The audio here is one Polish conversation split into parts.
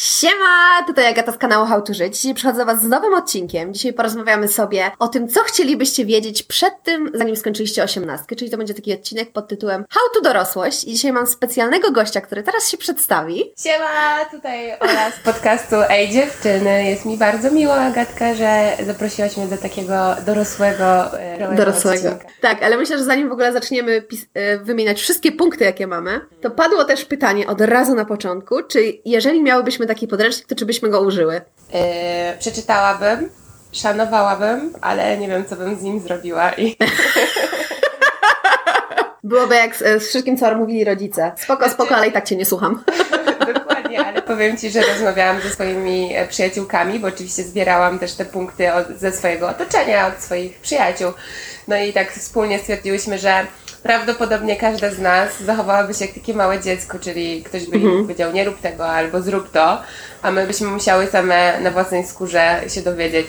Siema! Tutaj Agata z kanału How to Żyć. Dzisiaj przychodzę do Was z nowym odcinkiem. Dzisiaj porozmawiamy sobie o tym, co chcielibyście wiedzieć przed tym, zanim skończyliście osiemnastkę, czyli to będzie taki odcinek pod tytułem How to Dorosłość. I dzisiaj mam specjalnego gościa, który teraz się przedstawi. Siema, tutaj Ola z podcastu Ej Dziewczyny. Jest mi bardzo miło, Agatka, że zaprosiłaś mnie do takiego dorosłego, e, Dorosłego. odcinka. Tak, ale myślę, że zanim w ogóle zaczniemy e, wymieniać wszystkie punkty, jakie mamy, to padło też pytanie od razu na początku, czy jeżeli miałybyśmy taki podręcznik, to czy byśmy go użyły? E, przeczytałabym, szanowałabym, ale nie wiem, co bym z nim zrobiła. I Byłoby jak z, z wszystkim, co mówili rodzice. Spoko, spoko, ale i tak Cię nie słucham. Dokładnie, ale powiem Ci, że rozmawiałam ze swoimi e, przyjaciółkami, bo oczywiście zbierałam też te punkty od, ze swojego otoczenia, od swoich przyjaciół. No i tak wspólnie stwierdziłyśmy, że prawdopodobnie każda z nas zachowałaby się jak takie małe dziecko, czyli ktoś by Mhm. im powiedział nie rób tego albo zrób to, a my byśmy musiały same na własnej skórze się dowiedzieć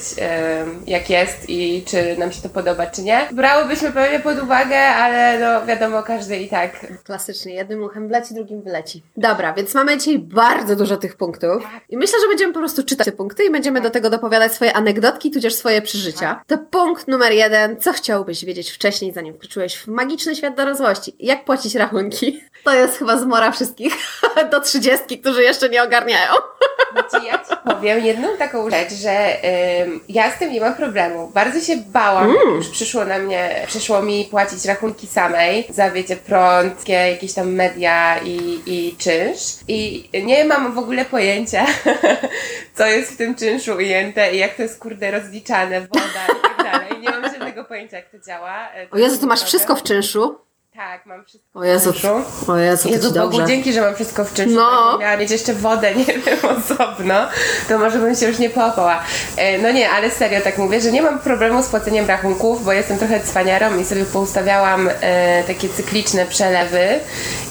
jak jest i czy nam się to podoba, czy nie. Brałybyśmy pewnie pod uwagę, ale no wiadomo, każdy i tak Klasycznie, jednym uchem wleci, drugim wyleci. Dobra, więc mamy dzisiaj bardzo dużo tych punktów. I myślę, że będziemy po prostu czytać te punkty i będziemy do tego dopowiadać swoje anegdotki, tudzież swoje przeżycia. To punkt numer jeden. Co chciałbyś wiedzieć wcześniej, zanim wkroczyłeś w magiczny świat dorosłości? Jak płacić rachunki? To jest chyba zmora wszystkich do trzydziestki, którzy jeszcze nie ogarniają. Znaczy, ja ci powiem jedną taką rzecz, że ym, ja z tym nie mam problemu. Bardzo się bałam, jak już przyszło na mnie, przyszło mi płacić rachunki samej za, wiecie, prąd, jakieś tam media i, i czynsz. I nie mam w ogóle pojęcia, co jest w tym czynszu ujęte i jak to jest, kurde, rozliczane, woda i tak dalej. Nie mam żadnego pojęcia, jak to działa. E, to O Jezu, ty masz problem. wszystko w czynszu? Tak, mam wszystko O Jezu, o Jezu, Jezu Bogu, dobrze. dzięki, że mam wszystko w czynszu. No. Miała mieć jeszcze wodę, nie wiem, osobno, to może bym się już nie połapała. E, No nie, ale serio tak mówię, że nie mam problemu z płaceniem rachunków, bo jestem trochę cwaniarą i sobie poustawiałam e, takie cykliczne przelewy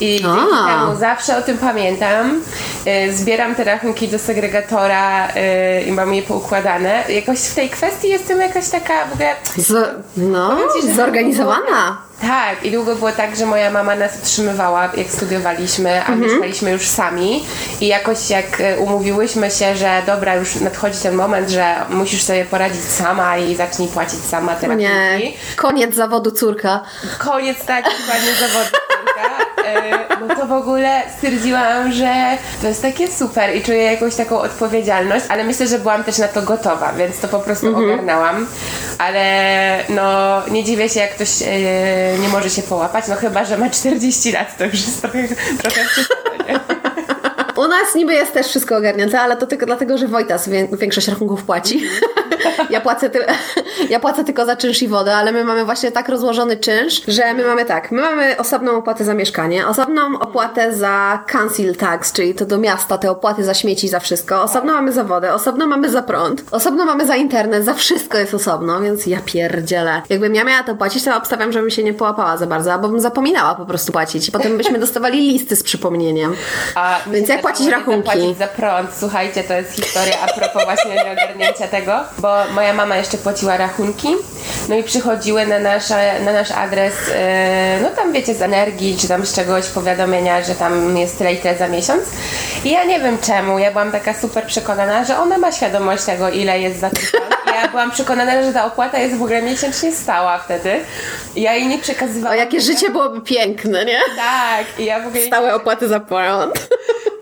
i temu zawsze o tym pamiętam. E, zbieram te rachunki do segregatora e, i mam je poukładane. Jakoś w tej kwestii jestem jakaś taka w ogóle... Z, no, ci, zorganizowana. Tak, i długo było tak, że moja mama nas utrzymywała, jak studiowaliśmy, a mieszkaliśmy już sami. I jakoś jak e, umówiłyśmy się, że dobra, już nadchodzi ten moment, że musisz sobie poradzić sama i zacznij płacić sama te O nie, koniec zawodu córka. Koniec tak, chyba nie zawodnika. No to w ogóle stwierdziłam, że to jest takie super i czuję jakąś taką odpowiedzialność, ale myślę, że byłam też na to gotowa, więc to po prostu ogarnęłam. Ale no nie dziwię się, jak ktoś e, nie może się połapać, no chyba, że ma 40 lat, to już jest trochę, trochę nie? U nas niby jest też wszystko ogarnięte, ale to tylko dlatego, że Wojtas wię- większość rachunków płaci. Ja płacę, ty- ja płacę tylko za czynsz i wodę, ale my mamy właśnie tak rozłożony czynsz, że my mamy tak, my mamy osobną opłatę za mieszkanie, osobną opłatę za council tax, czyli to do miasta, te opłaty za śmieci, za wszystko, osobno mamy za wodę, osobno mamy za prąd, osobno mamy za internet, za wszystko jest osobno, więc ja pierdzielę. Jakbym ja miała to płacić, to obstawiam, żebym się nie połapała za bardzo, albo bym zapominała po prostu płacić. Potem byśmy dostawali listy z przypomnieniem. A Więc jak też płacić rachunki? Zapłacić za prąd. Słuchajcie, to jest historia a propos właśnie nieogarnięcia tego, bo moja mama jeszcze płaciła rachunki, no i przychodziły na, nasze, na nasz adres, e, no tam wiecie, z energii, czy tam z czegoś powiadomienia, że tam jest tyle i tyle za miesiąc. I ja nie wiem czemu, ja byłam taka super przekonana, że ona ma świadomość tego, ile jest za ten prąd. I Ja byłam przekonana, że ta opłata jest w ogóle miesięcznie stała wtedy. I ja jej nie O, przekazywałam. jakie życie byłoby piękne, nie? Tak, i ja w ogóle Stałe opłaty za prąd.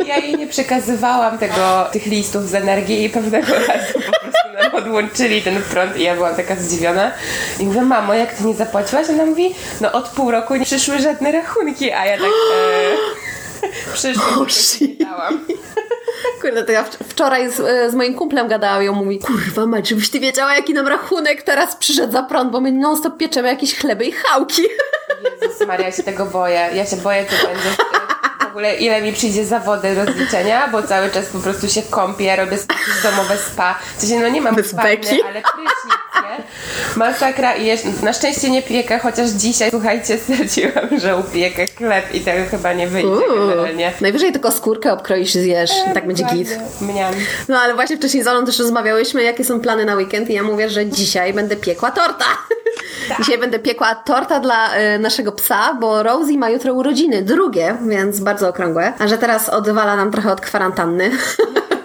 ja jej nie przekazywałam tego, tych listów z energii i pewnego razu po prostu nam odłączyli ten prąd i ja byłam taka zdziwiona. I mówię, mamo, jak ty nie zapłaciłaś? Ona mówi, no od pół roku nie przyszły żadne rachunki, a ja tak... E, przyszły, Oh. Kurde, to ja wcz- wczoraj z, e, z moim kumplem gadałam i on mówi, kurwa mać, żebyś ty wiedziała, jaki nam rachunek teraz przyszedł za prąd, bo my non stop pieczemy jakieś chleby i chałki. Jezus Maria, ja się tego boję. Ja się boję, co będzie w- w ogóle, ile mi przyjdzie za wodę rozliczenia, bo cały czas po prostu się kąpię, robię domowe spa. W sensie, no nie mam Bez beki? ale prysznic? Masakra i jeszcze, na szczęście nie piekę, chociaż dzisiaj, słuchajcie, stwierdziłam, że upiekę chleb i tego chyba nie wyjdzie Uuu. generalnie. Najwyżej tylko skórkę obkroisz i zjesz, i tak będzie git. Mniam. No ale właśnie wcześniej z Olą też rozmawiałyśmy, jakie są plany na weekend i ja mówię, że dzisiaj będę piekła torta. Dzisiaj będę piekła torta dla e, naszego psa, bo Rosie ma jutro urodziny, drugie, więc bardzo okrągłe. A że teraz odwala nam trochę od kwarantanny.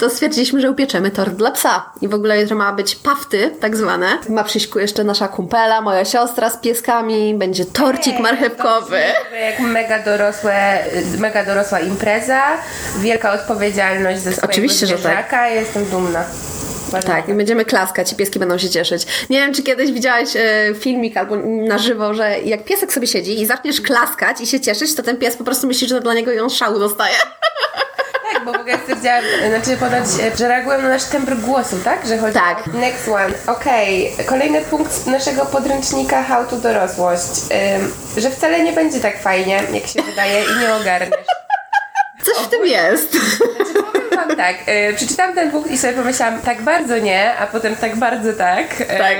to stwierdziliśmy, że upieczemy tort dla psa. I w ogóle jutro ma być pafty, tak zwane. Ma przyjść jeszcze nasza kumpela, moja siostra z pieskami, będzie torcik marchewkowy. To Jak mega, dorosłe, mega dorosła impreza, wielka odpowiedzialność ze swojego Oczywiście, że tak. Jestem dumna. Tak, i będziemy klaskać i pieski będą się cieszyć. Nie wiem, czy kiedyś widziałaś e, filmik albo na żywo, że jak piesek sobie siedzi i zaczniesz klaskać i się cieszyć, to ten pies po prostu myśli, że dla niego ją szału dostaje. Tak, bo w ogóle stwierdziłam, znaczy ponoć, e, że reagują na nasz tembr głosu, tak? Że chodzi Tak. o... Next one. Okej, kolejny punkt naszego podręcznika How to Dorosłość. Że wcale nie będzie tak fajnie, jak się wydaje i nie ogarniesz. Coś w tym jest. Znaczy, powiem wam tak, y, przeczytałam ten punkt i sobie pomyślałam, tak bardzo nie, a potem tak bardzo tak. Y, Tak.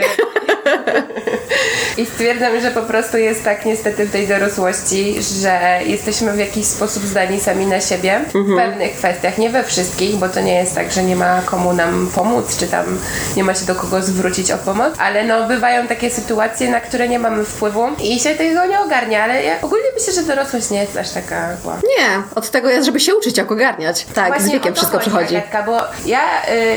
I stwierdzam, że po prostu jest tak niestety w tej dorosłości, że jesteśmy w jakiś sposób zdani sami na siebie w pewnych kwestiach, nie we wszystkich, bo to nie jest tak, że nie ma komu nam pomóc, czy tam nie ma się do kogo zwrócić o pomoc, ale no bywają takie sytuacje, na które nie mamy wpływu i się tego nie ogarnia, ale ja ogólnie myślę, że dorosłość nie jest aż taka zła. Nie, od tego jest, żeby się uczyć, jak ogarniać. Tak, Właśnie z wiekiem wszystko chodzi, przychodzi. Agatka, bo ja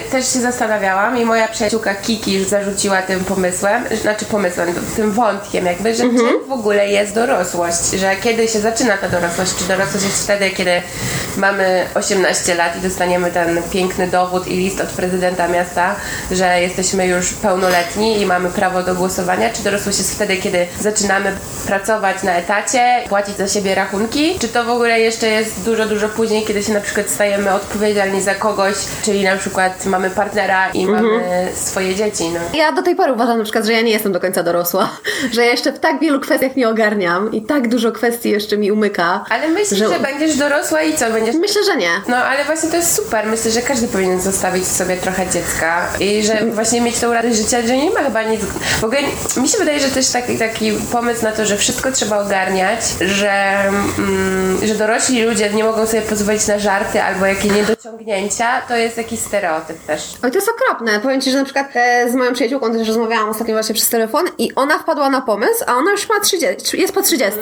y, też się zastanawiałam i moja przyjaciółka Kiki zarzuciła tym pomysłem, znaczy pomysłem, tym wątkiem jakby, że Mhm. czym w ogóle jest dorosłość, że kiedy się zaczyna ta dorosłość, czy dorosłość jest wtedy, kiedy mamy 18 lat i dostaniemy ten piękny dowód i list od prezydenta miasta, że jesteśmy już pełnoletni i mamy prawo do głosowania, czy dorosłość jest wtedy, kiedy zaczynamy pracować na etacie, płacić za siebie rachunki, czy to w ogóle jeszcze jest dużo, dużo później, kiedy się na przykład stajemy odpowiedzialni za kogoś, czyli na przykład mamy partnera i Mhm. mamy swoje dzieci. No. Ja do tej pory uważam na przykład, że ja nie jestem do końca dorosła, że ja jeszcze w tak wielu kwestiach nie ogarniam i tak dużo kwestii jeszcze mi umyka. Ale myślisz, Że- że... będziesz dorosła i co? Będziesz Myślę, że nie. No ale właśnie to jest super. Myślę, że każdy powinien zostawić w sobie trochę dziecka i że właśnie mieć tą radość życia, że nie ma chyba nic. W ogóle mi się wydaje, że też taki, taki pomysł na to, że wszystko trzeba ogarniać, że, mm, że dorośli ludzie nie mogą sobie pozwolić na żarty albo jakieś niedociągnięcia, to jest jakiś stereotyp też. Oj, to jest okropne. Powiem Ci, że na przykład e, z moją przyjaciółką też rozmawiałam ostatnio właśnie przez telefon i ona wpadła na pomysł, a ona już ma 30, jest po 30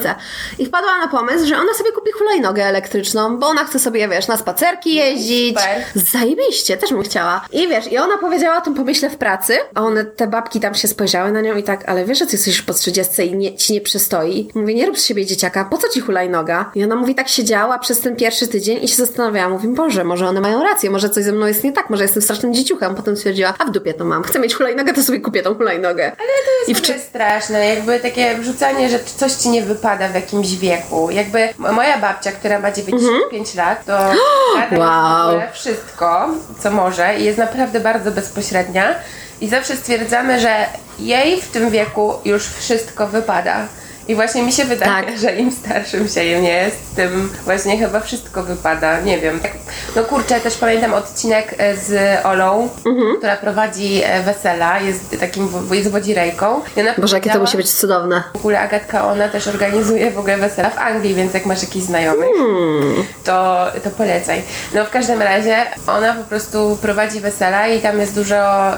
i wpadła na pomysł, że ona sobie kupi hulajnogę elektryczną, bo ona chce sobie, wiesz, na spacerki jeździć. Super. Zajebiście, też bym chciała. I wiesz, i ona powiedziała o tym pomyśle w pracy, a one, te babki tam się spojrzały na nią i tak, ale wiesz, że ty jesteś już po 30 i nie, ci nie przystoi. Mówię, nie rób z siebie dzieciaka, po co ci hulajnoga? I ona mówi, tak siedziała przez ten pierwszy tydzień i się zastanawiała. Mówi, Boże, może one mają rację, może coś ze mną jest nie tak, może jestem strasznym dzieciuchem. Potem stwierdziła, a w dupie to mam. Chcę mieć hulajnogę, to sobie kupię tą hulajnogę. Ale to I jest w w straszne, jakby takie wrzucanie, że coś ci nie wypada w jakimś wieku. Jakby moja babcia, która ma 95 lat, to Mhm. Wow. wszystko, co może i jest naprawdę bardzo bezpośrednia. I zawsze stwierdzamy, że jej w tym wieku już wszystko wypada. I właśnie mi się wydaje, Tak. że im starszym się jest, tym właśnie chyba wszystko wypada. Nie wiem. No kurczę, też pamiętam odcinek e, z Olą, Mhm. która prowadzi e, wesela, jest takim, jest wodzirejką. I ona Boże, jakie to musi być cudowne. w ogóle Agatka, ona też organizuje w ogóle wesela w Anglii, więc jak masz jakichś znajomych, Hmm. to, to polecaj. No w każdym razie ona po prostu prowadzi wesela i tam jest dużo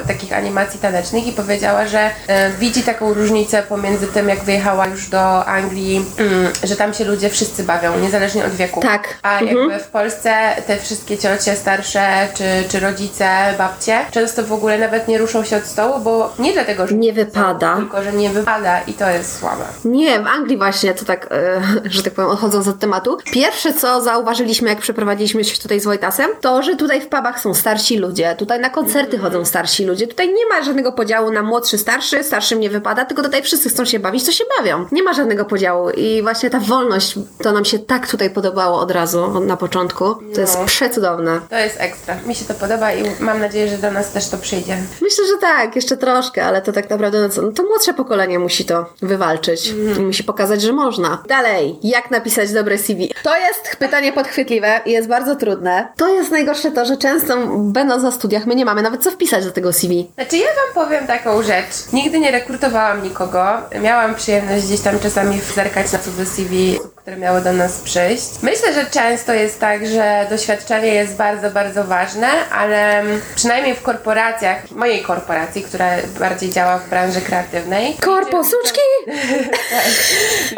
takich animacji tanecznych i powiedziała, że e, widzi taką różnicę pomiędzy tym, jak wyjechała już do Anglii, mm, że tam się ludzie wszyscy bawią, niezależnie od wieku. Tak. A Mhm. jakby w Polsce te wszystkie ciocie starsze, czy, czy rodzice, babcie, często w ogóle nawet nie ruszą się od stołu, bo nie dlatego, że Nie wypada. tylko że nie wypada i to jest słabe. Nie, w Anglii właśnie, to tak, e, że tak powiem, odchodząc od tematu. Pierwsze, co zauważyliśmy, jak przeprowadziliśmy się tutaj z Wojtasem, to, że tutaj w pubach są starsi ludzie, tutaj na koncerty chodzą starsi ludzie, tutaj nie ma żadnego podziału na młodszy, starszy, starszym nie wypada, tylko tutaj wszyscy chcą się bawić, to się bawią. Nie ma żadnego podziału i właśnie ta wolność, to nam się tak tutaj podobało od razu, na początku. To jest No. przecudowne. To jest ekstra. Mi się to podoba i mam nadzieję, że do nas też to przyjdzie. Myślę, że tak, jeszcze troszkę, ale to tak naprawdę no no to młodsze pokolenie musi to wywalczyć i musi pokazać, że można. Dalej, jak napisać dobre CV? To jest pytanie podchwytliwe i jest bardzo trudne. To jest najgorsze to, że często będąc na studiach my nie mamy nawet co wpisać do tego CV. Znaczy ja wam powiem taką rzecz. Nigdy nie rekrutowałam nikogo. Miałam przyjemność gdzieś tam czasami zerkać na cudze CV, które miały do nas przyjść. Myślę, że często jest tak, że doświadczenie jest bardzo, bardzo ważne, ale przynajmniej w korporacjach, mojej korporacji, która bardziej działa w branży kreatywnej. Korpo, suczki!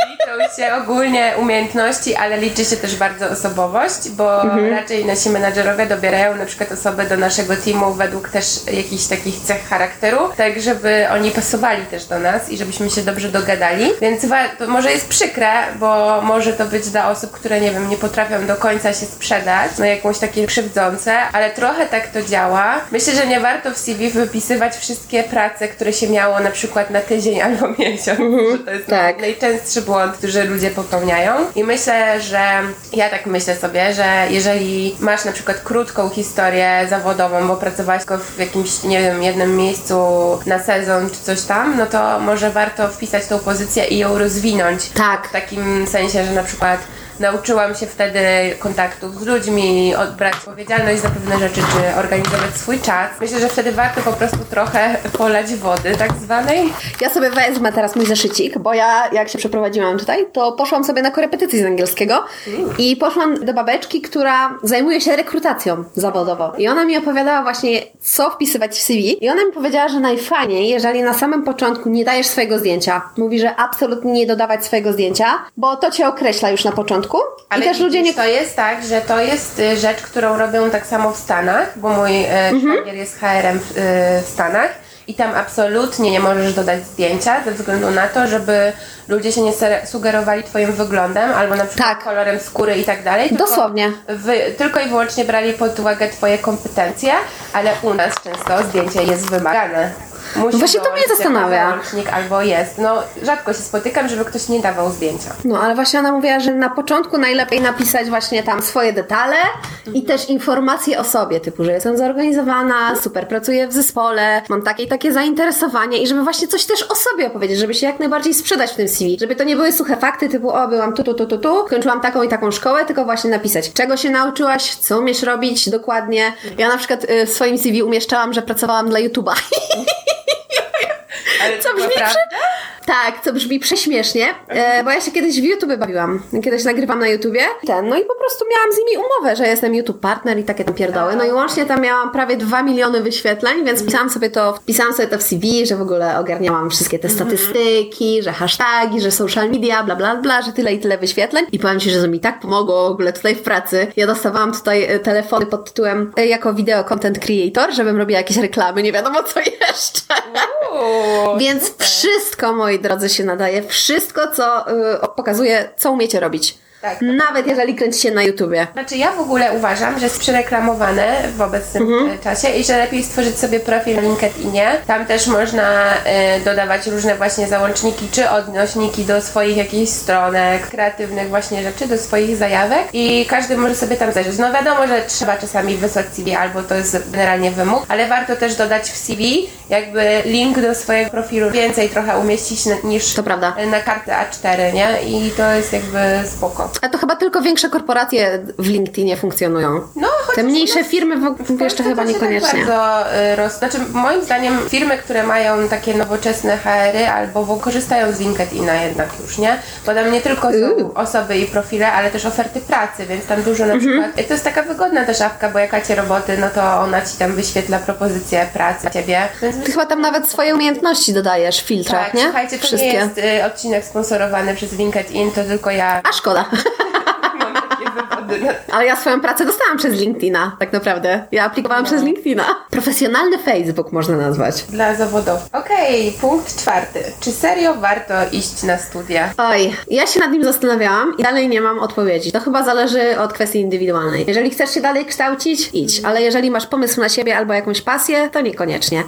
Liczą się ogólnie umiejętności, ale liczy się też bardzo osobowość, bo raczej nasi menadżerowie dobierają na przykład osoby do naszego teamu według też jakichś takich cech charakteru, tak żeby oni pasowali też do nas i żebyśmy się dobrze dogadali. Więc to może jest przykre, bo może to być dla osób, które nie wiem, nie potrafią do końca się sprzedać, no jakąś takie krzywdzące, ale trochę tak to działa. Myślę, że nie warto w CV wypisywać wszystkie prace, które się miało na przykład na tydzień albo miesiąc, że to jest tak. najczęstszy błąd, który ludzie popełniają. I myślę, że ja tak myślę sobie, że jeżeli masz na przykład krótką historię zawodową, bo pracowałaś tylko w jakimś, nie wiem, jednym miejscu na sezon czy coś tam, no to może warto wpisać tą pozycję i ją rozwinąć. Tak. W takim sensie, że na przykład nauczyłam się wtedy kontaktów z ludźmi, odbrać odpowiedzialność za pewne rzeczy, czy organizować swój czas. Myślę, że wtedy warto po prostu trochę polać wody tak zwanej. Ja sobie wezmę teraz mój zeszycik, bo ja jak się przeprowadziłam tutaj, to poszłam sobie na korepetycje z angielskiego i poszłam do babeczki, która zajmuje się rekrutacją zawodową. I ona mi opowiadała właśnie, co wpisywać w CV. I ona mi powiedziała, że najfajniej, jeżeli na samym początku nie dajesz swojego zdjęcia. Mówi, że absolutnie nie dodawać swojego zdjęcia, bo to cię określa już na początku. Ale I też ludzie nie... To jest tak, że to jest y, rzecz, którą robią tak samo w Stanach, bo mój y, Mhm. szwagier jest HRM w, y, w Stanach i tam absolutnie nie możesz dodać zdjęcia ze względu na to, żeby ludzie się nie sugerowali twoim wyglądem albo na przykład Tak. kolorem skóry i tak dalej. Dosłownie. Wy, tylko i wyłącznie brali pod uwagę twoje kompetencje, ale u nas często zdjęcie jest wymagane. Musi Właśnie to mnie zastanawia. albo jest. No rzadko się spotykam, żeby ktoś nie dawał zdjęcia. No, ale właśnie ona mówiła, że na początku najlepiej napisać właśnie tam swoje detale i też informacje o sobie, typu, że jestem zorganizowana, super pracuję w zespole, mam takie i takie zainteresowanie i żeby właśnie coś też o sobie opowiedzieć, żeby się jak najbardziej sprzedać w tym CV, żeby to nie były suche fakty typu, o, byłam tu, tu, tu, tu, tu, kończyłam taką i taką szkołę, tylko właśnie napisać, czego się nauczyłaś, co umiesz robić dokładnie. Ja na przykład y, w swoim CV umieszczałam, że pracowałam dla YouTube'a. Ale Co brzmi naprawdę? Tak, co brzmi prześmiesznie, e, bo ja się kiedyś w YouTube bawiłam. Kiedyś nagrywam na YouTubie. Ten, no i po prostu miałam z nimi umowę, że jestem YouTube partner i takie tam pierdoły. No i łącznie tam miałam prawie 2 miliony wyświetleń, więc pisałam sobie to, wpisałam sobie to w CV, że w ogóle ogarniałam wszystkie te statystyki, że hasztagi, że social media, bla bla bla, że tyle i tyle wyświetleń. I powiem Ci, że to mi tak pomogło w ogóle tutaj w pracy. Ja dostawałam tutaj e, telefony pod tytułem e, jako video content creator, żebym robiła jakieś reklamy, nie wiadomo co jeszcze. Uuu, Więc wszystko, moi drodzy, się nadaje. Wszystko, co y, pokazuje, co umiecie robić. Tak, Nawet jeżeli kręcicie na YouTubie. Znaczy ja w ogóle uważam, że jest przereklamowane w obecnym Mhm. e, czasie i że lepiej stworzyć sobie profil na LinkedInie. Tam też można e, dodawać różne właśnie załączniki czy odnośniki do swoich jakichś stronek, kreatywnych właśnie rzeczy, do swoich zajawek i każdy może sobie tam zajrzeć. No wiadomo, że trzeba czasami wysłać CV albo to jest generalnie wymóg, ale warto też dodać w CV jakby link do swojego profilu więcej trochę umieścić niż To prawda. na kartę A4, nie? I to jest jakby spoko. A to chyba tylko większe korporacje w LinkedInie funkcjonują. No, Te mniejsze firmy w, jeszcze chyba się niekoniecznie. Tak bardzo, y, roz... Znaczy, moim zdaniem firmy, które mają takie nowoczesne HR-y albo korzystają z LinkedIna jednak już, nie? Bo tam nie tylko są osoby i profile, ale też oferty pracy, więc tam dużo Mhm. na przykład... To jest taka wygodna ta szafka, bo jak macie roboty, no to ona ci tam wyświetla propozycje pracy ciebie. Więc Ty chyba tam nawet swoje umiejętności dodajesz w filtrach, tak, nie? słuchajcie, to Wszystkie. nie jest y, odcinek sponsorowany przez LinkedIn, to tylko ja A szkoda. mam takie wywody na Ale ja swoją pracę dostałam przez LinkedIna, tak naprawdę. Ja aplikowałam No. przez LinkedIna. Profesjonalny Facebook można nazwać. Dla zawodowców. Okej, punkt czwarty. Czy serio warto iść na studia? Oj, ja się nad nim zastanawiałam i dalej nie mam odpowiedzi. To chyba zależy od kwestii indywidualnej. Jeżeli chcesz się dalej kształcić, idź, ale jeżeli masz pomysł na siebie albo jakąś pasję, to niekoniecznie.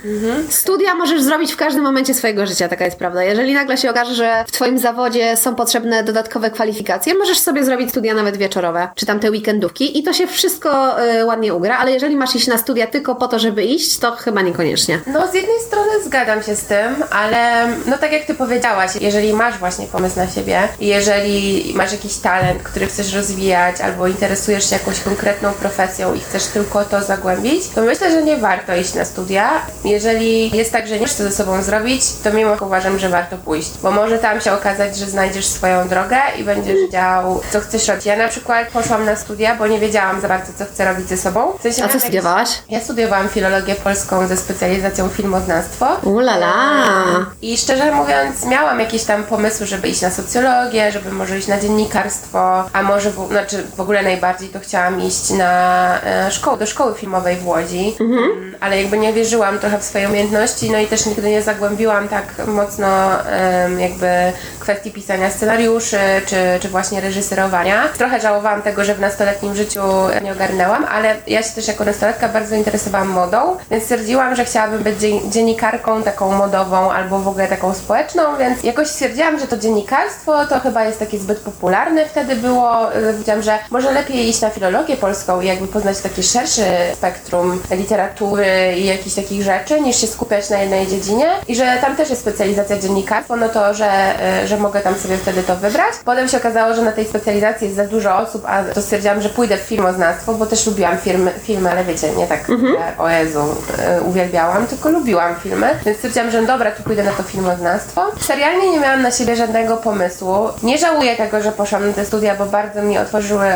Studia możesz zrobić w każdym momencie swojego życia, taka jest prawda. Jeżeli nagle się okaże, że w Twoim zawodzie są potrzebne dodatkowe kwalifikacje, możesz sobie zrobić studia nawet wieczorowe, czy tam te weekendówki i to się wszystko y, ładnie ugra, ale jeżeli masz iść na studia tylko po to, żeby iść, to chyba niekoniecznie. No z jednej strony zgadzam się z tym, ale no tak jak ty powiedziałaś, jeżeli masz właśnie pomysł na siebie i jeżeli masz jakiś talent, który chcesz rozwijać albo interesujesz się jakąś konkretną profesją i chcesz tylko to zagłębić, to myślę, że nie warto iść na studia. Jeżeli jest tak, że nie wiesz co ze sobą zrobić, to mimo uważam, że warto pójść, bo może tam się okazać, że znajdziesz swoją drogę i będziesz wiedział, co chcesz robić. Ja na przykład poszłam poszłam na studia, bo nie wiedziałam za bardzo, co chcę robić ze sobą. W sensie A co studiowałaś? Ja studiowałam filologię polską ze specjalizacją filmoznawstwo. Ulala! I szczerze mówiąc, miałam jakieś tam pomysły, żeby iść na socjologię, żeby może iść na dziennikarstwo, a może, w, znaczy w ogóle najbardziej to chciałam iść na e, szkołę, do szkoły filmowej w Łodzi, Mm, ale jakby nie wierzyłam trochę w swoje umiejętności, no i też nigdy nie zagłębiłam tak mocno jakby kwestii pisania scenariuszy, czy, czy właśnie reżyserowania. Trochę żałowałam tego, że w nastoletnim życiu nie ogarnęłam, ale ja się też jako nastolatka bardzo interesowałam modą, więc stwierdziłam, że chciałabym być dzien- dziennikarką taką modową albo w ogóle taką społeczną, więc jakoś stwierdziłam, że to dziennikarstwo to chyba jest takie zbyt popularne wtedy było. Wiedziałam, że może lepiej iść na filologię polską i jakby poznać takie szersze spektrum literatury i jakichś takich rzeczy, niż się skupiać na jednej dziedzinie i że tam też jest specjalizacja dziennikarstwo, no to, że, y, że mogę tam sobie wtedy to wybrać. Potem się okazało, że na tej specjalizacji jest za dużo osób, a to stwierdziłam, że pójdę w filmoznawstwo, bo też lubiłam filmy, filmy ale wiecie, nie tak, że o Jezu, y, uwielbiałam, tylko lubiłam filmy, więc stwierdziłam, że no dobra, to pójdę na to filmoznawstwo. Serialnie nie miałam na siebie żadnego pomysłu. Nie żałuję tego, że poszłam na te studia, bo bardzo mi otworzyły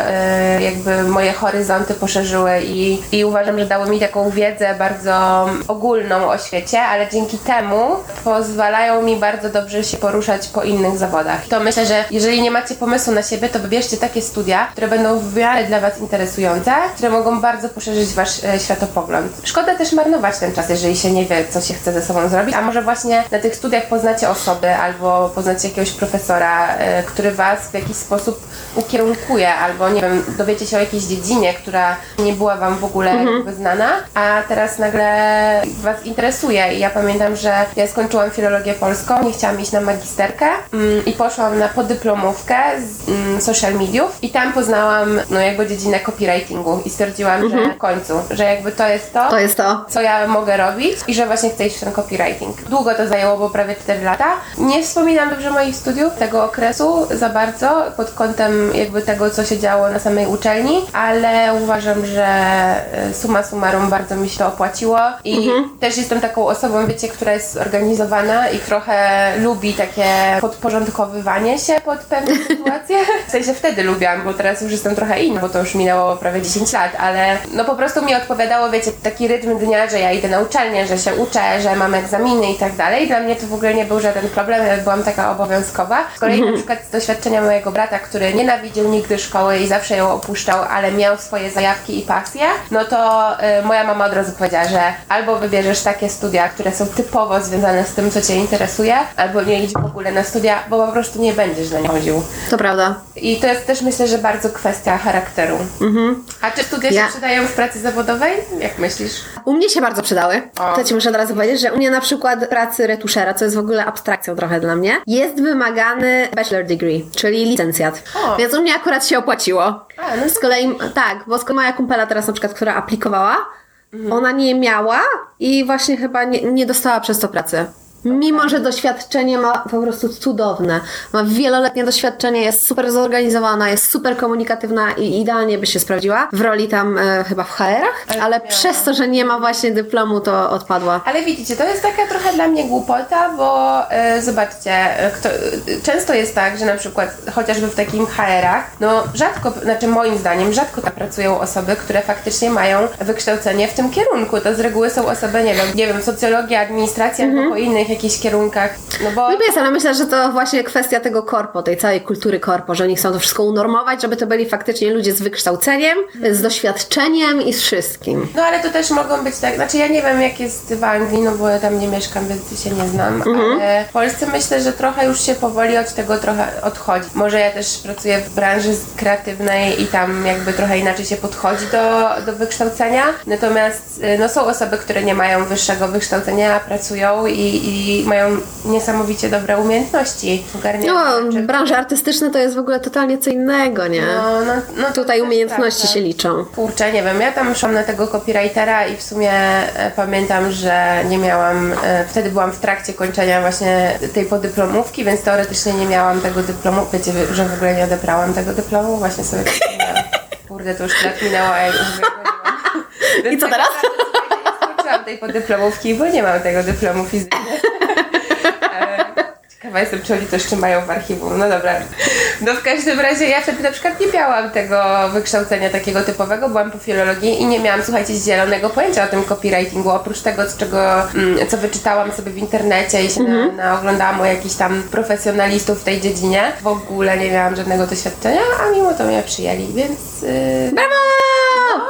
y, jakby moje horyzonty, poszerzyły i, i uważam, że dały mi taką wiedzę bardzo ogólną o świecie, ale dzięki temu pozwalają mi bardzo dobrze się poruszać po innych zawodach. To myślę, że jeżeli nie macie pomysłu na siebie, to wybierzcie takie studia, które będą w miarę dla Was interesujące, które mogą bardzo poszerzyć Wasz e, światopogląd. Szkoda też marnować ten czas, jeżeli się nie wie, co się chce ze sobą zrobić, a może właśnie na tych studiach poznacie osoby albo poznacie jakiegoś profesora, e, który Was w jakiś sposób ukierunkuje, albo nie wiem, dowiecie się o jakiejś dziedzinie, która nie była Wam w ogóle jakby znana, a teraz nagle Was interesuje. I ja pamiętam, że ja skończyłam filologię polską, nie chciałam iść na magisterkę mm, i poszłam na podyplomówkę z mm, social mediów i tam poznałam no jakby dziedzinę copywritingu i stwierdziłam, że w końcu, że jakby to jest to, To jest to. co ja mogę robić i że właśnie chcę iść w ten copywriting. Długo to zajęło, bo prawie 4 lata. Nie wspominam dobrze moich studiów, tego okresu za bardzo, pod kątem jakby tego, co się działo na samej uczelni, ale uważam, że e, summa summarum bardzo mi się to opłaciło i też jestem taką osobą, wiecie, która jest zorganizowana i trochę lubi takie podporządkowywanie się pod pewne sytuacje. W sensie wtedy lubiłam, bo teraz już jestem trochę inna, bo to już minęło prawie 10 lat, ale no po prostu mi odpowiadało, wiecie, taki rytm dnia, że ja idę na uczelnię, że się uczę, że mam egzaminy i tak dalej. Dla mnie to w ogóle nie był żaden problem, ja byłam taka obowiązkowa. Z kolei na przykład z doświadczenia mojego brata, który nienawidził nigdy szkoły i zawsze ją opuszczał, ale miał swoje zajawki i pasje, no to y, moja mama od razu powiedziała, że albo wybierzesz takie studia, które są typowo związane z tym, co Cię interesuje, albo nie idź w ogóle na studia, bo po prostu nie będziesz na nie chodził. To prawda. I to jest też myślę, że bardzo kwestia charakteru. A czy studia Ja- się przydają w pracy zawodowej? Jak myślisz? U mnie się bardzo przydały. O. To ci muszę od razu powiedzieć, że u mnie na przykład pracy retuszera, co jest w ogóle abstrakcją trochę dla mnie, jest wymagany bachelor degree, czyli licencjat. O. Więc u mnie akurat się opłaciło. A, no Z kolei, tak, bo z kolei moja kumpela teraz na przykład, która aplikowała, Mhm. ona nie miała i właśnie chyba nie, nie dostała przez to pracy. Mimo, że doświadczenie ma po prostu cudowne. Ma wieloletnie doświadczenie, jest super zorganizowana, jest super komunikatywna i idealnie by się sprawdziła w roli tam e, chyba w HR-ach, Ale ale, przez to, że nie ma właśnie dyplomu, to odpadła. Ale widzicie, to jest taka trochę dla mnie głupota, bo e, zobaczcie, e, kto, e, często jest tak, że na przykład chociażby w takim HR-ach, no rzadko, znaczy moim zdaniem, rzadko tam pracują osoby, które faktycznie mają wykształcenie w tym kierunku. To z reguły są osoby, nie wiem, nie wiem, socjologia, administracja albo po innych jakichś kierunkach, no bo... No jest, ale myślę, że to właśnie kwestia tego korpo, tej całej kultury korpo, że oni chcą to wszystko unormować, żeby to byli faktycznie ludzie z wykształceniem, z doświadczeniem i z wszystkim. No ale to też mogą być tak, znaczy ja nie wiem jak jest w Anglii, no bo ja tam nie mieszkam, więc się nie znam, ale w Polsce myślę, że trochę już się powoli od tego trochę odchodzi. Może ja też pracuję w branży kreatywnej i tam jakby trochę inaczej się podchodzi do, do wykształcenia, natomiast y, no są osoby, które nie mają wyższego wykształcenia, pracują i, i mają niesamowicie dobre umiejętności ogarniania No, rzeczy. branże artystyczne to jest w ogóle totalnie co innego, nie? No, no, no Tutaj umiejętności się liczą. Kurczę, nie wiem, ja tam szłam na tego copywritera i w sumie e, pamiętam, że nie miałam, e, wtedy byłam w trakcie kończenia właśnie tej podyplomówki, więc teoretycznie nie miałam tego dyplomu. Wiecie, że w ogóle nie odebrałam tego dyplomu, właśnie sobie tak. Kurde, to już lat minęło, a ja już I co tak teraz? tej podyplomówki, bo nie mam tego dyplomu fizycznie. Ciekawa jestem, czy oni to jeszcze mają w archiwum. No dobra. No w każdym razie ja wtedy na przykład nie miałam tego wykształcenia takiego typowego, byłam po filologii i nie miałam, słuchajcie, zielonego pojęcia o tym copywritingu, oprócz tego, z czego, mm, co wyczytałam sobie w internecie i się Mhm. na, na oglądałam u jakichś tam profesjonalistów w tej dziedzinie. W ogóle nie miałam żadnego doświadczenia, a mimo to mnie przyjęli, więc... Yy... Brawo! No,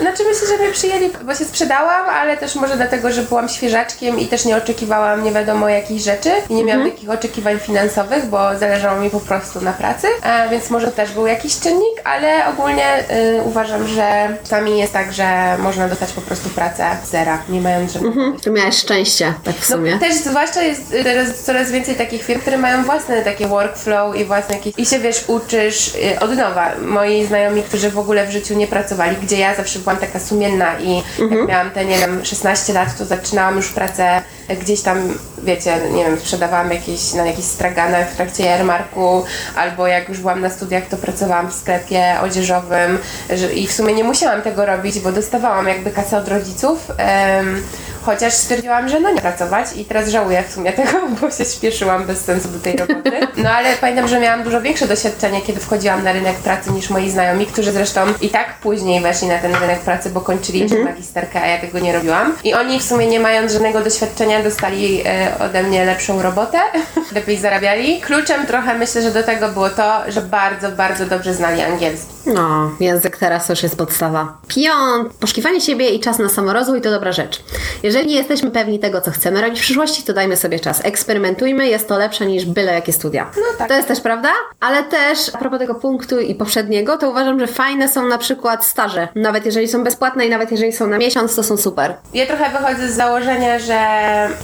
Znaczy myślę, że mnie przyjęli, bo się sprzedałam, ale też może dlatego, że byłam świeżaczkiem i też nie oczekiwałam nie wiadomo jakich rzeczy i nie miałam takich oczekiwań finansowych, bo zależało mi po prostu na pracy, a więc może to też był jakiś czynnik, ale ogólnie y, uważam, że czasami jest tak, że można dostać po prostu pracę z zera, nie mając żadnego Mhm. Tu miałeś szczęście, tak w sumie. no, też zwłaszcza jest y, teraz coraz więcej takich firm, które mają własne takie workflow i własne jakieś... I się wiesz, uczysz y, od nowa. Moi znajomi, którzy w ogóle w życiu nie pracowali, gdzie ja zawsze byłam taka sumienna i jak miałam te, nie wiem, 16 lat, to zaczynałam już pracę gdzieś tam, wiecie, nie wiem, sprzedawałam jakieś, na jakichś straganach w trakcie jarmarku, albo jak już byłam na studiach, to pracowałam w sklepie odzieżowym że, i w sumie nie musiałam tego robić, bo dostawałam jakby kasę od rodziców. em, Chociaż stwierdziłam, że no nie pracować i teraz żałuję w sumie tego, bo się śpieszyłam bez sensu do tej roboty. No ale pamiętam, że miałam dużo większe doświadczenie, kiedy wchodziłam na rynek pracy niż moi znajomi, którzy zresztą i tak później weszli na ten rynek pracy, bo kończyli jeszcze magisterkę, a ja tego nie robiłam. I oni w sumie nie mając żadnego doświadczenia dostali e, ode mnie lepszą robotę, lepiej zarabiali. Kluczem trochę myślę, że do tego było to, że bardzo, bardzo dobrze znali angielski. No, język teraz już jest podstawa. Piąt, poszukiwanie siebie i czas na samorozwój to dobra rzecz. Jeżeli nie jesteśmy pewni tego, co chcemy robić w przyszłości, to dajmy sobie czas. Eksperymentujmy, jest to lepsze niż byle jakie studia. No tak. To jest też prawda, ale też a propos tego punktu i poprzedniego, to uważam, że fajne są na przykład staże. Nawet jeżeli są bezpłatne i nawet jeżeli są na miesiąc, to są super. Ja trochę wychodzę z założenia, że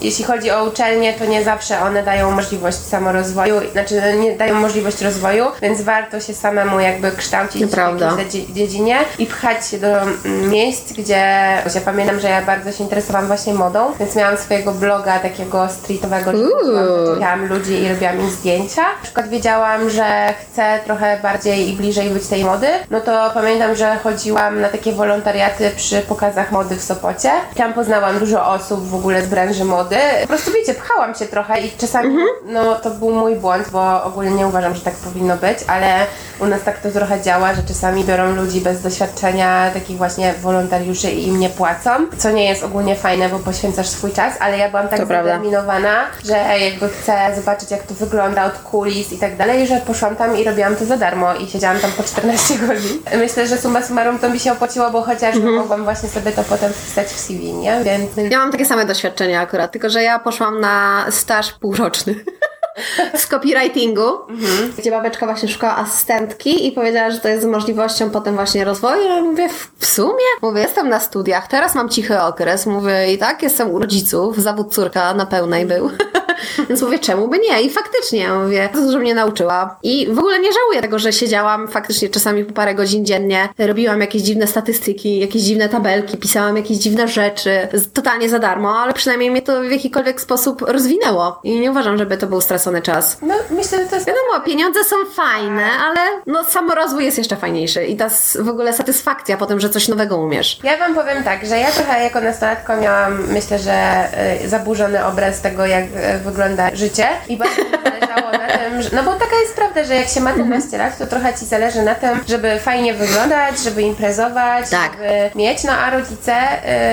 jeśli chodzi o uczelnie, to nie zawsze one dają możliwość samorozwoju, znaczy nie dają możliwość rozwoju, więc warto się samemu jakby kształcić Prawda. w dziedzinie i pchać się do mm, miejsc, gdzie ja pamiętam, że ja bardzo się interesowałam właśnie modą, więc miałam swojego bloga takiego streetowego, zaczepiałam ludzi i robiłam im zdjęcia. Na przykład wiedziałam, że chcę trochę bardziej i bliżej być tej mody, no to pamiętam, że chodziłam na takie wolontariaty przy pokazach mody w Sopocie. Tam poznałam dużo osób w ogóle z branży mody. Po prostu wiecie, pchałam się trochę i czasami, no to był mój błąd, bo ogólnie nie uważam, że tak powinno być, ale u nas tak to trochę działa, że czasami biorą ludzi bez doświadczenia, takich właśnie wolontariuszy i im nie płacą, co nie jest ogólnie fajne, bo poświęcasz swój czas, ale ja byłam tak To prawda. zdeterminowana, że jakby chcę zobaczyć jak to wygląda od kulis i tak dalej, że poszłam tam i robiłam to za darmo i siedziałam tam po 14 godzin. Myślę, że summa summarum to mi się opłaciło, bo chociaż mogłam właśnie sobie to potem wpisać w CV, nie? Więc Ja mam takie same doświadczenia akurat, tylko że ja poszłam na staż półroczny. Z copywritingu, gdzie babeczka właśnie szukała asystentki i powiedziała, że to jest z możliwością potem właśnie rozwoju. Ja mówię, w, sumie? Mówię, jestem na studiach, teraz mam cichy okres. Mówię, i tak jestem u rodziców, zawód córka na pełnej był. Więc mówię, czemu by nie? I faktycznie, mówię, to dużo mnie nauczyła. I w ogóle nie żałuję tego, że siedziałam faktycznie czasami po parę godzin dziennie, robiłam jakieś dziwne statystyki, jakieś dziwne tabelki, pisałam jakieś dziwne rzeczy, totalnie za darmo, ale przynajmniej mnie to w jakikolwiek sposób rozwinęło. I nie uważam, żeby to był stracony czas. no myślę, że to jest Wiadomo, pieniądze są fajne, ale no samorozwój jest jeszcze fajniejszy i ta w ogóle satysfakcja po tym, że coś nowego umiesz. Ja wam powiem tak, że ja trochę jako nastolatka miałam, myślę, że y, zaburzony obraz tego, jak y, wygląda życie i bardzo mi zależało na tym, że, no bo taka jest prawda, że jak się ma 15 lat, to trochę ci zależy na tym, żeby fajnie wyglądać, żeby imprezować, Tak. żeby mieć, no a rodzice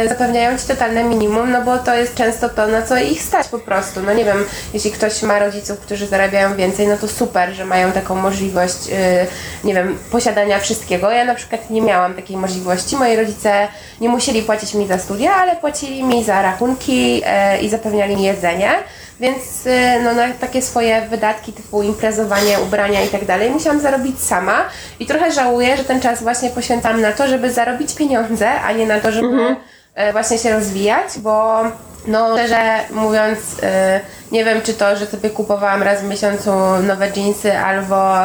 y, zapewniają ci totalne minimum, no bo to jest często to, na co ich stać po prostu. No nie wiem, jeśli ktoś ma rodziców, którzy zarabiają więcej, no to super, że mają taką możliwość, y, nie wiem, posiadania wszystkiego. Ja na przykład nie miałam takiej możliwości. Moi rodzice nie musieli płacić mi za studia, ale płacili mi za rachunki y, i zapewniali mi jedzenie. Więc y, no, na takie swoje wydatki typu imprezowanie, ubrania i tak dalej musiałam zarobić sama i trochę żałuję, że ten czas właśnie poświęcam na to, żeby zarobić pieniądze, a nie na to, żeby e, właśnie się rozwijać, bo no szczerze mówiąc e, nie wiem czy to, że sobie kupowałam raz w miesiącu nowe jeansy albo,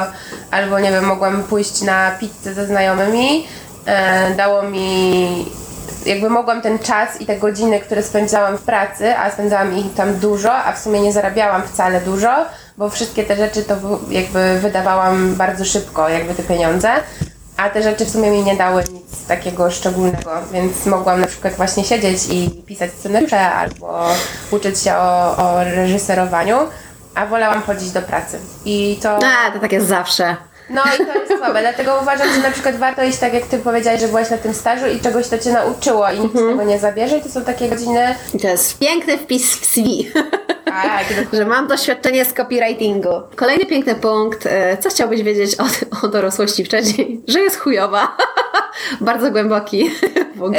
albo nie wiem, mogłam pójść na pizzę ze znajomymi e, dało mi jakby mogłam ten czas i te godziny, które spędzałam w pracy, a spędzałam ich tam dużo, a w sumie nie zarabiałam wcale dużo, bo wszystkie te rzeczy to jakby wydawałam bardzo szybko, jakby te pieniądze, a te rzeczy w sumie mi nie dały nic takiego szczególnego, więc mogłam na przykład właśnie siedzieć i pisać scenariusze albo uczyć się o, o reżyserowaniu. a wolałam chodzić do pracy. I to... A, to tak jest zawsze. No i to jest słabe, dlatego uważam, że na przykład warto iść tak jak ty powiedziałaś, że byłaś na tym stażu i czegoś to cię nauczyło i nikt Mhm. z tego nie zabierze i to są takie godziny, to jest piękny wpis w CV. tak, że mam doświadczenie z copywritingu. Kolejny piękny punkt. e, Co chciałbyś wiedzieć o, o dorosłości wcześniej? Że jest chujowa. Bardzo głęboki punkt.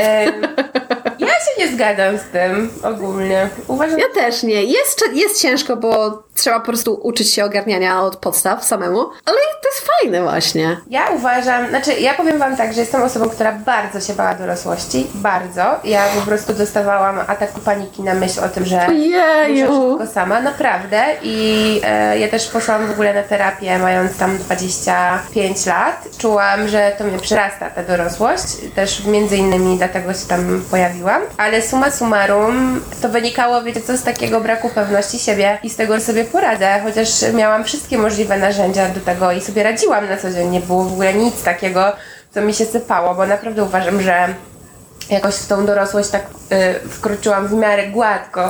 Zgadzam z tym ogólnie. Uważam, Ja też nie. Jest, jest ciężko, bo trzeba po prostu uczyć się ogarniania od podstaw samemu, ale to jest fajne właśnie. ja uważam, znaczy ja powiem wam tak, że jestem osobą, która bardzo się bała dorosłości. Bardzo. Ja po prostu dostawałam ataku paniki na myśl o tym, że muszę Ojeju. wszystko sama, naprawdę. I e, ja też poszłam w ogóle na terapię mając tam 25 lat. Czułam, że to mnie przyrasta ta dorosłość. Też między innymi dlatego się tam pojawiłam. Ale summa summarum to wynikało, wiecie co, z takiego braku pewności siebie i z tego, sobie poradzę. Chociaż miałam wszystkie możliwe narzędzia do tego i sobie radziłam na co dzień. Nie było w ogóle nic takiego, co mi się sypało, bo naprawdę uważam, że jakoś w tą dorosłość tak y, wkroczyłam w miarę gładko,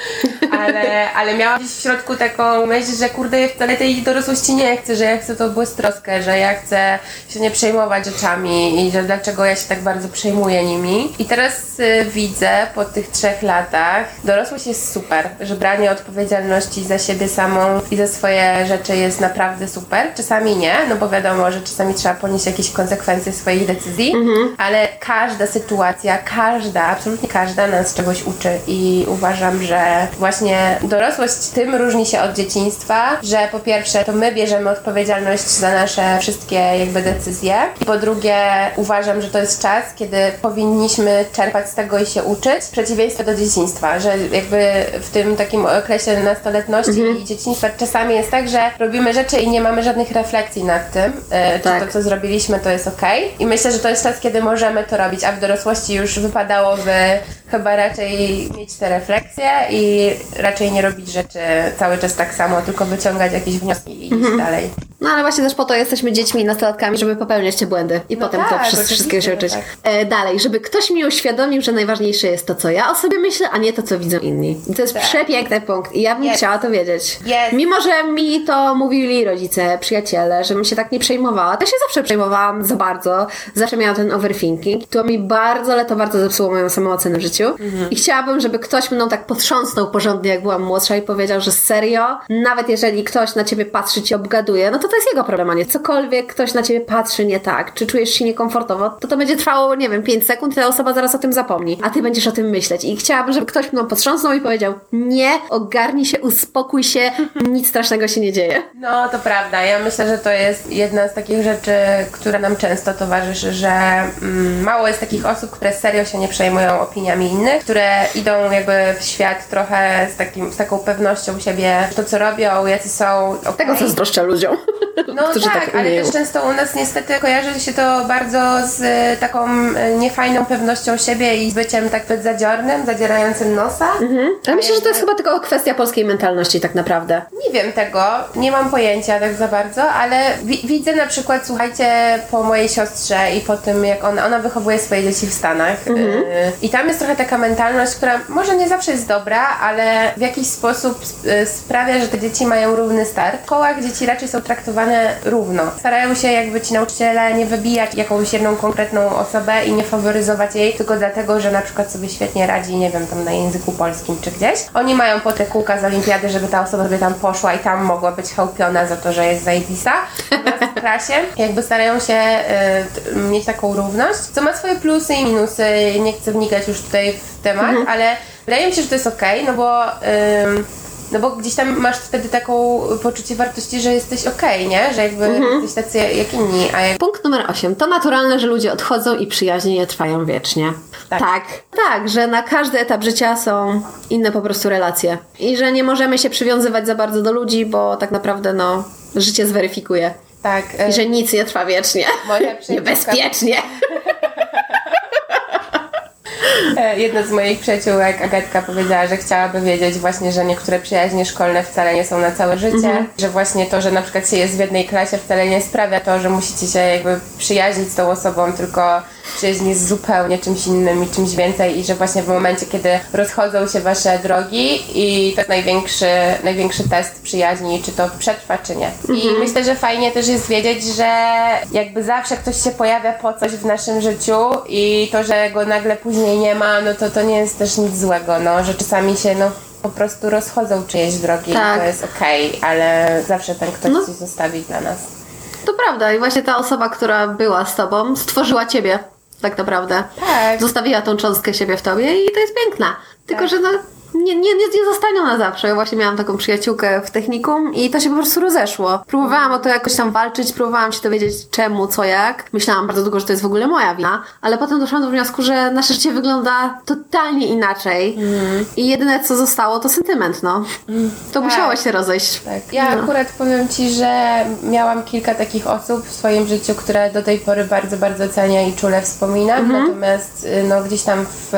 ale, ale miałam gdzieś w środku taką myśl, że kurde, ja wcale tej dorosłości nie chcę, że ja chcę to błystroskę, że ja chcę się nie przejmować rzeczami i że dlaczego ja się tak bardzo przejmuję nimi. I teraz y, widzę po tych trzech latach, dorosłość jest super, że branie odpowiedzialności za siebie samą i za swoje rzeczy jest naprawdę super. Czasami nie, no bo wiadomo, że czasami trzeba ponieść jakieś konsekwencje swoich decyzji, ale każda sytuacja, każda, absolutnie każda nas czegoś uczy i uważam, że właśnie dorosłość tym różni się od dzieciństwa, że po pierwsze to my bierzemy odpowiedzialność za nasze wszystkie jakby decyzje i po drugie uważam, że to jest czas, kiedy powinniśmy czerpać z tego i się uczyć, w przeciwieństwie do dzieciństwa, że jakby w tym takim okresie nastoletności i dzieciństwa czasami jest tak, że robimy rzeczy i nie mamy żadnych refleksji nad tym, e, czy Tak. to co zrobiliśmy to jest ok. I myślę, że to jest czas, kiedy możemy to robić, a w dorosłości już wypadałoby chyba raczej mieć te refleksje i raczej nie robić rzeczy cały czas tak samo, tylko wyciągać jakieś wnioski i iść Mhm. dalej. No ale właśnie też po to jesteśmy dziećmi i nastolatkami, żeby popełniać te błędy i No potem tak, to wszystko, oczywiście, wszystkiego się uczyć. tak. E, dalej, żeby ktoś mi uświadomił, że najważniejsze jest to, co ja o sobie myślę, a nie to, co widzą inni. I to jest Tak. przepiękny punkt i ja bym Jest. chciała to wiedzieć. Jest. Mimo, że mi to mówili rodzice, przyjaciele, żebym się tak nie przejmowała, to się zawsze przejmowałam za bardzo, zawsze miałam ten overthinking. To mi bardzo, ale to bardzo zepsuło moją samoocenę w życiu Mhm. i chciałabym, żeby ktoś mną tak potrząsnął porządnie, jak byłam młodsza i powiedział, że serio, nawet jeżeli ktoś na ciebie patrzy, ci obgaduje, no to to jest jego problem, a nie cokolwiek ktoś na ciebie patrzy nie tak, czy czujesz się niekomfortowo, to to będzie trwało, nie wiem, 5 sekund i ta osoba zaraz o tym zapomni, a ty będziesz o tym myśleć. I chciałabym, żeby ktoś mną potrząsnął i powiedział, nie, ogarnij się, uspokój się, nic strasznego się nie dzieje. No, to prawda. Ja myślę, że to jest jedna z takich rzeczy, która nam często towarzyszy, że mm, mało jest takich osób, które serio się nie przejmują opiniami innych, które idą jakby w świat trochę z, takim, z taką pewnością siebie, to co robią, jacy są. okej. Tego zazdroszczę ludziom, No tak, tak, ale też często u nas niestety kojarzy się to bardzo z e, taką e, niefajną pewnością siebie i z byciem tak zbyt zadziornym, zadzierającym nosa. Ale myślę, że to jest chyba tylko kwestia polskiej mentalności tak naprawdę. Nie wiem tego, nie mam pojęcia tak za bardzo, ale wi- widzę na przykład, słuchajcie, po mojej siostrze i po tym, jak ona, ona wychowuje swoje dzieci w Stanach. Mhm. y, I tam jest trochę taka mentalność, która może nie zawsze jest dobra, ale w jakiś sposób sp- y, sprawia, że te dzieci mają równy start. W szkołach dzieci raczej są traktowane równo. Starają się jakby ci nauczyciele nie wybijać jakąś jedną konkretną osobę i nie faworyzować jej tylko dlatego, że na przykład sobie świetnie radzi, nie wiem, tam na języku polskim czy gdzieś. Oni mają po te kółka z olimpiady, żeby ta osoba sobie tam poszła i tam mogła być chełpiona za to, że jest zajebista w klasie. Jakby starają się y, mieć taką równość, co ma swoje plusy i minusy. Nie chcę wnikać już tutaj w temat, ale wydaje mi się, że to jest okej, no bo... ym, no bo gdzieś tam masz wtedy taką poczucie wartości, że jesteś okej, nie? Że jakby jesteś tacy jak inni, a jak Punkt numer 8. To naturalne, że ludzie odchodzą i przyjaźnie nie trwają wiecznie. Tak. tak. Tak, że na każdy etap życia są inne po prostu relacje. I że nie możemy się przywiązywać za bardzo do ludzi, bo tak naprawdę no, życie zweryfikuje. tak... y, I że nic nie trwa wiecznie. Moja Niebezpiecznie. E, Jedna z moich przyjaciółek, Agatka, powiedziała, że chciałaby wiedzieć właśnie, że niektóre przyjaźnie szkolne wcale nie są na całe życie, że właśnie to, że na przykład się jest w jednej klasie wcale nie sprawia to, że musicie się jakby przyjaźnić z tą osobą, tylko przyjaźń jest zupełnie czymś innym i czymś więcej i że właśnie w momencie, kiedy rozchodzą się wasze drogi i to jest największy, największy test przyjaźni, czy to przetrwa, czy nie. I myślę, że fajnie też jest wiedzieć, że jakby zawsze ktoś się pojawia po coś w naszym życiu i to, że go nagle później nie ma, no to to nie jest też nic złego, no, że czasami się no po prostu rozchodzą czyjeś drogi Tak. i to jest okej, ale zawsze ten ktoś No. coś zostawi dla nas. To prawda i właśnie ta osoba, która była z tobą, stworzyła ciebie. Tak naprawdę. Tak. Zostawiła tą cząstkę siebie w tobie i to jest piękna. Tylko, Tak. że no, nie, nie, nie, zostanie na zawsze. Ja właśnie miałam taką przyjaciółkę w technikum i to się po prostu rozeszło. Próbowałam o to jakoś tam walczyć, próbowałam się dowiedzieć czemu, co, jak. Myślałam bardzo długo, że to jest w ogóle moja wina, ale potem doszłam do wniosku, że nasze życie wygląda totalnie inaczej i jedyne co zostało to sentyment, no. To musiało się rozejść. Tak. Ja No. akurat powiem Ci, że miałam kilka takich osób w swoim życiu, które do tej pory bardzo, bardzo cenię i czule wspominam. Mhm. Natomiast y, no, gdzieś tam w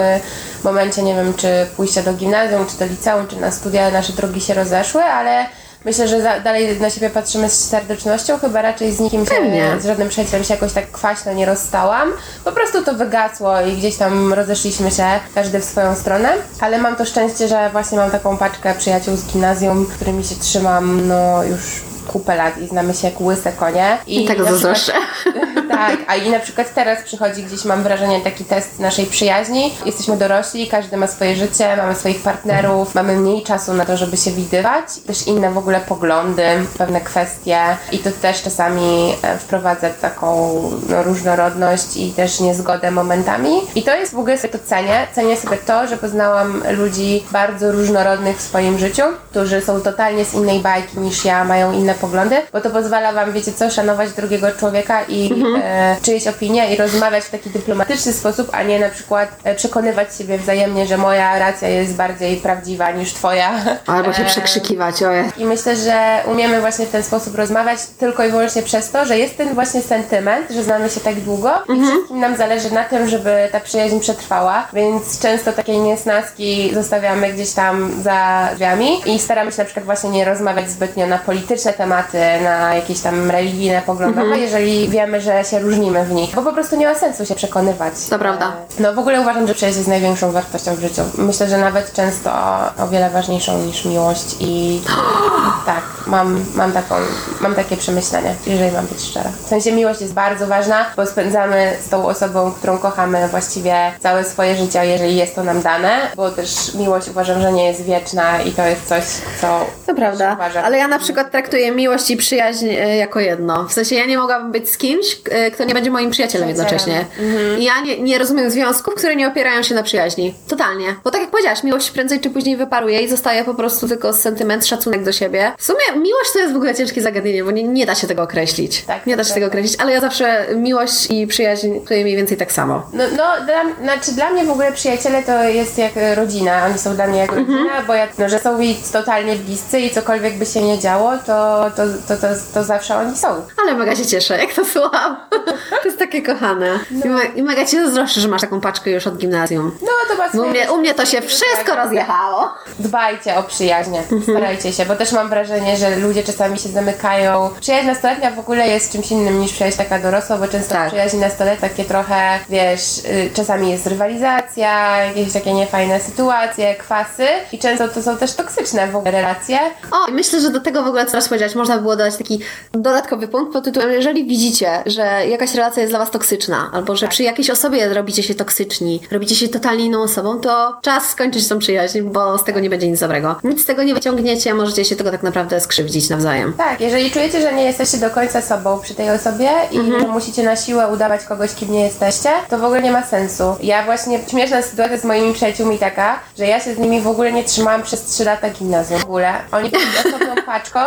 momencie, nie wiem, czy pójścia do gimnazjum, czy do liceum, czy na studia nasze drogi się rozeszły, ale myślę, że za, dalej na siebie patrzymy z serdecznością. Chyba raczej z nikim się, Pewnie. z żadnym przyjacielem się jakoś tak kwaśno nie rozstałam. Po prostu to wygasło i gdzieś tam rozeszliśmy się, każdy w swoją stronę. Ale mam to szczęście, że właśnie mam taką paczkę przyjaciół z gimnazjum, którymi się trzymam no już kupę lat i znamy się jak łyse konie. I tego na przykład- zazdroszczę. tak, a i na przykład teraz przychodzi gdzieś, mam wrażenie, taki test naszej przyjaźni. Jesteśmy dorośli, każdy ma swoje życie, mamy swoich partnerów, mamy mniej czasu na to, żeby się widywać. Też inne w ogóle poglądy, pewne kwestie i to też czasami e, wprowadza taką no, różnorodność i też niezgodę momentami. I to jest w ogóle to cenię. Cenię sobie to, że poznałam ludzi bardzo różnorodnych w swoim życiu, którzy są totalnie z innej bajki niż ja, mają inne poglądy, bo to pozwala wam, wiecie co, szanować drugiego człowieka i e, czyjeś opinie i rozmawiać w taki dyplomatyczny sposób, a nie na przykład e, przekonywać siebie wzajemnie, że moja racja jest bardziej prawdziwa niż twoja. Albo się E, przekrzykiwać, ojej. i myślę, że umiemy właśnie w ten sposób rozmawiać tylko i wyłącznie przez to, że jest ten właśnie sentyment, że znamy się tak długo i wszystkim nam zależy na tym, żeby ta przyjaźń przetrwała, więc często takie niesnaski zostawiamy gdzieś tam za drzwiami i staramy się na przykład właśnie nie rozmawiać zbytnio na polityczne tematy, na jakieś tam religijne, poglądowe, jeżeli wiemy, że się różnimy w nich, bo po prostu nie ma sensu się przekonywać. To prawda. No w ogóle uważam, że przyjaźń jest największą wartością w życiu. Myślę, że nawet często o wiele ważniejszą niż miłość i tak, mam, mam taką, mam takie przemyślenie, jeżeli mam być szczera. W sensie miłość jest bardzo ważna, bo spędzamy z tą osobą, którą kochamy właściwie całe swoje życie, jeżeli jest to nam dane, bo też miłość uważam, że nie jest wieczna i to jest coś, co To prawda, uważam. ale ja na przykład traktuję miłość i przyjaźń e, jako jedno. W sensie ja nie mogłabym być z kimś, e, kto nie będzie moim przyjacielem jednocześnie. I ja nie, nie rozumiem związków, które nie opierają się na przyjaźni. Totalnie. Bo tak jak powiedziałaś, miłość prędzej czy później wyparuje i zostaje po prostu tylko sentyment, szacunek do siebie. W sumie miłość to jest w ogóle ciężkie zagadnienie, bo nie, nie da się tego określić. Tak, nie da się tego prawda. określić, ale ja zawsze miłość i przyjaźń czuję mniej więcej tak samo. No, no dla, znaczy dla mnie w ogóle przyjaciele to jest jak e, rodzina. Oni są dla mnie jak rodzina, bo jak, no, że są mi totalnie bliscy i cokolwiek by się nie działo, to, to, to, to, to zawsze oni są. Ale mega się cieszę, jak to słucham. To jest takie kochane. I, me, I mega cię zazdroszczę, że masz taką paczkę już od gimnazjum. No to Bo u mnie, u mnie to się wszystko rozjechało. Dbajcie o przyjaźnie, starajcie się, bo też mam wrażenie, że ludzie czasami się zamykają. Przyjaźń nastoletnia w ogóle jest czymś innym niż przyjaźń taka dorosła, bo często Tak. w przyjaźni nastoletnia takie trochę, wiesz, y, czasami jest rywalizacja, jakieś takie niefajne sytuacje, kwasy i często to są też toksyczne w ogóle relacje. O, myślę, że do tego w ogóle co raz można by było dodać taki dodatkowy punkt pod tytułem, jeżeli widzicie, że jakaś relacja jest dla was toksyczna, albo że przy jakiejś osobie robicie się toksyczni, robicie się totalnie inną osobą, to czas skończyć tą przyjaźń, bo z tego nie będzie nic dobrego. Nic z tego nie wyciągniecie, możecie się tego tak naprawdę skrzywdzić nawzajem. Tak, jeżeli czujecie, że nie jesteście do końca sobą przy tej osobie i Mhm. że musicie na siłę udawać kogoś, kim nie jesteście, to w ogóle nie ma sensu. Ja właśnie, śmieszna sytuacja z moimi przyjaciółmi taka, że ja się z nimi w ogóle nie trzymałam przez 3 lata gimnazjum. W ogóle. Oni byli osobną paczką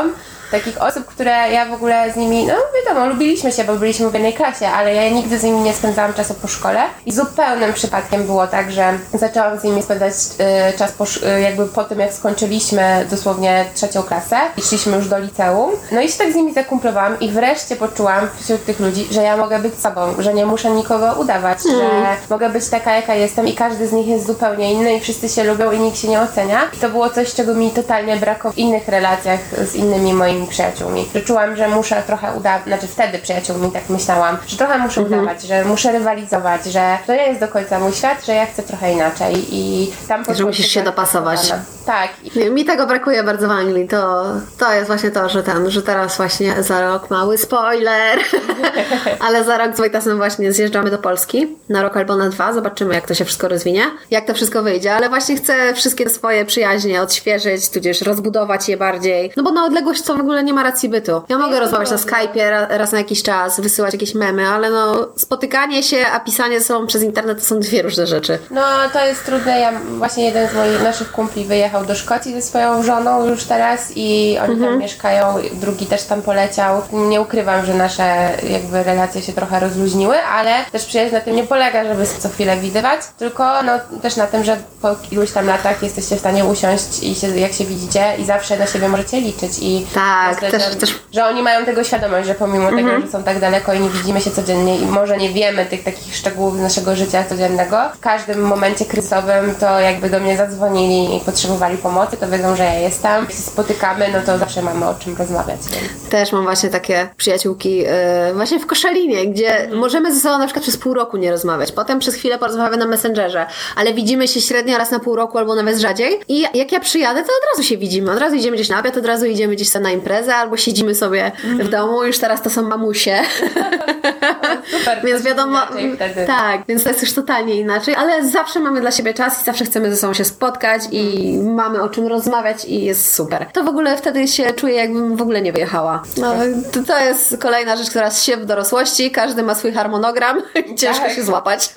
takich osób, które ja w ogóle z nimi, no wiadomo, lubiliśmy się, bo byliśmy w jednej klasie, ale ja nigdy z nimi nie spędzałam czasu po szkole i zupełnym przypadkiem było tak, że zaczęłam z nimi spędzać y, czas po, y, jakby po tym, jak skończyliśmy dosłownie trzecią klasę i szliśmy już do liceum. No i się tak z nimi zakumplowałam i wreszcie poczułam wśród tych ludzi, że ja mogę być sobą, że nie muszę nikogo udawać, że mogę być taka, jaka jestem i każdy z nich jest zupełnie inny i wszyscy się lubią i nikt się nie ocenia. I to było coś, czego mi totalnie brakowało w innych relacjach z innymi moimi moimi przyjaciółmi. Że czułam, że muszę trochę udawać, znaczy wtedy przyjaciółmi tak myślałam, że trochę muszę Mhm. udawać, że muszę rywalizować, że to nie jest do końca mój świat, że ja chcę trochę inaczej i tam po Że musisz się dopasować. przekonana. Tak. I Nie, Mi tego brakuje bardzo w Anglii. To, to jest właśnie to, że ten, że teraz właśnie za rok mały spoiler, ale za rok z Wojtasem właśnie zjeżdżamy do Polski na rok albo na dwa. Zobaczymy, jak to się wszystko rozwinie, jak to wszystko wyjdzie, ale właśnie chcę wszystkie swoje przyjaźnie odświeżyć, tudzież rozbudować je bardziej. No bo na odległość w ogóle nie ma racji bytu. Ja mogę rozmawiać na Skype'ie ra- raz na jakiś czas, wysyłać jakieś memy, ale no spotykanie się, a pisanie ze sobą przez internet to są dwie różne rzeczy. No to jest trudne. Ja właśnie jeden z moich naszych kumpli wyjechał do Szkocji ze swoją żoną już teraz i oni Mhm. tam mieszkają, drugi też tam poleciał. Nie ukrywam, że nasze jakby relacje się trochę rozluźniły, ale też przyjaźń na tym nie polega, żeby co chwilę widywać, tylko no też na tym, że po iluś tam latach jesteście w stanie usiąść i się, jak się widzicie i zawsze na siebie możecie liczyć i Tak, myślę, też- że, też- że oni mają tego świadomość, że pomimo Mhm. tego, że są tak daleko i nie widzimy się codziennie i może nie wiemy tych takich szczegółów z naszego życia codziennego, w każdym momencie kryzysowym to jakby do mnie zadzwonili i potrzebowali pomocy, to wiedzą, że ja jestem. Się spotykamy, no to zawsze mamy o czym rozmawiać. Więc. Też mam właśnie takie przyjaciółki yy, właśnie w Koszalinie, gdzie możemy ze sobą na przykład przez pół roku nie rozmawiać. Potem przez chwilę porozmawiamy na Messengerze, ale widzimy się średnio raz na pół roku albo nawet rzadziej. I jak ja przyjadę, to od razu się widzimy. Od razu idziemy gdzieś na obiad, od razu idziemy gdzieś na imprezę albo siedzimy sobie w domu. Już teraz to są mamusie. Super. Więc wiadomo, tak, więc to jest już totalnie inaczej, ale zawsze mamy dla siebie czas i zawsze chcemy ze sobą się spotkać i mamy o czym rozmawiać i jest super. To w ogóle wtedy się czuję, jakbym w ogóle nie wyjechała. No, to, to jest kolejna rzecz, która się w dorosłości, każdy ma swój harmonogram i ciężko Tak. się złapać.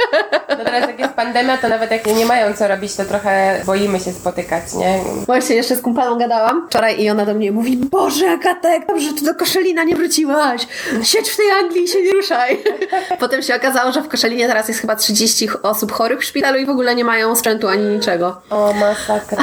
No teraz jak jest pandemia, to nawet jak nie mają co robić, to trochę boimy się spotykać, nie? Właśnie jeszcze z kumpelą gadałam wczoraj i ona do mnie mówi Boże, Agatek, dobrze, że ty do Koszalina nie wróciłaś. Siedź w tej Anglii i się nie ruszaj. Potem się okazało, że w Koszalinie teraz jest chyba 30 osób chorych w szpitalu i w ogóle nie mają sprzętu ani niczego. O, masakra.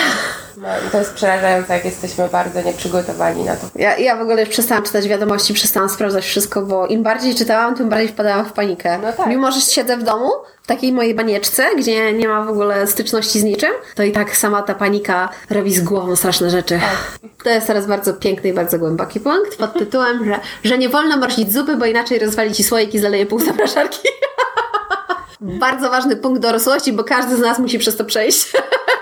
No, to jest przerażające, jak jesteśmy bardzo nieprzygotowani na to. Ja, ja w ogóle już przestałam czytać wiadomości, przestałam sprawdzać wszystko, bo im bardziej czytałam, tym bardziej wpadałam w panikę. No tak. Mimo, że siedzę w domu, w takiej mojej banieczce, gdzie nie ma w ogóle styczności z niczym, to i tak sama ta panika robi z głową straszne rzeczy. Tak. To jest teraz bardzo piękny i bardzo głęboki punkt pod tytułem, że, że nie wolno morsić zupy, bo inaczej rozwali ci słoik i zaleje pół zapraszarki. bardzo ważny punkt dorosłości, bo każdy z nas musi przez to przejść.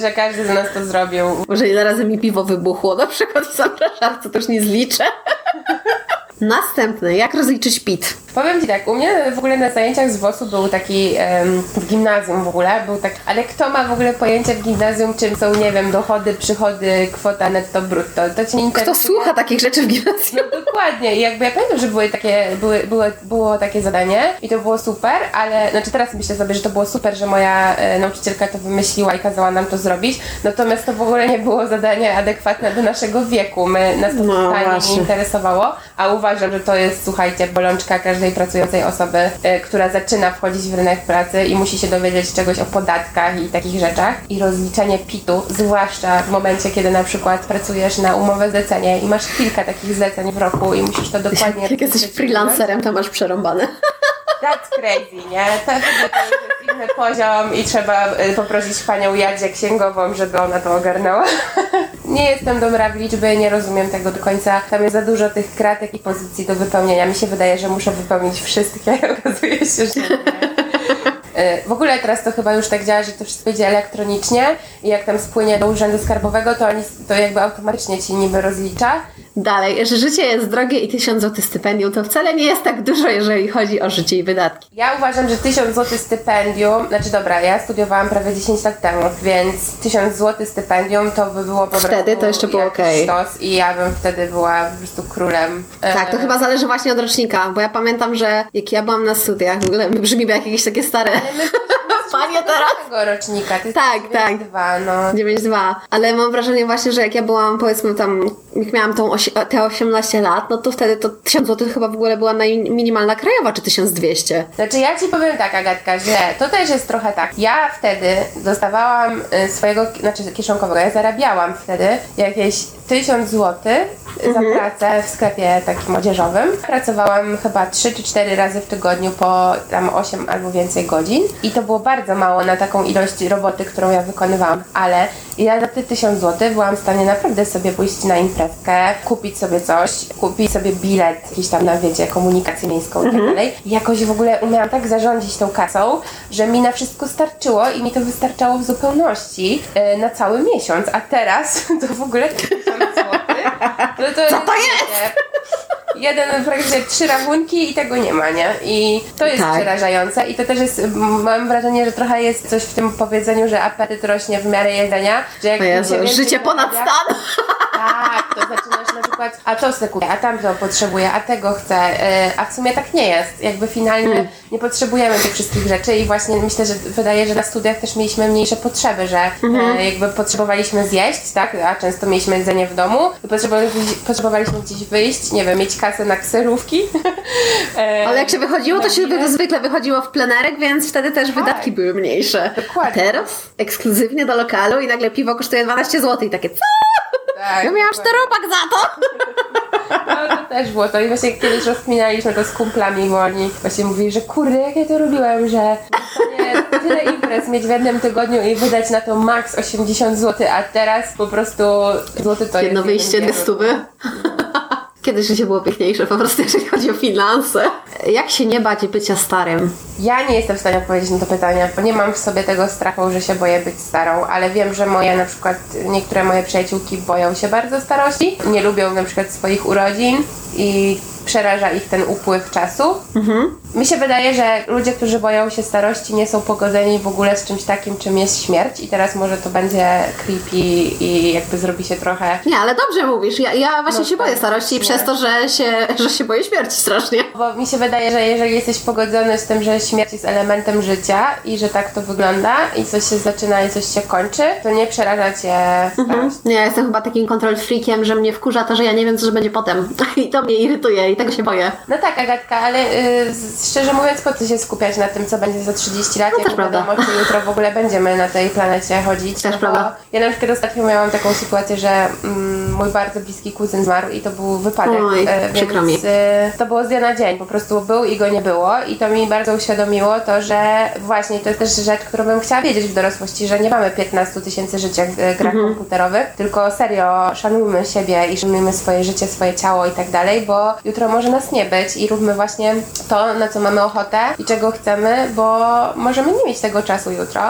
Że każdy z nas to zrobił. Może ile razy mi piwo wybuchło, na przykład w zapraszarce, to już nie zliczę. Następny, jak rozliczyć PIT? Powiem Ci tak, u mnie w ogóle na zajęciach z WOS-u był taki, em, w gimnazjum w ogóle, był tak, ale kto ma w ogóle pojęcie w gimnazjum, czym są, nie wiem, dochody, przychody, kwota netto, brutto, to Cię nie Kto interesuje. słucha takich rzeczy w gimnazjum? No dokładnie i jakby ja pamiętam, że były takie, były, było, było takie zadanie i to było super, ale znaczy teraz myślę sobie, że to było super, że moja e, nauczycielka to wymyśliła i kazała nam to zrobić, natomiast to w ogóle nie było zadanie adekwatne do naszego wieku, my, nas to No totalnie właśnie. nie interesowało, a uważam, że to jest, słuchajcie, bolączka każdej pracującej osoby, e, która zaczyna wchodzić w rynek pracy i musi się dowiedzieć czegoś o podatkach i takich rzeczach i rozliczenie PIT-u, zwłaszcza w momencie, kiedy na przykład pracujesz na umowę zlecenie i masz kilka takich zleceń w roku i musisz to dokładnie... Jak jesteś freelancerem, to masz przerąbane. That's crazy, nie? To, to jest inny poziom i trzeba y, poprosić panią Jadzie księgową, żeby ona to ogarnęła. nie jestem dobra w liczby, nie rozumiem tego do końca. Tam jest za dużo tych kratek i pozycji do wypełnienia. Mi się wydaje, że muszę wypełnić wszystkie, okazuje się, że nie. Y, W ogóle teraz to chyba już tak działa, że to wszystko idzie elektronicznie i jak tam spłynie do urzędu skarbowego, to oni to jakby automatycznie ci niby rozlicza. Dalej, że życie jest drogie i 1000 zł stypendium to wcale nie jest tak dużo, jeżeli chodzi o życie i wydatki. Ja uważam, że 1000 zł stypendium, znaczy dobra, ja studiowałam prawie 10 lat temu, więc 1000 zł stypendium to by było po Wtedy to jeszcze było okej. sztos i ja bym wtedy była po prostu królem. Tak, to E, chyba zależy właśnie od rocznika, bo ja pamiętam, że jak ja byłam na studiach, w ogóle brzmi jak jakieś takie stare panie teraz. tego rocznika, ty Tak, tak. 2, no. 9-2, ale mam wrażenie właśnie, że jak ja byłam powiedzmy tam, jak miałam tą osi- te 18 lat, no to wtedy to 1000 zł chyba w ogóle była minimalna krajowa, czy 1200. Znaczy ja Ci powiem tak, Agatka, że to też jest trochę tak. Ja wtedy dostawałam y, swojego, znaczy kieszonkowego, ja zarabiałam wtedy jakieś 1000 zł za pracę w sklepie takim odzieżowym. Pracowałam chyba 3 czy 4 razy w tygodniu po tam 8 albo więcej godzin i to było bardzo mało na taką ilość roboty, którą ja wykonywałam, ale ja za te 1000 zł byłam w stanie naprawdę sobie pójść na imprezkę, kupić sobie coś, kupić sobie bilet jakiś tam na, wiecie, komunikację miejską i tak dalej. I jakoś w ogóle umiałam tak zarządzić tą kasą, że mi na wszystko starczyło i mi to wystarczało w zupełności e, na cały miesiąc, a teraz to w ogóle 1000 zł. To, to Co to jest? Jeden, praktycznie trzy rachunki i tego nie ma, nie? I to jest Tak. przerażające i to też jest, mam wrażenie, że trochę jest coś w tym powiedzeniu, że apetyt rośnie w miarę jedzenia, że jak Jezu, życie ponad stan. tak, to zaczynasz na przykład, a to sobie kupię, a tamto potrzebuję, a tego chcę, yy, a w sumie tak nie jest. Jakby finalnie Hmm. nie potrzebujemy tych wszystkich rzeczy i właśnie myślę, że wydaje, że na studiach też mieliśmy mniejsze potrzeby, że Mhm. e, jakby potrzebowaliśmy zjeść, tak, a często mieliśmy jedzenie w domu potrzebowaliśmy gdzieś wyjść, nie wiem, mieć kasę na kserówki. E, Ale jak się wychodziło, to się zwykle wychodziło w plenerek, więc wtedy też wydatki były mniejsze. Tak. Dokładnie. A teraz ekskluzywnie do lokalu i nagle piwo kosztuje 12 zł i takie co? Tak, Ja miałam czteropak za to! No to też było to i właśnie kiedyś rozkminialiśmy to z kumplami, bo oni właśnie mówili, że kurde, jak ja to robiłem, że tyle imprez mieć w jednym tygodniu i wydać na to maks 80 zł, a teraz po prostu złoty to Jedno jest wyjście, jeden dwie stówy. Kiedyś życie było piękniejsze, po prostu jeżeli chodzi o finanse. Jak się nie bać bycia starym? Ja nie jestem w stanie odpowiedzieć na to pytanie, bo nie mam w sobie tego strachu, że się boję być starą, ale wiem, że moje na przykład niektóre moje przyjaciółki boją się bardzo starości, nie lubią na przykład swoich urodzin i przeraża ich ten upływ czasu. Mi się wydaje, że ludzie, którzy boją się starości, nie są pogodzeni w ogóle z czymś takim, czym jest śmierć i teraz może to będzie creepy i jakby zrobi się trochę Nie, ale dobrze mówisz. Ja, ja właśnie No się boję tak, starości nie. przez to, że się, że się boję śmierci strasznie. Bo mi się wydaje, że jeżeli jesteś pogodzony z tym, że śmierć jest elementem życia i że tak to wygląda i coś się zaczyna i coś się kończy, to nie przeraża cię starość. Nie, ja jestem chyba takim control freakiem, że mnie wkurza to, że ja nie wiem, co będzie potem. I to mnie irytuje i tego się boję. No tak, Agatka, ale y, szczerze mówiąc, po co się skupiać na tym, co będzie za 30 lat, No jak nie wiadomo, czy jutro w ogóle będziemy na tej planecie chodzić. Też bo prawda. Ja na przykład ostatnio miałam taką sytuację, że mm, mój bardzo bliski kuzyn zmarł i to był wypadek. Oj, e, przykro więc, mi. y, to było z dnia na dzień, po prostu był i go nie było i to mi bardzo uświadomiło to, że właśnie to jest też rzecz, którą bym chciała wiedzieć w dorosłości, że nie mamy 15 tysięcy żyć jak w e, grach Mhm. komputerowych, tylko serio szanujmy siebie i szanujmy swoje życie, swoje ciało i tak dalej, bo jutro może nas nie być i róbmy właśnie to, na co mamy ochotę i czego chcemy, bo możemy nie mieć tego czasu jutro.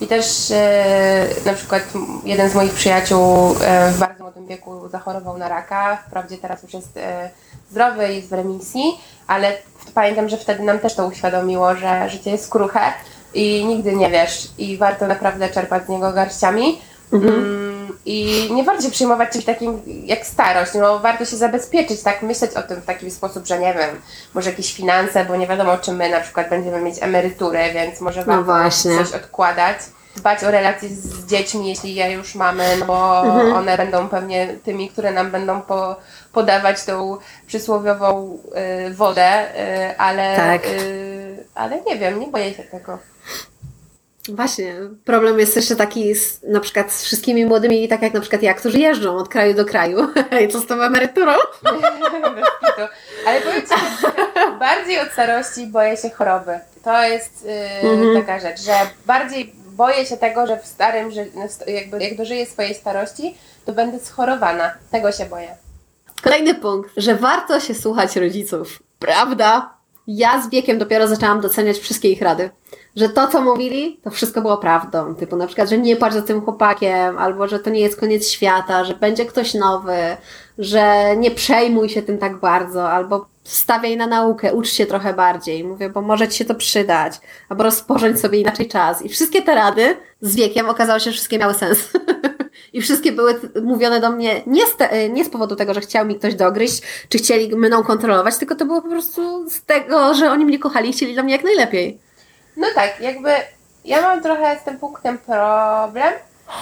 I też e, na przykład jeden z moich przyjaciół e, w bardzo młodym wieku zachorował na raka. Wprawdzie teraz już jest e, zdrowy i jest w remisji, ale pamiętam, że wtedy nam też to uświadomiło, że życie jest kruche i nigdy nie wiesz i warto naprawdę czerpać z niego garściami. Mm, I nie warto się przejmować czymś takim jak starość, no warto się zabezpieczyć, tak myśleć o tym w taki sposób, że nie wiem, może jakieś finanse, bo nie wiadomo czy my na przykład będziemy mieć emerytury, więc może warto właśnie. coś odkładać. Dbać o relacje z dziećmi, jeśli je już mamy, no bo one będą pewnie tymi, które nam będą po, podawać tą przysłowiową y, wodę, y, ale, Tak. y, ale nie wiem, nie boję się tego. Właśnie, problem jest jeszcze taki z, na przykład z wszystkimi młodymi, tak jak na przykład ja, którzy jeżdżą od kraju do kraju. I co z tą emeryturą? Ale powiem Ci, bardziej od starości boję się choroby. To jest yy, taka rzecz, że bardziej boję się tego, że w starym, ży- jakby jak dożyję swojej starości, to będę schorowana. Tego się boję. Kolejny punkt, że warto się słuchać rodziców. Prawda? Ja z wiekiem dopiero zaczęłam doceniać wszystkie ich rady. Że to, co mówili, to wszystko było prawdą. Typu na przykład, że nie płacz za tym chłopakiem, albo że to nie jest koniec świata, że będzie ktoś nowy, że nie przejmuj się tym tak bardzo, albo stawiaj na naukę, ucz się trochę bardziej. Mówię, bo może ci się to przydać, albo rozporządź sobie inaczej czas. I wszystkie te rady z wiekiem okazało się, że wszystkie miały sens. I wszystkie były mówione do mnie nie z, te, nie z powodu tego, że chciał mi ktoś dogryźć, czy chcieli mną kontrolować, tylko to było po prostu z tego, że oni mnie kochali i chcieli dla mnie jak najlepiej. No tak, jakby ja mam trochę z tym punktem problem,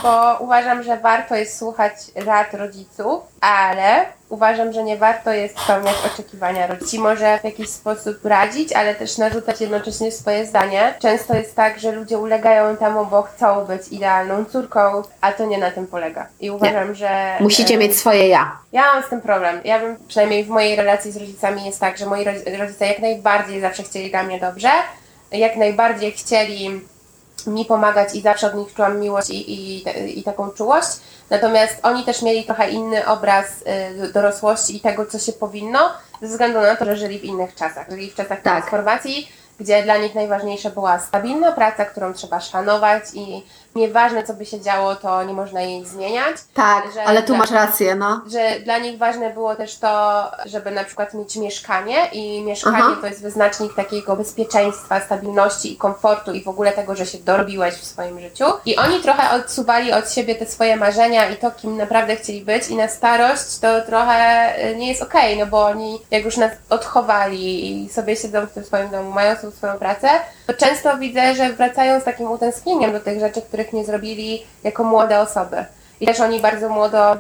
bo uważam, że warto jest słuchać rad rodziców, ale uważam, że nie warto jest spełniać oczekiwania rodziców. Może w jakiś sposób radzić, ale też narzucać jednocześnie swoje zdanie. Często jest tak, że ludzie ulegają temu, bo chcą być idealną córką, a to nie na tym polega. I uważam, że... Musicie e, mieć swoje ja. ja mam z tym problem. Ja bym, przynajmniej w mojej relacji z rodzicami jest tak, że moi rodz- rodzice jak najbardziej zawsze chcieli dla mnie dobrze, jak najbardziej chcieli mi pomagać i zawsze od nich czułam miłość i, i, i taką czułość. Natomiast oni też mieli trochę inny obraz y, dorosłości i tego, co się powinno, ze względu na to, że żyli w innych czasach. Żyli w czasach Tak. transformacji, gdzie dla nich najważniejsza była stabilna praca, którą trzeba szanować i nieważne, co by się działo, to nie można jej zmieniać. Tak, Że ale tu dla- masz rację, no. że dla nich ważne było też to, żeby na przykład mieć mieszkanie i mieszkanie Aha. to jest wyznacznik takiego bezpieczeństwa, stabilności i komfortu i w ogóle tego, że się dorobiłeś w swoim życiu. I oni trochę odsuwali od siebie te swoje marzenia i to, kim naprawdę chcieli być i na starość to trochę y, nie jest okej, no bo oni jak już nas odchowali i sobie siedzą w tym swoim domu, mają swoją pracę, to często widzę, że wracają z takim utęsknieniem do tych rzeczy, których nie zrobili jako młode osoby. I też oni bardzo młodo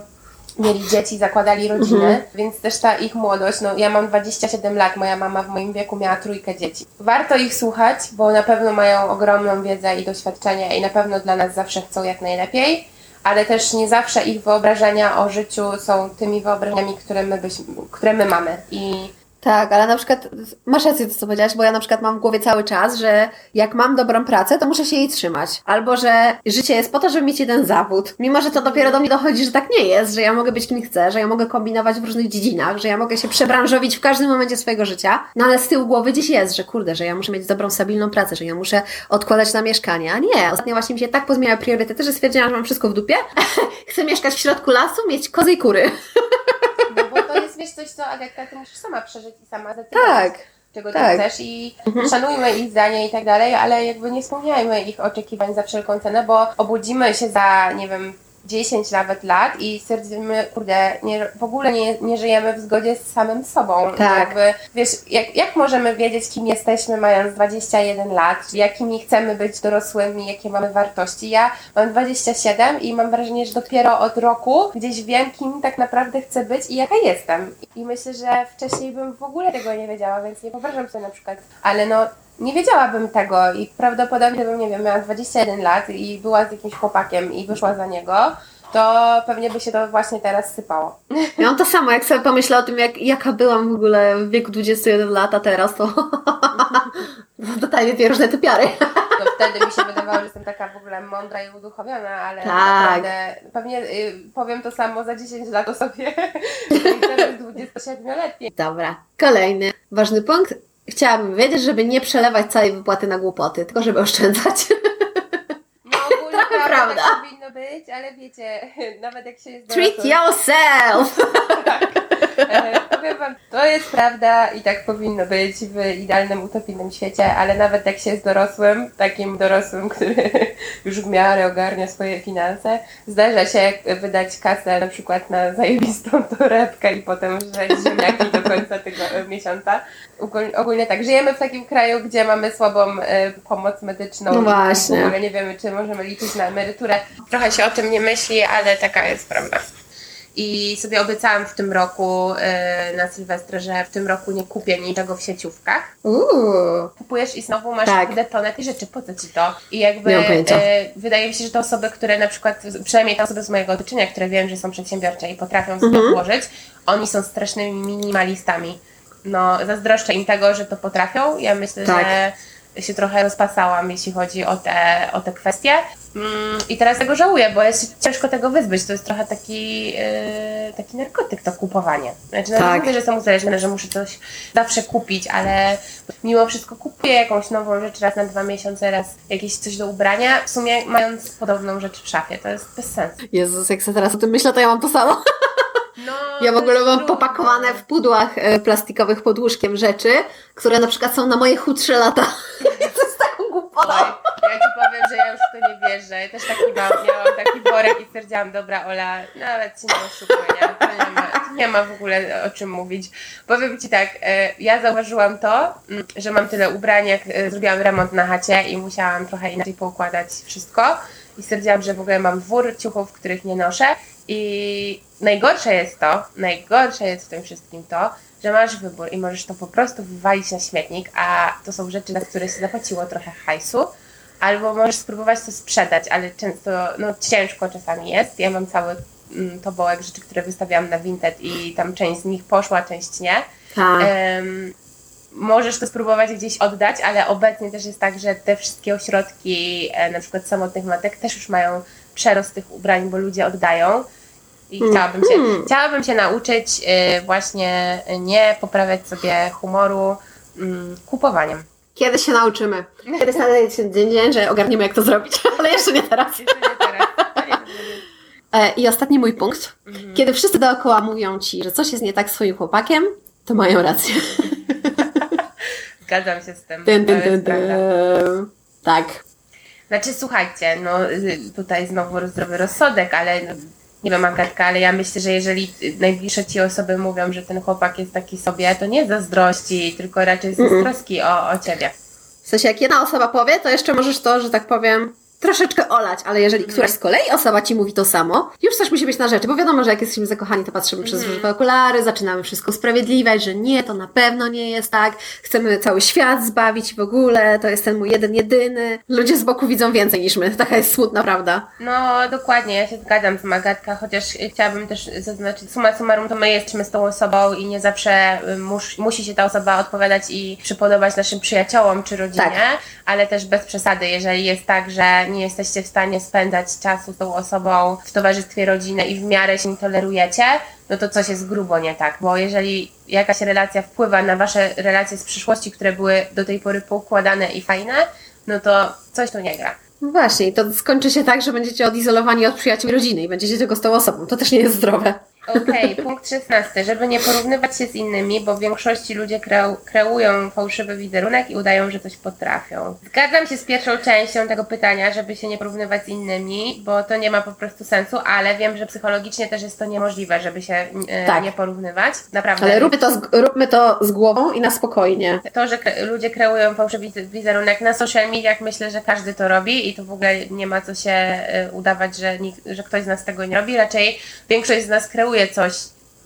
mieli dzieci, zakładali rodziny, więc też ta ich młodość, no ja mam 27 lat, moja mama w moim wieku miała trójkę dzieci. Warto ich słuchać, bo na pewno mają ogromną wiedzę i doświadczenie i na pewno dla nas zawsze chcą jak najlepiej, ale też nie zawsze ich wyobrażenia o życiu są tymi wyobrażeniami, które my, byśmy, które my mamy. I Tak, ale na przykład masz rację, co powiedziałaś, bo ja na przykład mam w głowie cały czas, że jak mam dobrą pracę, to muszę się jej trzymać. Albo, że życie jest po to, żeby mieć jeden zawód. Mimo, że to dopiero do mnie dochodzi, że tak nie jest, że ja mogę być kim chcę, że ja mogę kombinować w różnych dziedzinach, że ja mogę się przebranżowić w każdym momencie swojego życia. No ale z tyłu głowy gdzieś jest, że kurde, że ja muszę mieć dobrą, stabilną pracę, że ja muszę odkładać na mieszkanie. A nie, ostatnio właśnie mi się tak pozmieniały priorytety, że stwierdziłam, że mam wszystko w dupie. chcę mieszkać w środku lasu, mieć kozy i kury. wiesz coś, co Agatka, ty musisz sama przeżyć i sama zdecydować. Tak. czego Tak. ty chcesz i szanujmy ich zdanie i tak dalej, ale jakby nie spełniajmy ich oczekiwań za wszelką cenę, bo obudzimy się za, nie wiem, 10 nawet lat i stwierdzimy, kurde, nie, w ogóle nie, nie żyjemy w zgodzie z samym sobą. Tak. Jakby, wiesz, jak, jak możemy wiedzieć, kim jesteśmy mając 21 lat, jakimi chcemy być dorosłymi, jakie mamy wartości. Ja mam 27 i mam wrażenie, że dopiero od roku gdzieś wiem, kim tak naprawdę chcę być i jaka jestem. I myślę, że wcześniej bym w ogóle tego nie wiedziała, więc nie wyobrażam sobie na przykład, ale no nie wiedziałabym tego i prawdopodobnie bym, nie wiem, miała 21 lat i była z jakimś chłopakiem i wyszła za niego, to pewnie by się to właśnie teraz sypało. Ja mam to samo, jak sobie pomyślę o tym, jak, jaka byłam w ogóle w wieku 21 lat, a teraz to totalnie dwie różne typiary. No wtedy mi się wydawało, że jestem taka w ogóle mądra i uduchowiona, ale Tak. naprawdę pewnie y, powiem to samo za 10 lat o sobie. Teraz 27-letniej. Dobra, kolejny ważny punkt. Chciałabym wiedzieć, żeby nie przelewać całej wypłaty na głupoty, tylko żeby oszczędzać. No ogólnie Trochę prawda, tak powinno być, ale wiecie, nawet jak się jest Treat dorosłym, yourself! E, Powiem Wam, to jest prawda i tak powinno być w idealnym, utopijnym świecie, ale nawet jak się jest dorosłym, takim dorosłym, który już w miarę ogarnia swoje finanse, zdarza się wydać kasę na przykład na zajebistą torebkę i potem żreć ziemniaki do końca tego e, miesiąca. Ogólnie, tak, żyjemy w takim kraju, gdzie mamy słabą e, pomoc medyczną No właśnie. w ogóle nie wiemy, czy możemy liczyć na emeryturę. Trochę się o tym nie myśli, ale taka jest prawda. I sobie obiecałam w tym roku e, na Sylwestrę, że w tym roku nie kupię niczego w sieciówkach. Uuu. Kupujesz i znowu masz Tak. tak. tonę tych rzeczy, po co ci to? I jakby e, wydaje mi się, że te osoby, które na przykład, przynajmniej te osoby z mojego otoczenia, które wiem, że są przedsiębiorcze i potrafią sobie Mhm. odłożyć, oni są strasznymi minimalistami. No, zazdroszczę im tego, że to potrafią. Ja myślę, Tak. że się trochę rozpasałam, jeśli chodzi o te, o te kwestie. Mm, I teraz tego żałuję, bo jest ciężko tego wyzbyć. To jest trochę taki, yy, taki narkotyk, to kupowanie. Znaczy, no, Tak. nie mówię, że jestem uzależniona, że muszę coś zawsze kupić, ale mimo wszystko kupuję jakąś nową rzecz raz na dwa miesiące, raz jakieś coś do ubrania, w sumie mając podobną rzecz w szafie. To jest bez sensu. Jezus, jak sobie teraz o tym myślę, to ja mam to samo. No, Ja w ogóle mam popakowane w pudłach e, plastikowych pod łóżkiem rzeczy, które na przykład są na moje chudsze lata. to jest taką głupotą. Oj, ja ci powiem, że ja już w to nie wierzę. Ja też taki mam, miałam taki worek i stwierdziłam, dobra Ola, nawet ci nie oszukuję, nie? To nie ma, nie ma w ogóle o czym mówić. Powiem ci tak, e, ja zauważyłam to, mm, że mam tyle ubrań, jak e, zrobiłam remont na chacie i musiałam trochę inaczej poukładać wszystko i stwierdziłam, że w ogóle mam wór ciuchów, których nie noszę i najgorsze jest to, najgorsze jest w tym wszystkim to, że masz wybór i możesz to po prostu wywalić na śmietnik, a to są rzeczy, za które się zapłaciło trochę hajsu, albo możesz spróbować to sprzedać, ale często, no ciężko czasami jest. Ja mam cały mm, tobołek rzeczy, które wystawiałam na Vinted i tam część z nich poszła, część nie. Tak. Em, możesz to spróbować gdzieś oddać, ale obecnie też jest tak, że te wszystkie ośrodki, e, na przykład samotnych matek, też już mają przerost tych ubrań, bo ludzie oddają. I chciałabym się, chciałabym się nauczyć y, właśnie nie poprawiać sobie humoru mm, kupowaniem. Kiedyś się nauczymy. Kiedyś nadejdzie dzień, dzień, że ogarniemy jak to zrobić, ale jeszcze nie teraz. Jeszcze nie teraz. E, I ostatni mój punkt. Kiedy wszyscy dookoła mówią ci, że coś jest nie tak z swoim chłopakiem, to mają rację. Zgadzam się z tym. Dyn, dyn. prawda. Tak. Znaczy, słuchajcie, no y, tutaj znowu zdrowy rozsądek, ale no, nie wiem, Agatka, ale ja myślę, że jeżeli najbliższe ci osoby mówią, że ten chłopak jest taki sobie, to nie zazdrości, tylko raczej z troski o, o ciebie. W sensie, jak jedna osoba powie, to jeszcze możesz to, że tak powiem, troszeczkę olać, ale jeżeli któraś z kolei osoba ci mówi to samo, już coś musi być na rzeczy, bo wiadomo, że jak jesteśmy zakochani, to patrzymy przez różowe okulary, zaczynamy wszystko usprawiedliwiać, że nie, to na pewno nie jest tak, chcemy cały świat zbawić w ogóle, to jest ten mój jeden, jedyny. Ludzie z boku widzą więcej niż my, taka jest smutna prawda. No, dokładnie, ja się zgadzam z Magatka, chociaż chciałabym też zaznaczyć, summa summarum, to my jesteśmy z tą osobą i nie zawsze y, mus, musi się ta osoba odpowiadać i przypodobać naszym przyjaciołom czy rodzinie, Tak. ale też bez przesady, jeżeli jest tak, że nie jesteście w stanie spędzać czasu z tą osobą w towarzystwie rodziny i w miarę się tolerujecie, no to coś jest grubo nie tak, bo jeżeli jakaś relacja wpływa na wasze relacje z przyszłości, które były do tej pory poukładane i fajne, no to coś tu nie gra. No właśnie, to skończy się tak, że będziecie odizolowani od przyjaciół rodziny i będziecie tylko z tą osobą. To też nie jest zdrowe. Okej, punkt 16. Żeby nie porównywać się z innymi, bo w większości ludzie kreu- kreują fałszywy wizerunek i udają, że coś potrafią. Zgadzam się z pierwszą częścią tego pytania, żeby się nie porównywać z innymi, bo to nie ma po prostu sensu, ale wiem, że psychologicznie też jest to niemożliwe, żeby się e, Tak. nie porównywać. Naprawdę. Ale róbmy to, z, róbmy to z głową i na spokojnie. To, że kre- ludzie kreują fałszywy wiz- wizerunek na social mediach, myślę, że każdy to robi i to w ogóle nie ma co się e, udawać, że, że ktoś z nas tego nie robi. Raczej większość z nas kreuje coś,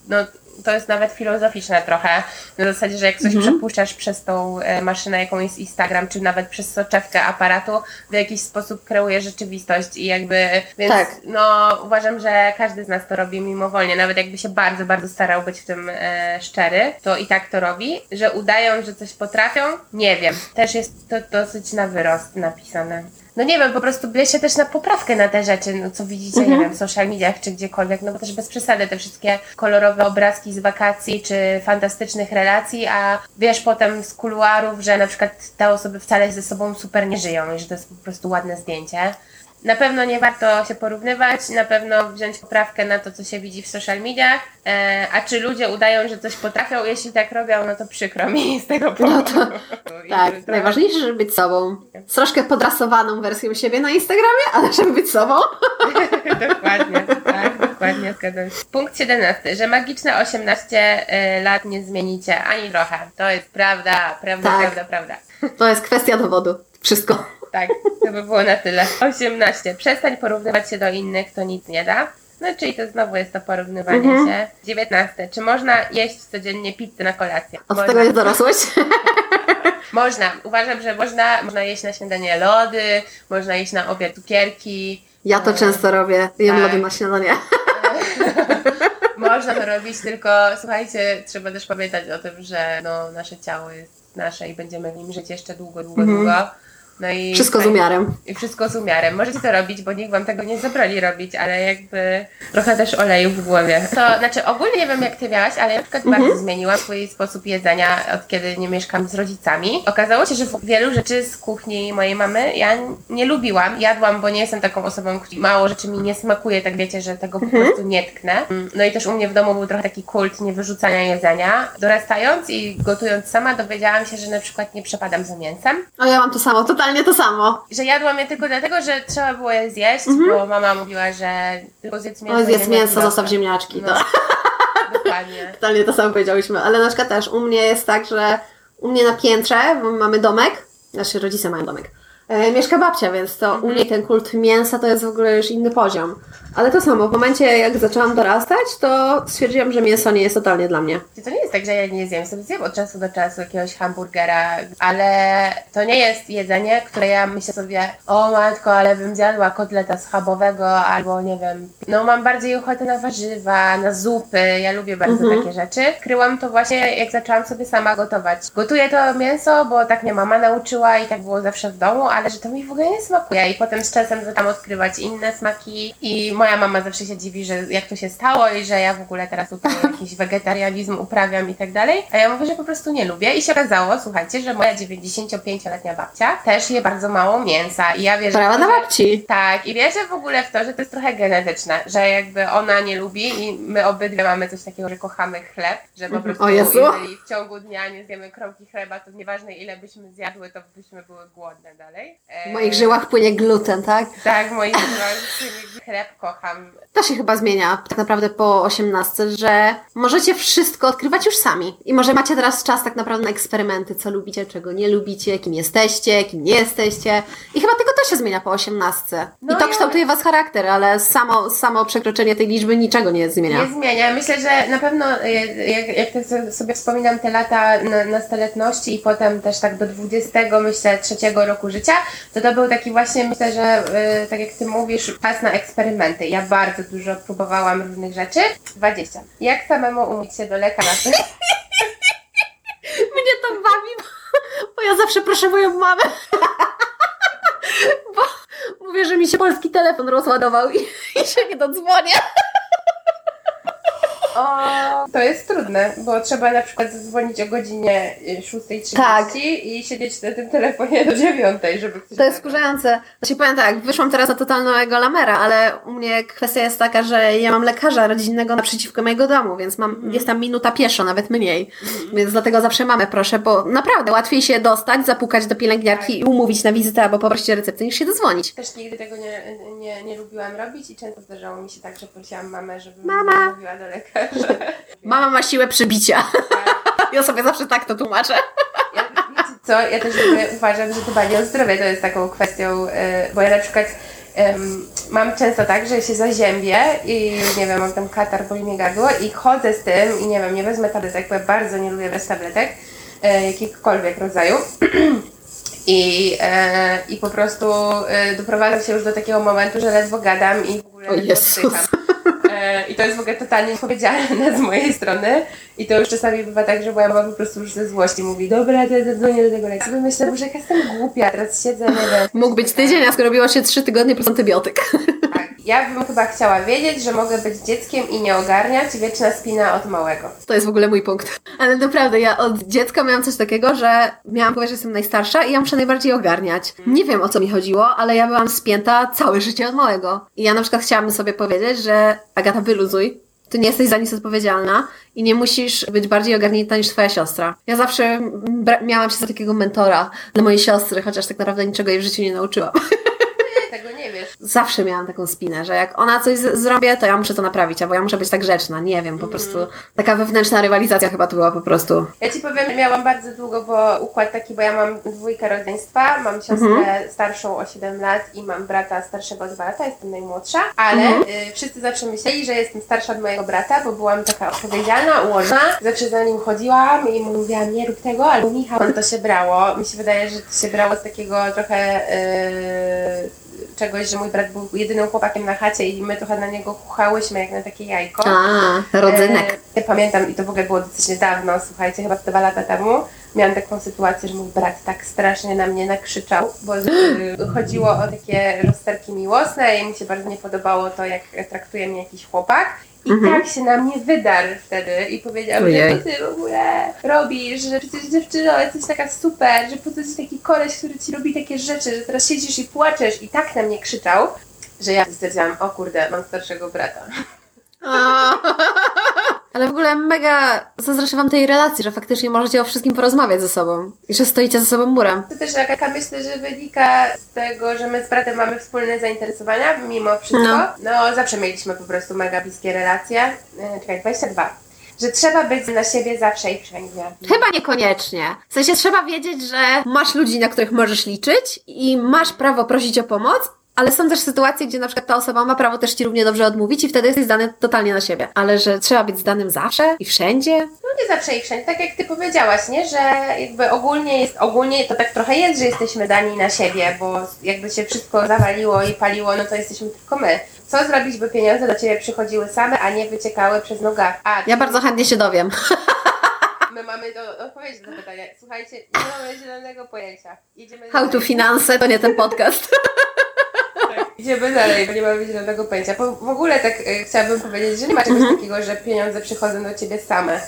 no to jest nawet filozoficzne trochę, na zasadzie, że jak coś przepuszczasz przez tą e, maszynę, jaką jest Instagram, czy nawet przez soczewkę aparatu, w jakiś sposób kreuje rzeczywistość i jakby, więc Tak. no uważam, że każdy z nas to robi mimowolnie, nawet jakby się bardzo, bardzo starał być w tym e, szczery, to i tak to robi, że udają, że coś potrafią, nie wiem, też jest to dosyć na wyrost napisane. No nie wiem, po prostu bierz się też na poprawkę na te rzeczy, no co widzicie, nie wiem, w social mediach czy gdziekolwiek, no bo też bez przesady te wszystkie kolorowe obrazki z wakacji czy fantastycznych relacji, a wiesz potem z kuluarów, że na przykład te osoby wcale ze sobą super nie żyją i że to jest po prostu ładne zdjęcie. Na pewno nie warto się porównywać, na pewno wziąć poprawkę na to, co się widzi w social mediach. E, a czy ludzie udają, że coś potrafią? Jeśli tak robią, no to przykro mi z tego powodu. I Tak, trochę- najważniejsze, żeby być sobą. Z troszkę podrasowaną wersją siebie na Instagramie, ale żeby być sobą. Dokładnie, tak, dokładnie zgadzam się. Punkt 17, że magiczne 18 y, lat nie zmienicie ani trochę. To jest prawda, prawda, Tak. prawda, prawda. To jest kwestia dowodu. Wszystko. Tak, to by było na tyle. 18. Przestań porównywać się do innych, to nic nie da. No czyli to znowu jest to porównywanie Mhm. się. 19. Czy można jeść codziennie pizzę na kolację? Od Można. tego jest dorosłość. Można. Uważam, że można. Można jeść na śniadanie lody, można jeść na obiad cukierki. Ja to często robię. Jem Tak. lody na śniadanie. Można to robić, tylko słuchajcie, trzeba też pamiętać o tym, że no, nasze ciało jest nasze i będziemy w nim żyć jeszcze długo, długo, długo. No i. Wszystko z umiarem. I wszystko z umiarem. Możecie to robić, bo nikt wam tego nie zabroni robić, ale jakby trochę też oleju w głowie. To znaczy ogólnie nie wiem jak ty miałaś, ale ja na przykład Mhm. bardzo zmieniłam swój sposób jedzenia od kiedy nie mieszkam z rodzicami. Okazało się, że wielu rzeczy z kuchni mojej mamy ja nie lubiłam. Jadłam, bo nie jestem taką osobą, która mało rzeczy mi nie smakuje, tak wiecie, że tego po Mhm. prostu nie tknę. No i też u mnie w domu był trochę taki kult niewyrzucania jedzenia. Dorastając i gotując sama dowiedziałam się, że na przykład nie przepadam za mięsem O, ja mam to samo, totalnie to samo. że jadłam je tylko dlatego, że trzeba było je zjeść, bo mama mówiła, że tylko zjedz mięso. O, zjedz mięso, zostaw ziemniaczki. No. To. Dokładnie. Totalnie to samo powiedziałyśmy. Ale na przykład też u mnie jest tak, że u mnie na piętrze, bo mamy domek, znaczy rodzice mają domek, e, mieszka babcia, więc to u niej ten kult mięsa to jest w ogóle już inny poziom. Ale to samo, w momencie jak zaczęłam dorastać, to stwierdziłam, że mięso nie jest totalnie dla mnie. To nie jest tak, że ja nie zjem. Sobie zjem od czasu do czasu jakiegoś hamburgera, ale to nie jest jedzenie, które ja myślę sobie, o matko, ale bym zjadła kotleta schabowego albo nie wiem. No mam bardziej ochotę na warzywa, na zupy. Ja lubię bardzo Mhm. takie rzeczy. Kryłam to właśnie jak zaczęłam sobie sama gotować. Gotuję to mięso, bo tak mnie mama nauczyła i tak było zawsze w domu, ale że to mi w ogóle nie smakuje. I potem z czasem zaczęłam odkrywać inne smaki i moja mama zawsze się dziwi, że jak to się stało i że ja w ogóle teraz tutaj jakiś wegetarianizm uprawiam i tak dalej. A ja mówię, że po prostu nie lubię i się okazało, słuchajcie, że moja 95-letnia babcia też je bardzo mało mięsa i ja wierzę Brawa w na babci. tak, i wierzę w ogóle w to, że to jest trochę genetyczne, że jakby ona nie lubi i my obydwie mamy coś takiego, że kochamy chleb, że po prostu O Jezu. jeżeli w ciągu dnia nie zjemy kromki chleba, to nieważne ile byśmy zjadły, to byśmy były głodne dalej. W moich żyłach płynie gluten, tak? Tak, w moich żyłach chleb kocham. To się chyba zmienia tak naprawdę po 18, że możecie wszystko odkrywać już sami. I może macie teraz czas tak naprawdę na eksperymenty, co lubicie, czego nie lubicie, kim jesteście, kim nie jesteście. I chyba tylko to się zmienia po 18. No I to ja- kształtuje was charakter, ale samo, samo przekroczenie tej liczby niczego nie zmienia. Nie zmienia. Myślę, że na pewno e, jak, jak tak so- sobie wspominam te lata na- nastoletności i potem też tak do 20, myślę, trzeciego roku życia, to to był taki właśnie, myślę, że e, tak jak Ty mówisz, czas na eksperymenty. Ja bardzo dużo próbowałam różnych rzeczy. 20. Jak samemu umyć się do lekarza? Mnie to bawi, bo, bo ja zawsze proszę moją mamę. Bo mówię, że mi się polski telefon rozładował i, i się nie dodzwonię. O, to jest trudne, bo trzeba na przykład zadzwonić o godzinie y, 6.30 Tak. i siedzieć na tym telefonie do 9, żeby ktoś... To jest wkurzające. Znaczy powiem tak, wyszłam teraz na totalnego lamera, ale u mnie kwestia jest taka, że ja mam lekarza rodzinnego naprzeciwko mojego domu, więc mam, jest tam minuta pieszo, nawet mniej. Więc dlatego zawsze mamy proszę, bo naprawdę łatwiej się dostać, zapukać do pielęgniarki i umówić na wizytę albo poprosić receptę, niż się dodzwonić. Też nigdy tego nie, nie, nie lubiłam robić i często zdarzało mi się tak, że prosiłam mamę, żeby Mama. mówiła do lekarza. Mama ma siłę przybicia. Ja sobie zawsze tak to tłumaczę. Ja, co, ja też uważam, że dbanie o zdrowie to jest taką kwestią, y, bo ja na przykład em, mam często tak, że się zaziębię i nie wiem, mam tam katar, boli mnie gardło i chodzę z tym i nie wiem, nie wezmę tabletek, bo ja bardzo nie lubię brać tabletek e, jakichkolwiek rodzaju. I, e, I po prostu e, doprowadzam się już do takiego momentu, że ledwo gadam i w ogóle O Jezus. oddycham. E, I to jest w ogóle totalnie niepowiedzialne z mojej strony. I to już czasami bywa tak, że moja mama po prostu już ze złości mówi Dobra, to ja zadzwonię do tego lekarza. Myślę, że jak jestem głupia, teraz siedzę, nie wiem. Mógł być tydzień, a skoro robiło się trzy tygodnie plus antybiotyk. Ja bym chyba chciała wiedzieć, że mogę być dzieckiem i nie ogarniać. Wieczna spina od małego. To jest w ogóle mój punkt. Ale naprawdę, ja od dziecka miałam coś takiego, że miałam powiedzieć, że jestem najstarsza i ja muszę najbardziej ogarniać. Nie wiem o co mi chodziło, ale ja byłam spięta całe życie od małego. I ja na przykład chciałabym sobie powiedzieć, że Agata, wyluzuj. Ty nie jesteś za nic odpowiedzialna i nie musisz być bardziej ogarnięta niż twoja siostra. Ja zawsze miałam się za takiego mentora dla mojej siostry, chociaż tak naprawdę niczego jej w życiu nie nauczyłam. Nie, tego nie wiesz. Zawsze miałam taką spinę, że jak ona coś zrobię, to ja muszę to naprawić, albo ja muszę być tak grzeczna. Nie wiem, po prostu taka wewnętrzna rywalizacja chyba to była po prostu. Ja ci powiem, miałam bardzo długo bo układ taki, bo ja mam dwójkę rodzeństwa, mam siostrę starszą o 7 lat i mam brata starszego o 2 lata, jestem najmłodsza, ale y, wszyscy zawsze myśleli, że jestem starsza od mojego brata, bo byłam taka odpowiedzialna, ułożona, zawsze za nim chodziłam i mu mówiłam, nie rób tego, albo Michał, to się brało. Mi się wydaje, że to się brało z takiego trochę y, czegoś, że mój brat był jedynym chłopakiem na chacie i my trochę na niego chuchałyśmy jak na takie jajko. A, rodzynek. E, ja pamiętam i to w ogóle było dosyć niedawno, słuchajcie, chyba dwa lata temu. Miałam taką sytuację, że mój brat tak strasznie na mnie nakrzyczał, bo y, chodziło o takie rozterki miłosne i mu się bardzo nie podobało to, jak traktuje mnie jakiś chłopak. I tak się na mnie wydarł wtedy i powiedział, Ojej. że co ty w ogóle robisz, że przecież dziewczyno jesteś taka super, że po co jesteś taki koleś, który ci robi takie rzeczy, że teraz siedzisz i płaczesz i tak na mnie krzyczał, że ja stwierdziłam, o kurde, mam starszego brata. Ale w ogóle mega zazdroszczę wam tej relacji, że faktycznie możecie o wszystkim porozmawiać ze sobą i że stoicie ze sobą murem. To też jaka myślę, że wynika z tego, że my z bratem mamy wspólne zainteresowania, mimo wszystko. No. No, zawsze mieliśmy po prostu mega bliskie relacje. E, Czekaj, 22. Że trzeba być na siebie zawsze i wszędzie. Chyba niekoniecznie. W sensie trzeba wiedzieć, że masz ludzi, na których możesz liczyć i masz prawo prosić o pomoc, Ale są też sytuacje, gdzie na przykład ta osoba ma prawo też ci równie dobrze odmówić i wtedy jesteś zdany totalnie na siebie. Ale że trzeba być zdanym zawsze i wszędzie? No nie zawsze i wszędzie, tak jak ty powiedziałaś, nie? Że jakby ogólnie jest, ogólnie to tak trochę jest, że jesteśmy dani na siebie, bo jakby się wszystko zawaliło i paliło, no to jesteśmy tylko my. Co zrobić, by pieniądze do ciebie przychodziły same, a nie wyciekały przez nogę? A, Ja bardzo chętnie się dowiem. my mamy do, odpowiedź na to pytanie. Słuchajcie, nie mamy zielonego pojęcia. Idziemy How to finanse to nie ten podcast. Idziemy dalej, bo nie mamy zielonego pojęcia. Po, w ogóle tak e, chciałabym powiedzieć, że nie ma czegoś Mhm. takiego, że pieniądze przychodzą do ciebie same.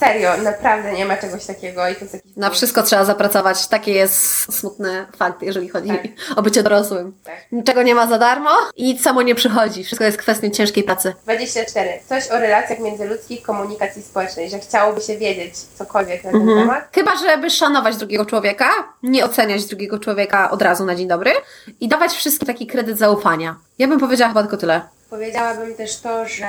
Serio, naprawdę nie ma czegoś takiego i to jest jakiś Na wszystko trzeba zapracować. Taki jest smutny fakt, jeżeli chodzi Tak. o bycie dorosłym. Tak. Niczego nie ma za darmo i nic samo nie przychodzi. Wszystko jest kwestią ciężkiej pracy. 24. Coś o relacjach międzyludzkich, komunikacji społecznej, że chciałoby się wiedzieć cokolwiek na ten Mhm. temat. Chyba, żeby szanować drugiego człowieka, nie oceniać drugiego człowieka od razu na dzień dobry i dawać wszystkim taki kredyt zaufania. Ja bym powiedziała chyba tylko tyle. Powiedziałabym też to, że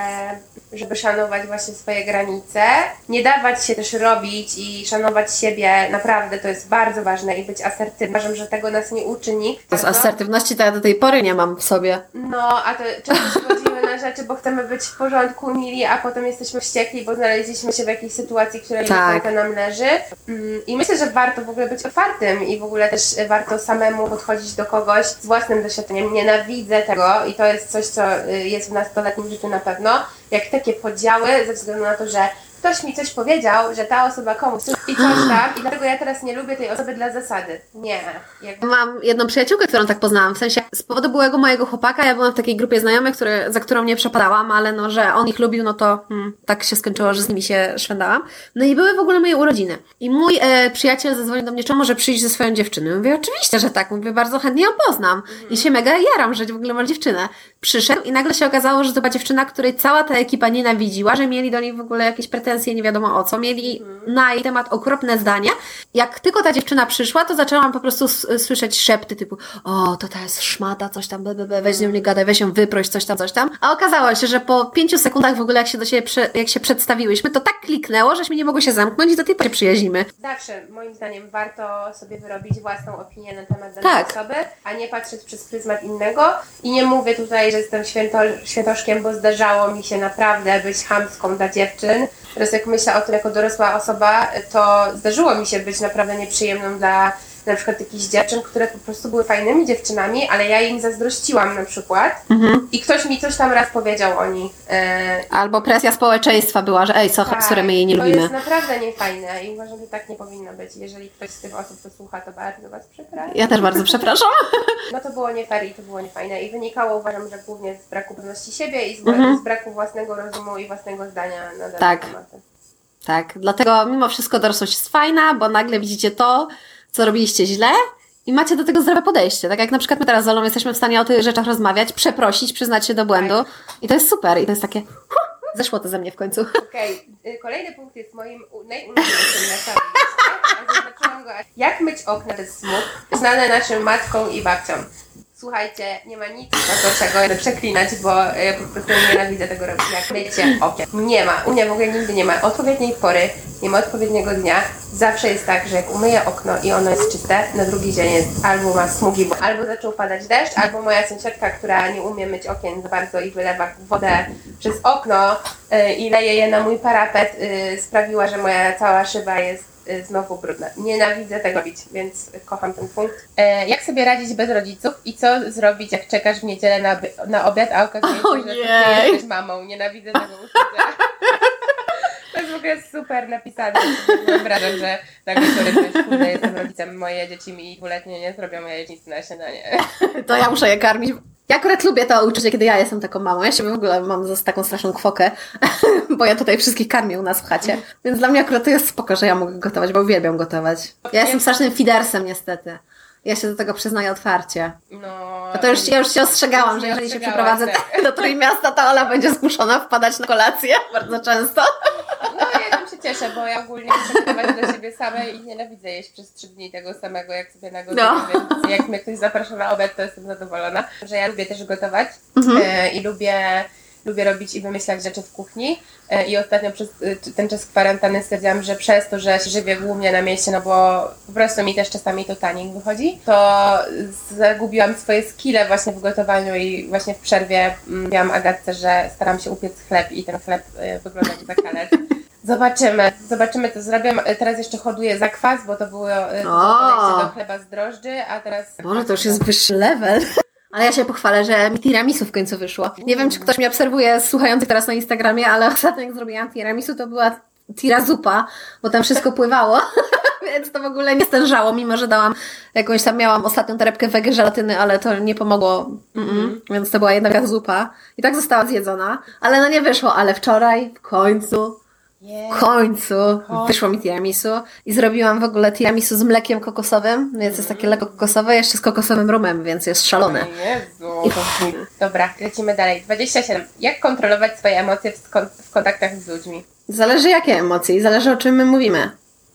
żeby szanować właśnie swoje granice, nie dawać się też robić i szanować siebie, naprawdę to jest bardzo ważne i być asertywnym. Uważam, że tego nas nie uczy nikt. To z bardzo. asertywności to ja do tej pory nie mam w sobie. No, a to często przychodzimy na rzeczy, bo chcemy być w porządku, mili, a potem jesteśmy wściekli, bo znaleźliśmy się w jakiejś sytuacji, która nie Tak. nam leży. Mm, I myślę, że warto w ogóle być otwartym i w ogóle też warto samemu podchodzić do kogoś z własnym doświadczeniem. Nienawidzę tego i to jest coś, co y, jest w nastoletnim życiu na pewno. Jak takie podziały ze względu na to, że ktoś mi coś powiedział, że ta osoba komuś coś i coś tam i dlatego ja teraz nie lubię tej osoby dla zasady. Nie. Jakby Mam jedną przyjaciółkę, którą tak poznałam. W sensie z powodu byłego mojego chłopaka, ja byłam w takiej grupie znajomych, za którą nie przepadałam, ale no, że on ich lubił, no to hmm, tak się skończyło, że z nimi się szwendałam. No i były w ogóle moje urodziny. I mój e, przyjaciel zadzwonił do mnie, czy może przyjść ze swoją dziewczyną. Mówię, oczywiście, że tak. Mówię, bardzo chętnie ją poznam. I się mega jaram, że w ogóle ma dziewczynę. Przyszedł i nagle się okazało, że to była dziewczyna, której cała ta ekipa nienawidziła, że mieli do niej w ogóle jakieś pretensje, nie wiadomo o co. Mieli na jej temat okropne zdania. Jak tylko ta dziewczyna przyszła, to zaczęłam po prostu słyszeć szepty typu o, to ta jest szmata, coś tam, be, be, be, weź z nią nie gadaj, weź ją wyproś, coś tam, coś tam. A okazało się, że po pięciu sekundach w ogóle jak się do siebie, jak się przedstawiłyśmy, to tak kliknęło, żeśmy nie mogły się zamknąć i do tej pory przyjaźnimy. Zawsze, moim zdaniem, warto sobie wyrobić własną opinię na temat danej Tak. osoby, a nie patrzeć przez pryzmat innego. I nie mówię tutaj, że jestem święto, świętoszkiem, bo zdarzało mi się naprawdę być chamską dla dziewczyn. Teraz jak myślę o tym jako dorosła osoba, to zdarzyło mi się być naprawdę nieprzyjemną dla na przykład jakichś dziewczyn, które po prostu były fajnymi dziewczynami, ale ja im zazdrościłam na przykład i ktoś mi coś tam raz powiedział o nich. E, Albo presja społeczeństwa była, że ej, co, tak, które my jej nie to lubimy. jest naprawdę niefajne i uważam, że tak nie powinno być. Jeżeli ktoś z tych osób to słucha, to bardzo Was przepraszam. Ja też bardzo przepraszam. No to było nie fair i to było niefajne i wynikało uważam, że głównie z braku pewności siebie i z, Mhm. z braku własnego rozumu i własnego zdania na dane Tak. tematy. Tak, dlatego mimo wszystko dorosłość jest fajna, bo nagle widzicie to, co robiliście źle i macie do tego zdrowe podejście. Tak jak na przykład my teraz z Olą jesteśmy w stanie o tych rzeczach rozmawiać, przeprosić, przyznać się do błędu i to jest super i to jest takie huh, zeszło to ze mnie w końcu. Okej, y, kolejny punkt jest moim najulubieńszym na całym. Jak myć okna bez smug, znane naszym matkom i babciom. Słuchajcie, nie ma nic gorszego, żeby przeklinać, bo ja po prostu nienawidzę tego robić, jak mycie okien. Nie ma, u mnie w ogóle nigdy nie ma odpowiedniej pory, nie ma odpowiedniego dnia. Zawsze jest tak, że jak umyję okno i ono jest czyste, na drugi dzień jest albo ma smugi, bo albo zaczął padać deszcz, albo moja sąsiadka, która nie umie myć okien za bardzo i wylewa wodę przez okno y, i leje je na mój parapet, y, sprawiła, że moja cała szyba jest znowu brudna. Nienawidzę tego robić, więc kocham ten punkt. E, jak sobie radzić bez rodziców i co zrobić, jak czekasz w niedzielę na, na obiad, a okazuje się, że Ojej. ty jesteś mamą. Nienawidzę tego uczucia. To jest w ogóle super napisane. Wyobrażam, że nagle sobie coś, kurde, jestem rodzicem, moje dzieci mi dwuletnie nie zrobią jajecznicy na śniadanie. To ja muszę je karmić. Ja akurat lubię to uczucie, kiedy ja jestem taką mamą. Ja się w ogóle mam za taką straszną kwokę, bo ja tutaj wszystkich karmię u nas w chacie. Więc dla mnie akurat to jest spoko, że ja mogę gotować, bo uwielbiam gotować. Ja jestem strasznym fidersem niestety. Ja się do tego przyznaję otwarcie. No, No to już, ja już się ostrzegałam, że jeżeli się przeprowadzę tak. do Trójmiasta, to Ola będzie zmuszona wpadać na kolację bardzo często. No ja się cieszę, bo ja ogólnie muszę gotować dla siebie samej i nienawidzę jeść przez trzy dni tego samego, jak sobie nagotuję, No. więc jak mnie ktoś zaprasza na obiad, to jestem zadowolona. Że ja lubię też gotować Mhm. e, i lubię lubię robić i wymyślać rzeczy w kuchni. E, I ostatnio przez e, ten czas kwarantanny stwierdziłam, że przez to, że się żywię głównie na mieście, no bo po prostu mi też czasami to taniej wychodzi, to zagubiłam swoje skille właśnie w gotowaniu i właśnie w przerwie mm, mówiłam Agatce, że staram się upiec chleb i ten chleb e, wygląda jak zakalec. Zobaczymy, zobaczymy to zrobię. Teraz jeszcze hoduję zakwas, bo to było, podejście do chleba z drożdży, a teraz... Może to już jest wyższy level. Ale ja się pochwalę, że mi tiramisu w końcu wyszło. Nie wiem, czy ktoś mnie obserwuje słuchający teraz na Instagramie, ale ostatnio jak zrobiłam tiramisu, to była tirazupa, bo tam wszystko pływało, więc to w ogóle nie stężało, mimo że dałam jakąś tam, miałam ostatnią torebkę wege żelatyny, ale to nie pomogło, Mm-mm. więc to była jedna zupa i tak została zjedzona, ale no nie wyszło, ale wczoraj w końcu w końcu wyszło mi tiramisu i zrobiłam w ogóle tiramisu z mlekiem kokosowym, więc jest takie lekko kokosowe, jeszcze z kokosowym rumem, więc jest szalone. Jezu. Dobra, lecimy dalej. 27. Jak kontrolować swoje emocje w, skon- w kontaktach z ludźmi? Zależy jakie emocje i zależy o czym my mówimy.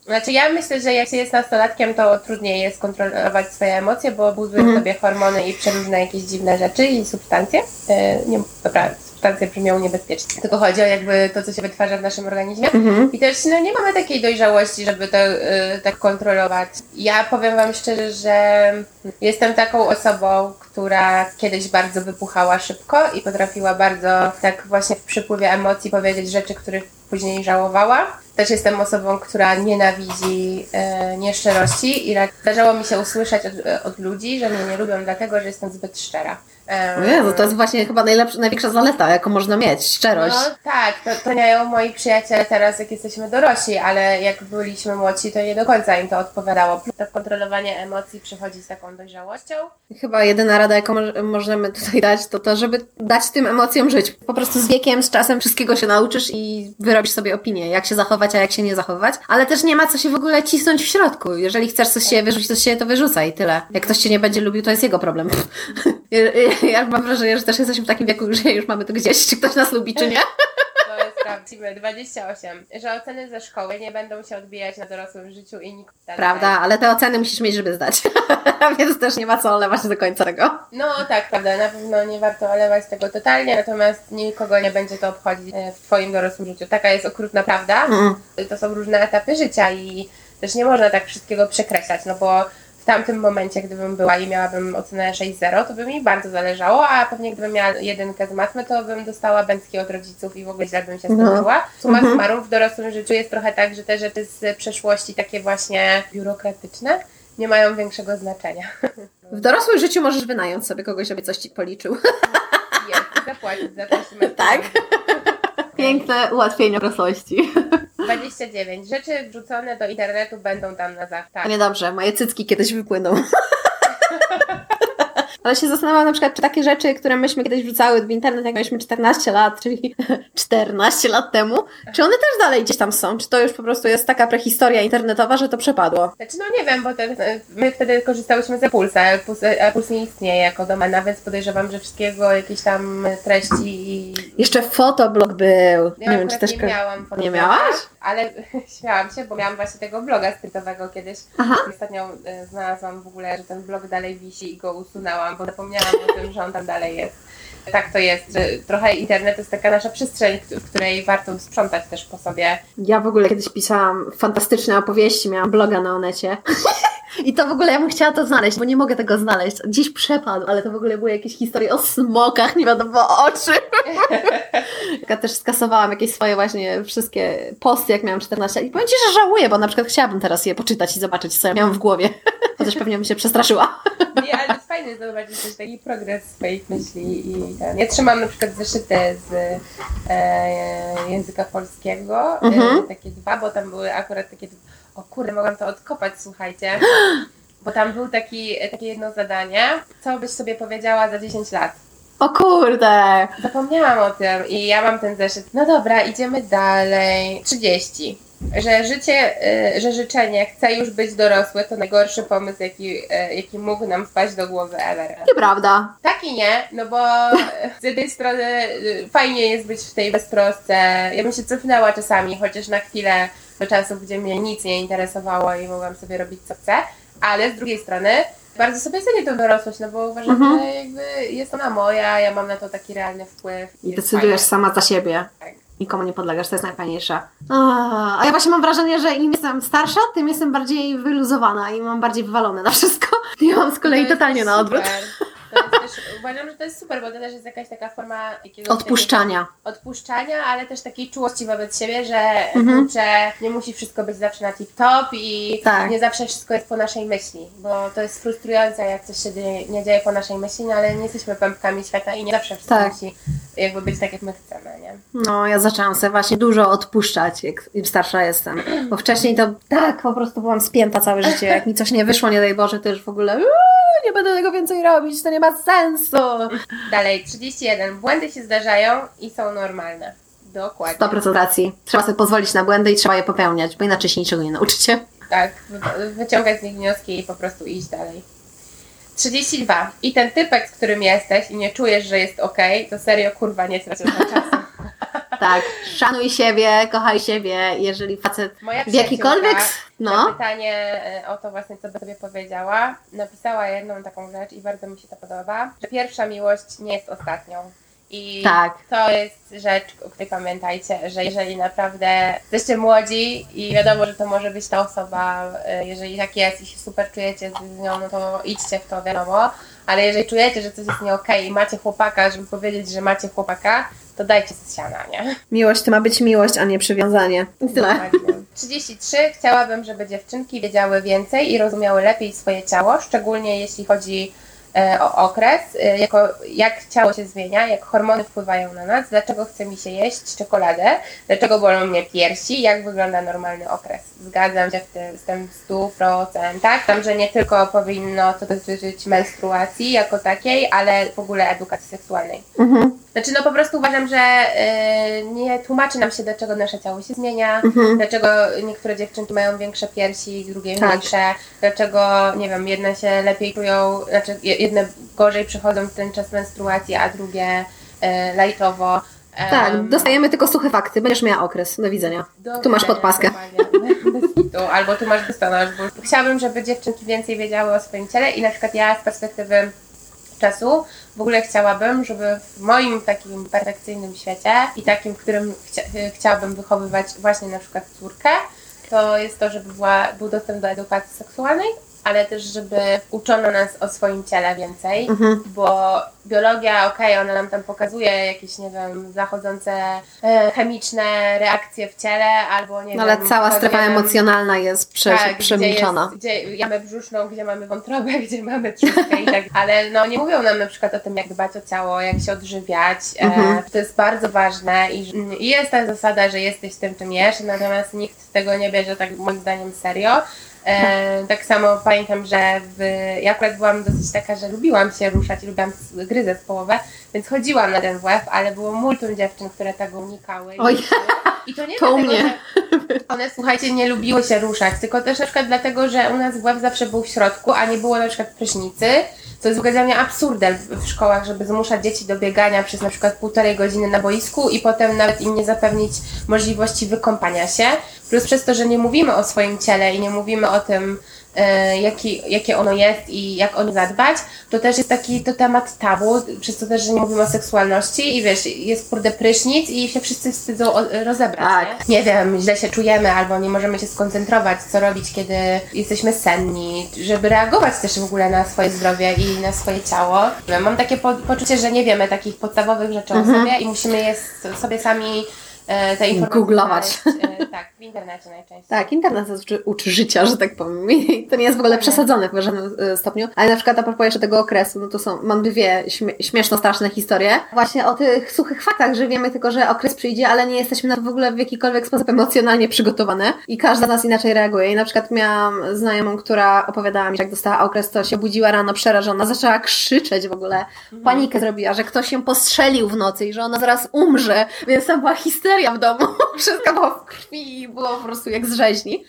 Znaczy ja myślę, że jak się jest nastolatkiem, to trudniej jest kontrolować swoje emocje, bo buduje Mhm. sobie hormony i przeróżne jakieś dziwne rzeczy i substancje. E, nie, dobra, substancje brzmią niebezpiecznie. Tylko chodzi o jakby to, co się wytwarza w naszym organizmie. Mhm. I też no, nie mamy takiej dojrzałości, żeby to e, tak kontrolować. Ja powiem Wam szczerze, że jestem taką osobą, która kiedyś bardzo wypuchała szybko i potrafiła bardzo tak właśnie w przypływie emocji powiedzieć rzeczy, których później żałowała. Też jestem osobą, która nienawidzi e, nieszczerości i zdarzało mi się usłyszeć od, od ludzi, że mnie nie lubią dlatego, że jestem zbyt szczera. O Jezu, to jest właśnie chyba najlepsza, największa zaleta, jaką można mieć, szczerość. no tak, to, to mają moi przyjaciele teraz, jak jesteśmy dorośli, ale jak byliśmy młodsi, to nie do końca im to odpowiadało. To kontrolowanie emocji przychodzi z taką dojrzałością. Chyba jedyna rada, jaką mo- możemy tutaj dać, to to, żeby dać tym emocjom żyć. Po prostu z wiekiem, z czasem wszystkiego się nauczysz i wyrobisz sobie opinię, jak się zachować, a jak się nie zachowywać. Ale też nie ma co się w ogóle cisnąć w środku. Jeżeli chcesz coś się wyrzucić, to się to wyrzucaj i tyle. Jak ktoś cię nie będzie lubił, to jest jego problem. ja mam wrażenie, że też jesteśmy w takim wieku, że już mamy to gdzieś, czy ktoś nas lubi, czy nie. To jest prawdziwe. 28. Że oceny ze szkoły nie będą się odbijać na dorosłym życiu i nikt Prawda, ale te oceny musisz mieć, żeby zdać. Więc też nie ma co olewać do końca tego. No tak, prawda, na pewno nie warto olewać tego totalnie, natomiast nikogo nie będzie to obchodzić e, w Twoim dorosłym życiu. Taka jest okrutna prawda. Mm. To są różne etapy życia i też nie można tak wszystkiego przekreślać, no bo tamtym momencie, gdybym była i miałabym ocenę 6.0, to by mi bardzo zależało, a pewnie gdybym miała jedynkę z matmy, to bym dostała bęcki od rodziców i w ogóle źle bym się No. skończyła. Suma summarum w dorosłym życiu jest trochę tak, że te rzeczy z przeszłości, takie właśnie biurokratyczne, nie mają większego znaczenia. W dorosłym życiu możesz wynająć sobie kogoś, żeby coś ci policzył. Jest, zapłacić za to. Tak. Piękne ułatwienie dorosłości. 29. Rzeczy wrzucone do internetu będą tam na zawsze. Tak. Niedobrze, moje cycki kiedyś wypłyną. Ale się zastanawiam na przykład, czy takie rzeczy, które myśmy kiedyś wrzucały w internet, jak mieliśmy 14 lat, czyli 14 lat temu, czy one też dalej gdzieś tam są? Czy to już po prostu jest taka prehistoria internetowa, że to przepadło? Znaczy, no nie wiem, bo ten, my wtedy korzystałyśmy ze Pulsa, a Puls, Puls nie istnieje jako domena, więc podejrzewam, że wszystkiego jakieś tam treści i... Jeszcze fotoblog był. Ja nie wiem, czy też... nie miałam Nie fotografa, miałaś? Ale śmiałam się, bo miałam właśnie tego bloga streetowego kiedyś. Aha. Ostatnio e, znalazłam w ogóle, że ten blog dalej wisi i go usunęłam, bo zapomniałam o tym, że on tam dalej jest. Tak to jest, że trochę internet to jest taka nasza przestrzeń, w której warto sprzątać też po sobie. Ja w ogóle kiedyś pisałam fantastyczne opowieści, miałam bloga na Onecie. I to w ogóle ja bym chciała to znaleźć, bo nie mogę tego znaleźć. Gdzieś przepadł, ale to w ogóle były jakieś historie o smokach, nie wiadomo o czym. Ja też skasowałam jakieś swoje właśnie wszystkie posty, jak miałam 14 lat. I powiem Ci, że żałuję, bo na przykład chciałabym teraz je poczytać i zobaczyć, co ja miałam w głowie. Chociaż pewnie bym się przestraszyła. Nie, ale to jest fajne zobaczyć też taki progres swoich myśli i ten. Ja trzymam na przykład zeszyty z e, języka polskiego, Mhm. e, takie dwa, bo tam były akurat takie, o kurde, mogłam to odkopać, słuchajcie. Bo tam był taki, takie jedno zadanie, co byś sobie powiedziała za 10 lat. O kurde! Zapomniałam o tym i ja mam ten zeszyt. No dobra, idziemy dalej. 30. Że życie, y, że życzenie chce już być dorosłe, to najgorszy pomysł, jaki, y, jaki mógł nam wpaść do głowy ever. Nieprawda. Tak i nie, no bo z jednej strony y, fajnie jest być w tej beztrosce. Ja bym się cofnęła czasami, chociaż na chwilę do czasów, gdzie mnie nic nie interesowało i mogłam sobie robić co chcę, ale z drugiej strony Bardzo sobie cenię tą dorosłość, no bo uważam, Mhm. że jakby jest ona moja, ja mam na to taki realny wpływ. I decydujesz fajnie. sama za siebie. Tak. Nikomu nie podlegasz, to jest najfajniejsze. A, ja właśnie mam wrażenie, że im jestem starsza, tym jestem bardziej wyluzowana i mam bardziej wywalone na wszystko. Ja mam z kolei totalnie na odwrót. To też, uważam, że to jest super, bo to też jest jakaś taka forma jakiegoś Odpuszczania. takiego odpuszczania, ale też takiej czułości wobec siebie, że Mhm. kurczę, nie musi wszystko być zawsze na tip-top i Tak. nie zawsze wszystko jest po naszej myśli, bo to jest frustrujące, jak coś się dzieje, nie dzieje po naszej myśli, no ale nie jesteśmy pępkami świata i nie zawsze wszystko Tak. musi jakby być tak, jak my chcemy, nie? No, ja zaczęłam sobie właśnie dużo odpuszczać, jak im starsza jestem. Bo wcześniej to tak, po prostu byłam spięta całe życie. Jak mi coś nie wyszło, nie daj Boże, to już w ogóle "Uuu, nie będę tego więcej robić, to nie ma sensu. Dalej, 31. Błędy się zdarzają i są normalne. Dokładnie. 100% racji. Trzeba sobie pozwolić na błędy i trzeba je popełniać, bo inaczej się niczego nie nauczycie. Tak, wy- wyciągać z nich wnioski i po prostu iść dalej. 32. I ten typek, z którym jesteś i nie czujesz, że jest ok, to serio kurwa nie na czasu. Tak, szanuj siebie, kochaj siebie, jeżeli facet Moja w jakikolwiek... No, pytanie e, o to właśnie, co by sobie powiedziała, napisała jedną taką rzecz i bardzo mi się to podoba, że pierwsza miłość nie jest ostatnią. I Tak. to jest rzecz, o której pamiętajcie, że jeżeli naprawdę jesteście młodzi i wiadomo, że to może być ta osoba, e, jeżeli tak jest i się super czujecie z nią, no to idźcie w to, wiadomo, ale jeżeli czujecie, że coś jest nie okej i macie chłopaka, żeby powiedzieć, że macie chłopaka, to dajcie z siana, nie? miłość to ma być miłość, a nie przywiązanie. I tyle. Dokładnie. 33. Chciałabym, żeby dziewczynki wiedziały więcej i rozumiały lepiej swoje ciało, szczególnie jeśli chodzi okres, e, jako, jak ciało się zmienia, jak hormony wpływają na nas, dlaczego chce mi się jeść czekoladę, dlaczego bolą mnie piersi, jak wygląda normalny okres. Zgadzam się w tym, z tym w 100%. Tak, tam, że nie tylko powinno to dotyczyć menstruacji jako takiej, ale w ogóle edukacji seksualnej. Mhm. Znaczy, no po prostu uważam, że y, nie tłumaczy nam się, dlaczego nasze ciało się zmienia, Mhm. dlaczego niektóre dziewczynki mają większe piersi, drugie Tak. mniejsze, dlaczego, nie wiem, jedne się lepiej czują, znaczy je- jedne gorzej przychodzą w ten czas menstruacji, a drugie y, lajtowo. Em, Tak, dostajemy tylko suche fakty. Będziesz miała okres. Do widzenia. do Tu masz podpaskę. kitu. Albo tu masz biustonosz, chciałabym, żeby dziewczynki więcej wiedziały o swoim ciele i na przykład ja z perspektywy czasu w ogóle chciałabym, żeby w moim takim perfekcyjnym świecie i takim, w którym chcia, chciałabym wychowywać właśnie na przykład córkę, to jest to, żeby była, był dostęp do edukacji seksualnej, ale też, żeby uczono nas o swoim ciele więcej, Mhm. bo biologia, okej, ona nam tam pokazuje jakieś, nie wiem, zachodzące e, chemiczne reakcje w ciele, albo nie No, ale wiem... cała to, strefa wiem, emocjonalna jest prze, tak, przemilczona. Gdzie, jest, gdzie jamę brzuszną, gdzie mamy wątrobę, gdzie mamy trzustkę i tak Ale no nie mówią nam na przykład o tym, jak dbać o ciało, jak się odżywiać. Mhm. E, to jest bardzo ważne i, i jest ta zasada, że jesteś tym, czym jesz, natomiast nikt tego nie bierze tak moim zdaniem serio. E, tak samo pamiętam, że w, ja akurat byłam dosyć taka, że lubiłam się ruszać, lubiłam gry zespołowe, więc chodziłam na ten WF, ale było multum dziewczyn, które tego unikały. I- Oj. I to nie To dlatego, mnie. one, słuchajcie, nie lubiły się ruszać, tylko też na przykład dlatego, że u nas WF zawsze był w środku, a nie było na przykład prysznicy, co jest mnie absurdem w, szkołach, żeby zmuszać dzieci do biegania przez na przykład półtorej godziny na boisku i potem nawet im nie zapewnić możliwości wykąpania się. Plus przez to, że nie mówimy o swoim ciele i nie mówimy o tym, jaki, jakie ono jest i jak o nie zadbać, to też jest taki to temat tabu, przez to też, że nie mówimy o seksualności i wiesz, jest kurde prysznic i się wszyscy wstydzą rozebrać, Tak. nie? nie wiem, źle się czujemy albo nie możemy się skoncentrować, co robić, kiedy jesteśmy senni, żeby reagować też w ogóle na swoje zdrowie i na swoje ciało. Mam takie po poczucie, że nie wiemy takich podstawowych rzeczy o sobie i musimy je sobie sami e, te informacje Googlować. e, tak, w internecie najczęściej. Tak, internet uczy, uczy życia, że tak powiem. I to nie jest w ogóle przesadzone w żadnym e, stopniu. Ale na przykład a propos jeszcze tego okresu, no to są, mam dwie śmie- śmieszno-straszne historie. Właśnie o tych suchych faktach, że wiemy tylko, że okres przyjdzie, ale nie jesteśmy na to w ogóle w jakikolwiek sposób emocjonalnie przygotowane. I każda z nas inaczej reaguje. I na przykład miałam znajomą, która opowiadała mi, że jak dostała okres, to się budziła rano przerażona, zaczęła krzyczeć w ogóle. Panikę zrobiła, że ktoś się postrzelił w nocy i że ona zaraz umrze. Więc tam była histeria w domu. Wszystko było w krwi było po prostu jak z rzeźni.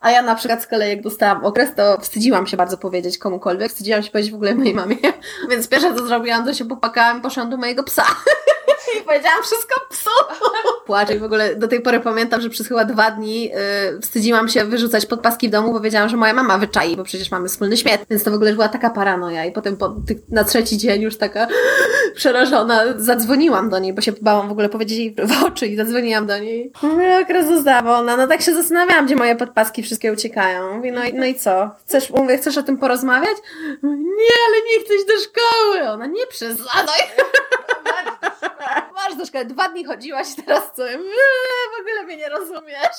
A ja na przykład z kolei jak dostałam okres, to wstydziłam się bardzo powiedzieć komukolwiek. Wstydziłam się powiedzieć w ogóle mojej mamie. Więc pierwsze co zrobiłam, to się popakałam i poszłam do mojego psa. I powiedziałam wszystko psu. Płaczę i w ogóle do tej pory pamiętam, że przez chyba dwa dni yy, wstydziłam się wyrzucać podpaski w domu, bo wiedziałam, że moja mama wyczai, bo przecież mamy wspólny śmiech. Więc to w ogóle była taka paranoja. I potem po, na trzeci dzień już taka przerażona zadzwoniłam do niej, bo się bałam w ogóle powiedzieć jej w oczy i zadzwoniłam do niej. Mówię, okres została wolna. No tak się zastanawiałam, gdzie moje podpaski wszystkie uciekają. Mówię, no, i- no i co? Chcesz, mówię, chcesz o tym porozmawiać? Mówię, nie, ale nie iść do szkoły. Ona, nie przesadzaj. Masz do szkoły. Dwa dni chodziłaś i teraz co? Eee, W ogóle mnie nie rozumiesz.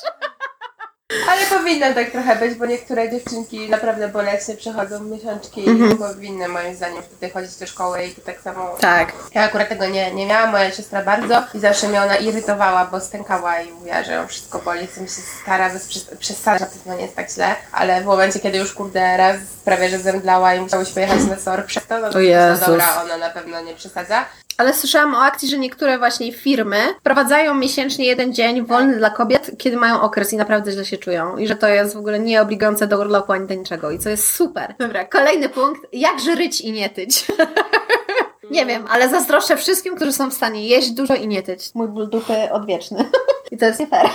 Ale powinno tak trochę być, bo niektóre dziewczynki naprawdę boleśnie przechodzą miesiączki Mhm. i powinny moim zdaniem wtedy chodzić do szkoły i tak samo. Tak. Ja akurat tego nie, nie miałam, moja siostra bardzo i zawsze mnie ona irytowała, bo stękała i mówiła, że ją wszystko boli, co mi się stara bez przes- przesady, na pewno nie jest tak źle, ale w momencie, kiedy już kurde raz prawie, że zemdlała i musiałyśmy jechać na SOR przez to, no to O Jezus. no dobra, ona na pewno nie przesadza. Ale słyszałam o akcji, że niektóre właśnie firmy wprowadzają miesięcznie jeden dzień wolny dla kobiet, kiedy mają okres i naprawdę źle się czują. I że to jest w ogóle nieobligujące do urlopu ani do niczego. I co jest super. Dobra, kolejny punkt. Jak żyć i nie tyć? nie wiem, ale zazdroszczę wszystkim, którzy są w stanie jeść dużo i nie tyć. Mój ból dupy odwieczny. I to jest nie fair.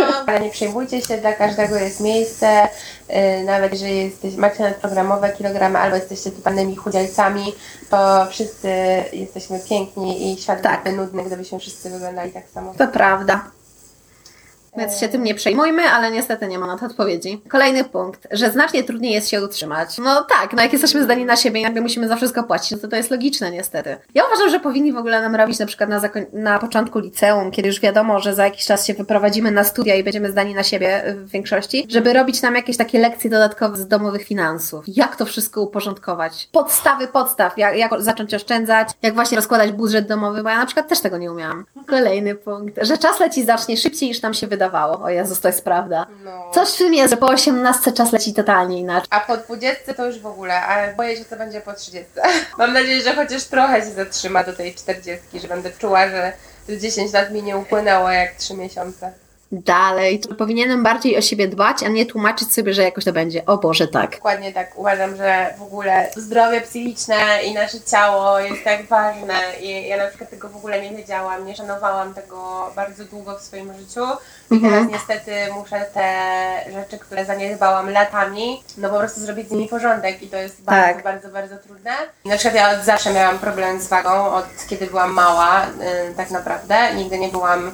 No, ale nie przejmujcie się, dla każdego jest miejsce, yy, nawet jeżeli jesteś, macie nadprogramowe kilogramy albo jesteście totalnymi chudzielcami, to wszyscy jesteśmy piękni i świat Tak. byłby nudny, gdybyśmy wszyscy wyglądali tak samo. To prawda. Więc się tym nie przejmujmy, ale niestety nie ma na to odpowiedzi. Kolejny punkt, że znacznie trudniej jest się utrzymać. No tak, no jak jesteśmy zdani na siebie i nagle musimy za wszystko płacić, no to to jest logiczne niestety. Ja uważam, że powinni w ogóle nam robić na przykład na, na początku liceum, kiedy już wiadomo, że za jakiś czas się wyprowadzimy na studia i będziemy zdani na siebie w większości, żeby robić nam jakieś takie lekcje dodatkowe z domowych finansów. Jak to wszystko uporządkować? Podstawy podstaw, jak, jak zacząć oszczędzać, jak właśnie rozkładać budżet domowy, bo ja na przykład też tego nie umiałam. Kolejny punkt, że czas leci znacznie szybciej niż nam się wydawało. O Jezus, to jest prawda. No. Coś w tym jest, że po 18 czas leci totalnie inaczej. A po 20 to już w ogóle, ale boję się, co będzie po 30. Mam nadzieję, że chociaż trochę się zatrzyma do tej 40, że będę czuła, że te 10 lat mi nie upłynęło jak 3 miesiące. Dalej, to powinienem bardziej o siebie dbać, a nie tłumaczyć sobie, że jakoś to będzie. O Boże, tak. Dokładnie tak. Uważam, że w ogóle zdrowie psychiczne i nasze ciało jest tak ważne i ja na przykład tego w ogóle nie wiedziałam, nie szanowałam tego bardzo długo w swoim życiu i teraz niestety muszę te rzeczy, które zaniedbałam latami, no po prostu zrobić z nimi porządek i to jest bardzo, Tak. bardzo, bardzo trudne. I na przykład ja od zawsze miałam problem z wagą, od kiedy byłam mała y, tak naprawdę. Nigdy nie byłam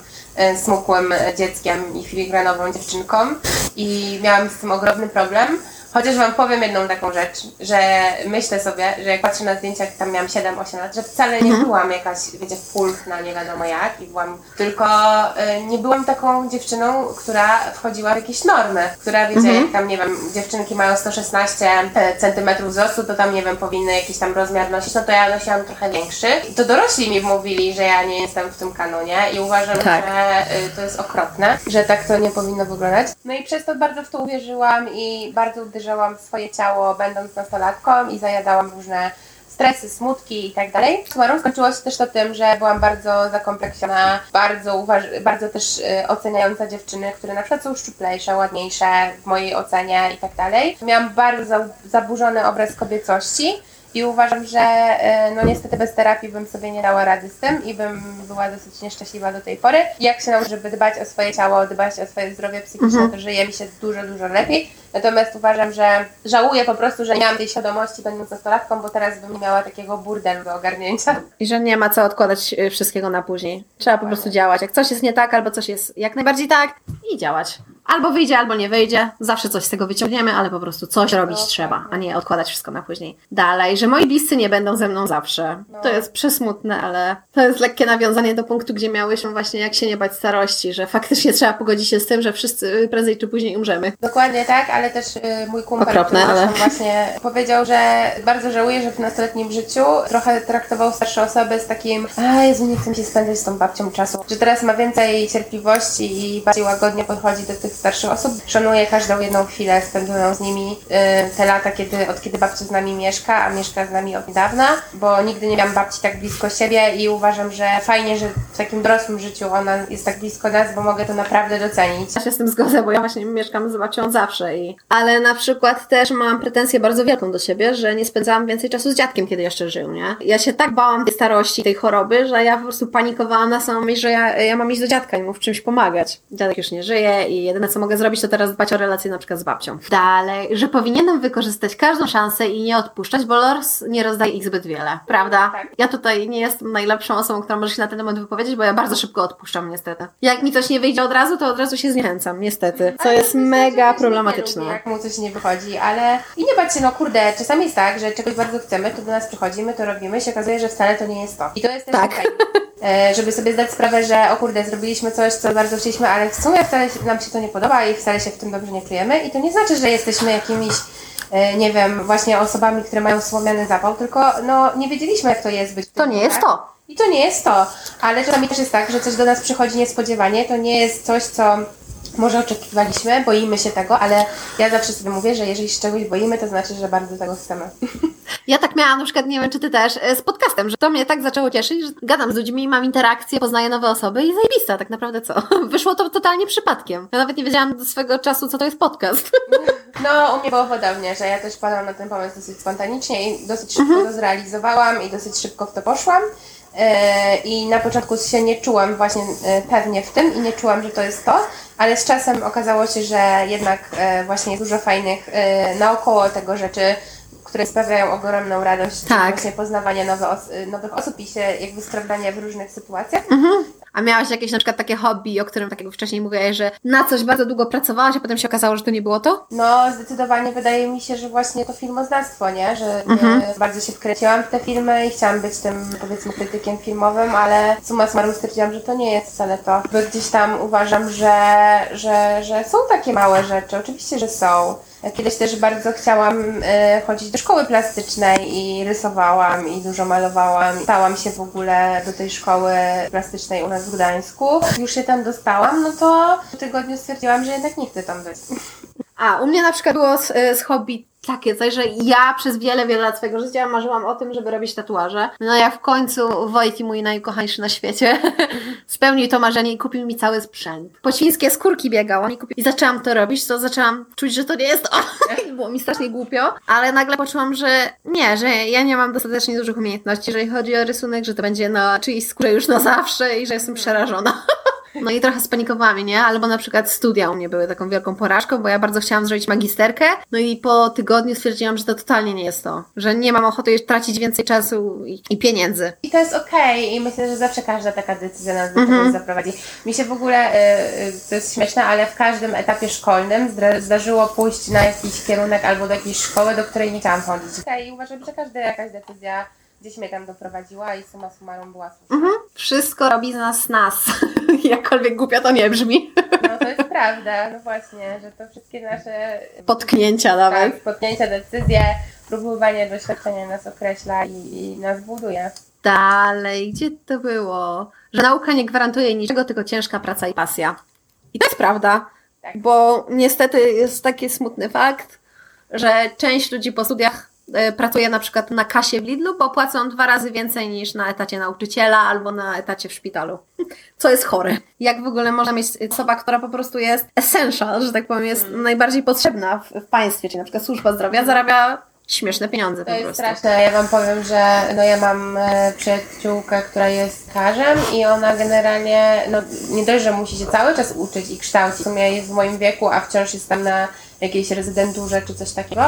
smukłym dzieckiem i filigranową dziewczynką i miałam z tym ogromny problem. Chociaż Wam powiem jedną taką rzecz, że myślę sobie, że jak patrzę na zdjęcia, jak tam miałam 7-8 lat, że wcale nie byłam jakaś, wiecie, pulchna, nie wiadomo jak, i byłam, tylko y, nie byłam taką dziewczyną, która wchodziła w jakieś normy, która, wiecie, jak tam, nie wiem, dziewczynki mają 116 centymetrów wzrostu, to tam, nie wiem, powinny jakiś tam rozmiar nosić, no to ja nosiłam trochę większy. I to dorośli mi mówili, że ja nie jestem w tym kanonie i uważam, Tak. że y, to jest okropne, że tak to nie powinno wyglądać. No i przez to bardzo w to uwierzyłam i bardzo uderzałam w swoje ciało, będąc nastolatką i zajadałam różne stresy, smutki i tak dalej. Sumarum skończyło się też to tym, że byłam bardzo zakompleksiona, bardzo, uważ- bardzo też y, oceniająca dziewczyny, które na przykład są szczuplejsze, ładniejsze w mojej ocenie i tak dalej. Miałam bardzo za- zaburzony obraz kobiecości i uważam, że y, no niestety bez terapii bym sobie nie dała rady z tym i bym była dosyć nieszczęśliwa do tej pory. Jak się nauczę, żeby dbać o swoje ciało, dbać o swoje zdrowie psychiczne, to żyje mi się dużo, dużo lepiej. Natomiast uważam, że żałuję po prostu, że nie miałam tej świadomości będąc nastolatką, bo teraz bym miała takiego burdelu do ogarnięcia. I że nie ma co odkładać y, wszystkiego na później. Trzeba po prostu działać. Jak coś jest nie tak, albo coś jest jak najbardziej tak, i działać. Albo wyjdzie, albo nie wyjdzie. Zawsze coś z tego wyciągniemy, ale po prostu coś robić No, trzeba, a nie odkładać wszystko na później. Dalej, że moi bliscy nie będą ze mną zawsze. To jest przesmutne, ale to jest lekkie nawiązanie do punktu, gdzie miałyśmy właśnie jak się nie bać starości, że faktycznie trzeba pogodzić się z tym, że wszyscy prędzej czy później umrzemy. Dokładnie tak, ale też y, mój kumpel, Okropne, który ale- właśnie powiedział, że bardzo żałuje, że w nastoletnim życiu trochę traktował starsze osoby z takim a Jezu, nie chcę się spędzać z tą babcią czasu. Że teraz ma więcej cierpliwości i bardziej łagodnie podchodzi do tych starszych osób. Szanuję każdą jedną chwilę spędzoną z nimi, e, te lata, kiedy, od kiedy babcia z nami mieszka, a mieszka z nami od niedawna, bo nigdy nie miałam babci tak blisko siebie i uważam, że fajnie, że w takim dorosłym życiu ona jest tak blisko nas, bo mogę to naprawdę docenić. Ja się z tym zgodzę, bo ja właśnie mieszkam z babcią zawsze. I... Ale na przykład też mam pretensję bardzo wielką do siebie, że nie spędzałam więcej czasu z dziadkiem, kiedy jeszcze żył, nie? Ja się tak bałam tej starości, tej choroby, że ja po prostu panikowałam na samą myśl, że ja, ja mam iść do dziadka i mu w czymś pomagać. Dziadek już nie żyje i jedyne co mogę zrobić, to teraz dbać o relacje na przykład z babcią. Dalej, że powinienem wykorzystać każdą szansę i nie odpuszczać, bo los nie rozdaje ich zbyt wiele, prawda? Tak. Ja tutaj nie jestem najlepszą osobą, która może się na ten temat wypowiedzieć, bo ja bardzo szybko odpuszczam niestety. Jak mi coś nie wyjdzie od razu, to od razu się zniechęcam, niestety. Co jest mega problematyczne. Jak mu coś nie wychodzi, ale i nie bać się, no kurde, czasami jest tak, że czegoś bardzo chcemy, to do nas przychodzi, my to robimy, się okazuje, że wcale to nie jest to. I to jest też Tak. okej. E, Żeby sobie zdać sprawę, że o kurde, zrobiliśmy coś, co bardzo chcieliśmy, ale w sumie wcale nam się to nie podoba i wcale się w tym dobrze nie czujemy. I to nie znaczy, że jesteśmy jakimiś, e, nie wiem, właśnie osobami, które mają słomiany zapał, tylko no nie wiedzieliśmy, jak to jest być. To nie jest tak? to. I to nie jest to, ale czasami też jest tak, że coś do nas przychodzi niespodziewanie, to nie jest coś, co może oczekiwaliśmy, boimy się tego, ale ja zawsze sobie mówię, że jeżeli się czegoś boimy, to znaczy, że bardzo tego chcemy. Ja tak miałam na przykład, nie wiem czy ty też, e, z podcastem, że to mnie tak zaczęło cieszyć, że gadam z ludźmi, mam interakcje, poznaję nowe osoby i zajebista tak naprawdę co. Wyszło to totalnie przypadkiem. Ja nawet nie wiedziałam do swego czasu, co to jest podcast. No, u mnie było podobnie, że ja też padłam na ten pomysł dosyć spontanicznie i dosyć szybko to zrealizowałam i dosyć szybko w to poszłam. E, I na początku się nie czułam właśnie e, pewnie w tym i nie czułam, że to jest to, ale z czasem okazało się, że jednak e, właśnie jest dużo fajnych naokoło tego rzeczy, które sprawiają ogromną radość, Tak. właśnie poznawanie nowe os- nowych osób i się jakby sprawdzanie w różnych sytuacjach. A miałaś jakieś na przykład takie hobby, o którym tak jak wcześniej mówiłaś, że na coś bardzo długo pracowałaś, a potem się okazało, że to nie było to? No, zdecydowanie wydaje mi się, że właśnie to filmoznawstwo, nie? Że Mhm. bardzo się wkręciłam w te filmy i chciałam być tym, powiedzmy, krytykiem filmowym, ale summa summarum stwierdziłam, że to nie jest wcale to. Bo gdzieś tam uważam, że, że, że są takie małe rzeczy. Oczywiście, że są. Kiedyś też bardzo chciałam e, chodzić do szkoły plastycznej i rysowałam i dużo malowałam. Stałam się w ogóle do tej szkoły plastycznej u nas w Gdańsku. Już się tam dostałam, no to w tygodniu stwierdziłam, że jednak nie chcę tam być. A, u mnie na przykład było z, y, z hobby takie coś, że ja przez wiele, wiele lat swojego życia marzyłam o tym, żeby robić tatuaże. No jak w końcu Wojki, mój najukochańszy na świecie, spełnił to marzenie i kupił mi cały sprzęt. Po świńskie skórki biegał on i, kupił... i zaczęłam to robić, to zaczęłam czuć, że to nie jest. I było mi strasznie głupio, ale nagle poczułam, że nie, że ja nie mam dostatecznie dużych umiejętności, jeżeli chodzi o rysunek, że to będzie na czyjejś skórze już na zawsze i że jestem przerażona. No i trochę spanikowałam, nie? Albo na przykład studia u mnie były taką wielką porażką, bo ja bardzo chciałam zrobić magisterkę, no i po tygodniu stwierdziłam, że to totalnie nie jest to. Że nie mam ochoty już tracić więcej czasu i, i pieniędzy. I to jest okej i myślę, że zawsze każda taka decyzja nas do Mhm. czegoś zaprowadzi. Mi się w ogóle, y, y, to jest śmieszne, ale w każdym etapie szkolnym zdarzyło pójść na jakiś kierunek albo do jakiejś szkoły, do której nie chciałam chodzić. I uważam, że każda jakaś decyzja gdzieś mnie tam doprowadziła i summa summarum była słuszna. Mhm. Wszystko robi z nas nas. Jakkolwiek głupio to nie brzmi. No to jest prawda, no właśnie, że to wszystkie nasze Potknięcia nawet. tak, potknięcia, decyzje, próbowanie doświadczenia nas określa i, i nas buduje. Dalej, gdzie to było? Że nauka nie gwarantuje niczego, tylko ciężka praca i pasja. I to jest prawda, Tak. bo niestety jest taki smutny fakt, że część ludzi po studiach pracuje na przykład na kasie w Lidlu, bo płacą dwa razy więcej niż na etacie nauczyciela albo na etacie w szpitalu. Co jest chore. Jak w ogóle można mieć osoba, która po prostu jest essential, że tak powiem, jest Hmm. najbardziej potrzebna w, w państwie, czyli na przykład służba zdrowia zarabia śmieszne pieniądze To po jest prostu. straszne. Ja Wam powiem, że no ja mam e, przyjaciółkę, która jest lekarzem i ona generalnie, no nie dość, że musi się cały czas uczyć i kształcić. W sumie jest w moim wieku, a wciąż jest tam na jakiejś rezydenturze czy coś takiego,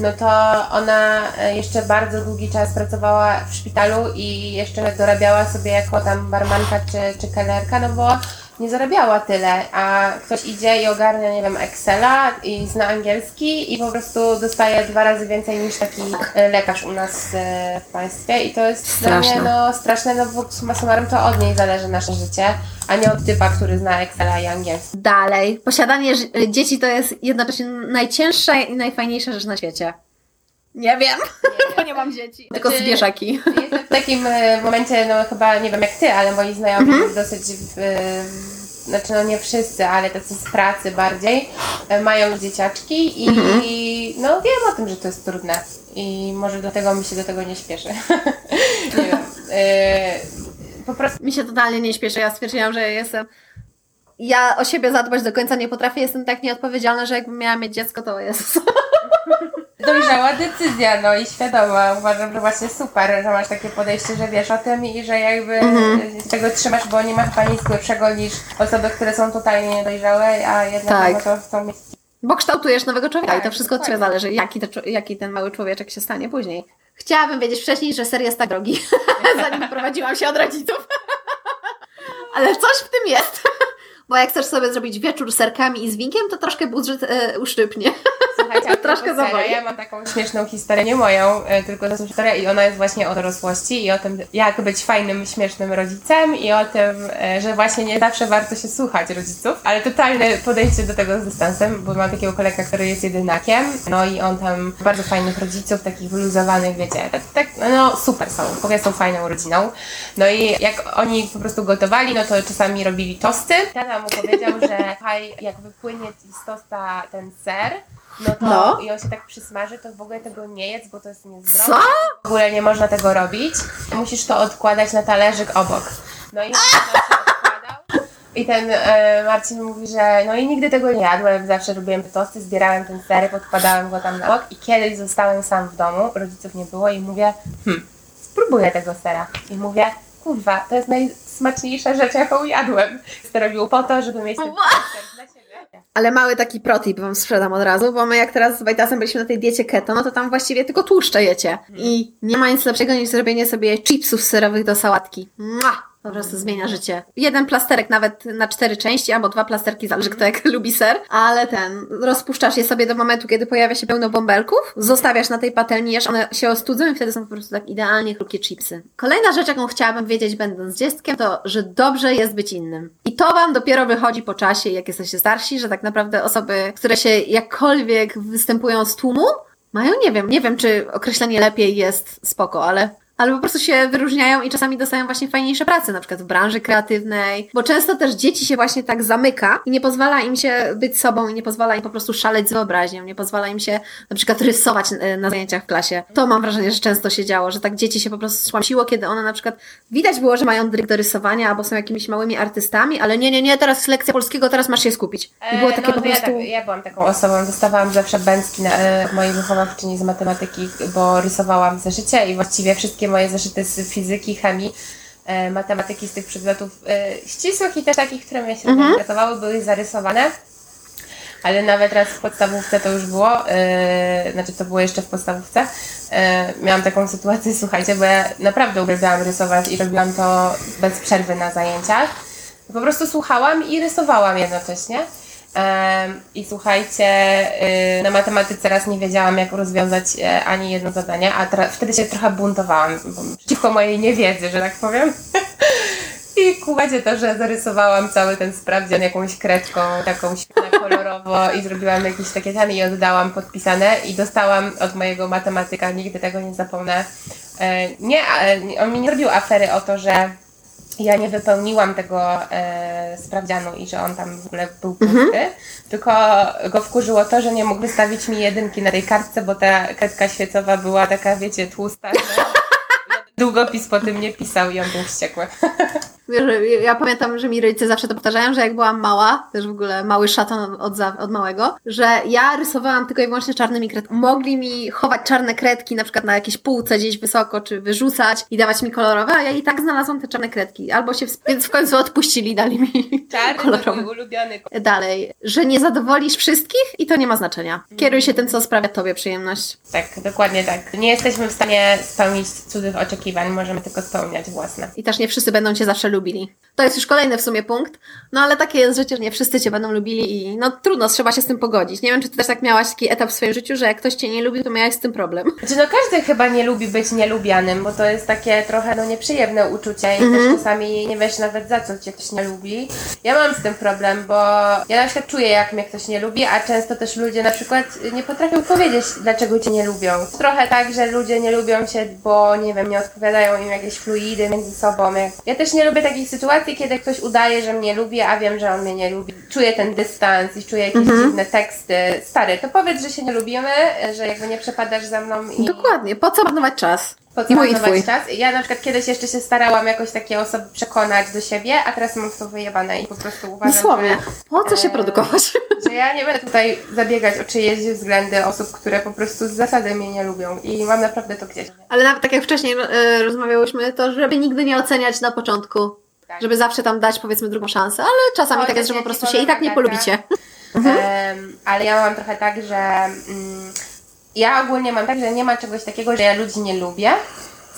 no to ona e, jeszcze bardzo długi czas pracowała w szpitalu i jeszcze dorabiała sobie jako tam barmanka czy, czy kelnerka, no bo nie zarabiała tyle, a ktoś idzie i ogarnia, nie wiem, Excela i zna angielski i po prostu dostaje dwa razy więcej niż taki e, lekarz u nas e, w państwie i to jest dla Straszne. mnie no, straszne, no bo summa summarum to od niej zależy nasze życie, a nie od typa, który zna Excela i angielski. Dalej. Posiadanie dzieci to jest jednocześnie najcięższa i najfajniejsza rzecz na świecie. Nie wiem, bo nie mam dzieci. Tylko Znaczy- zwierzaki. Jestem w takim e, momencie, no chyba nie wiem jak ty, ale moi znajomi Mhm. dosyć w, znaczy no nie wszyscy, ale tacy z pracy bardziej, e, mają dzieciaczki i Mhm. no wiem o tym, że to jest trudne. I może dlatego mi się do tego nie śpieszy. nie wiem. E, po prostu Mi się totalnie nie śpieszy. Ja stwierdziłam, że jestem. Ja o siebie zadbać do końca nie potrafię. Jestem tak nieodpowiedzialna, że jakbym miała mieć dziecko, to jest. dojrzała decyzja, no i świadoma. Uważam, że właśnie super, że masz takie podejście, że wiesz o tym i że jakby Mhm. z tego trzymasz, bo nie ma chyba nic lepszego niż osoby, które są totalnie niedojrzałe, a jednak Tak. no to chcą mieć Bo kształtujesz nowego człowieka i to Tak, wszystko od Ciebie zależy, jaki, te, jaki ten mały człowieczek się stanie później. Chciałabym wiedzieć wcześniej, że ser jest tak drogi, zanim wyprowadziłam się od rodziców. Ale coś w tym jest. Bo jak chcesz sobie zrobić wieczór serkami i z winkiem, to troszkę budżet e, uszczypnie. Słuchajcie, Troszkę zawoi. Ja mam taką śmieszną historię, nie moją, e, tylko to historię i ona jest właśnie o dorosłości i o tym, jak być fajnym, śmiesznym rodzicem i o tym, e, że właśnie nie zawsze warto się słuchać rodziców, ale totalne podejście do tego z dystansem, bo mam takiego kolegę, który jest jedynakiem, no i on tam bardzo fajnych rodziców, takich wyluzowanych, wiecie, tak, tak no super są, w ogóle są fajną rodziną. No i jak oni po prostu gotowali, no to czasami robili tosty. Tata mu powiedział, że haj, jak wypłynie z tosta ten ser, no to No. i on się tak przysmaży, to w ogóle tego nie jedz, bo to jest niezdrowe. Co? W ogóle nie można tego robić. Musisz to odkładać na talerzyk obok. No i on to się odkładał. I ten e, Marcin mówi, że no i nigdy tego nie jadłem, zawsze robiłem tosty, zbierałem ten ser, podkładałem go tam na bok i kiedyś zostałem sam w domu, rodziców nie było i mówię, hm, spróbuję tego sera. I mówię, kurwa, to jest najsmaczniejsza rzecz, jaką jadłem. To robił po to, żeby mieć ten dla siebie. Ale mały taki protip Wam sprzedam od razu, bo my jak teraz z Wajtasem byliśmy na tej diecie keto, no to tam właściwie tylko tłuszcze jecie. I nie ma nic lepszego niż zrobienie sobie chipsów serowych do sałatki. Mua! Po prostu zmienia życie. Jeden plasterek nawet na cztery części, albo dwa plasterki, zależy kto jak lubi ser. Ale ten, rozpuszczasz je sobie do momentu, kiedy pojawia się pełno bąbelków, zostawiasz na tej patelni, jesz, one się ostudzą i wtedy są po prostu tak idealnie chrupkie chipsy. Kolejna rzecz, jaką chciałabym wiedzieć będąc dzieckiem, to, że dobrze jest być innym. I to Wam dopiero wychodzi po czasie, jak jesteście starsi, że tak naprawdę osoby, które się jakkolwiek występują z tłumu, mają, nie wiem, nie wiem, czy określenie lepiej jest spoko, ale ale po prostu się wyróżniają i czasami dostają właśnie fajniejsze prace, na przykład w branży kreatywnej, bo często też dzieci się właśnie tak zamyka i nie pozwala im się być sobą i nie pozwala im po prostu szaleć z wyobraźnią, nie pozwala im się na przykład rysować e, na zajęciach w klasie. To mam wrażenie, że często się działo, że tak dzieci się po prostu szłamsiło, kiedy one na przykład widać było, że mają dryg do rysowania albo są jakimiś małymi artystami, ale nie, nie, nie, teraz lekcja polskiego, teraz masz się skupić. I było E, takie no, po to ja, prostu... tak, ja byłam taką osobą, dostawałam zawsze bęcki na, e, mojej wychowawczyni z matematyki, bo rysowałam zeszycie i właściwie wszystkie moje zeszyty z fizyki, chemii, e, matematyki, z tych przedmiotów e, ścisłych i też takich, które mnie się Mhm. interesowały, były zarysowane. Ale nawet raz w podstawówce to już było, e, znaczy to było jeszcze w podstawówce, e, miałam taką sytuację, słuchajcie, bo ja naprawdę uwielbiałam rysować i robiłam to bez przerwy na zajęciach. Po prostu słuchałam i rysowałam jednocześnie. I słuchajcie, y, na matematyce raz nie wiedziałam, jak rozwiązać e, ani jedno zadanie, a wtedy się trochę buntowałam przeciwko mojej niewiedzy, że tak powiem. I kumacie to, że zarysowałam cały ten sprawdzian jakąś kredką, taką kolorowo i zrobiłam jakieś takie ten i oddałam podpisane i dostałam od mojego matematyka, nigdy tego nie zapomnę. E, nie, on mi nie robił afery o to, że ja nie wypełniłam tego e, sprawdzianu i że on tam w ogóle był pusty, tylko go wkurzyło to, że nie mógł wystawić mi jedynki na tej kartce, bo ta kredka świecowa była taka, wiecie, tłusta, że długopis po tym nie pisał i on był wściekły. Wiesz, ja pamiętam, że mi rodzice zawsze to powtarzają, że jak byłam mała, też w ogóle mały szatan od, za, od małego, że ja rysowałam tylko i wyłącznie czarnymi kredkami. Mogli mi chować czarne kredki na przykład na jakieś półce gdzieś wysoko, czy wyrzucać i dawać mi kolorowe, a ja i tak znalazłam te czarne kredki. Albo się, w- więc w końcu odpuścili, dali mi Czarny kolorowe. mój ulubiony Dalej, że nie zadowolisz wszystkich i to nie ma znaczenia. Kieruj się tym, co sprawia Tobie przyjemność. Tak, dokładnie tak. Nie jesteśmy w stanie spełnić cudzych oczekiwań, możemy tylko spełniać własne. I też nie wszyscy będą Cię zawsze lubili. To jest już kolejny w sumie punkt. No ale takie jest życie, że nie wszyscy Cię będą lubili i no trudno, trzeba się z tym pogodzić. Nie wiem, czy Ty też tak miałaś taki etap w swoim życiu, że jak ktoś Cię nie lubił, to miałaś z tym problem. Znaczy, no każdy chyba nie lubi być nielubianym, bo to jest takie trochę no nieprzyjemne uczucie i też czasami nie wiesz nawet za co cię ktoś nie lubi. Ja mam z tym problem, bo ja na przykład czuję jak mnie ktoś nie lubi, a często też ludzie na przykład nie potrafią powiedzieć dlaczego cię nie lubią. Trochę tak, że ludzie nie lubią cię, bo nie wiem, nie odpowiadają im jakieś fluidy między sobą. Ja też nie lubię takich sytuacji, kiedy ktoś udaje, że mnie lubi, a wiem, że on mnie nie lubi. Czuję ten dystans i czuję jakieś Mhm. dziwne teksty. Stary, to powiedz, że się nie lubimy, że jakby nie przepadasz za mną i... Dokładnie, po co marnować czas? Mój twój. czas? Ja na przykład kiedyś jeszcze się starałam jakoś takie osoby przekonać do siebie, a teraz mam to wyjebane i po prostu uważam, Dosłownie. Po co się e, produkować? że, ja nie będę tutaj zabiegać o czyjeś względy osób, które po prostu z zasady mnie nie lubią i mam naprawdę to gdzieś. Ale nawet tak jak wcześniej e, rozmawiałyśmy, to żeby nigdy nie oceniać na początku. Tak. Żeby zawsze tam dać powiedzmy drugą szansę, ale czasami tak jest, że po prostu się i tak nie polubicie. Em, ale ja mam trochę tak, że mm, ja ogólnie mam tak, że nie ma czegoś takiego, że ja ludzi nie lubię.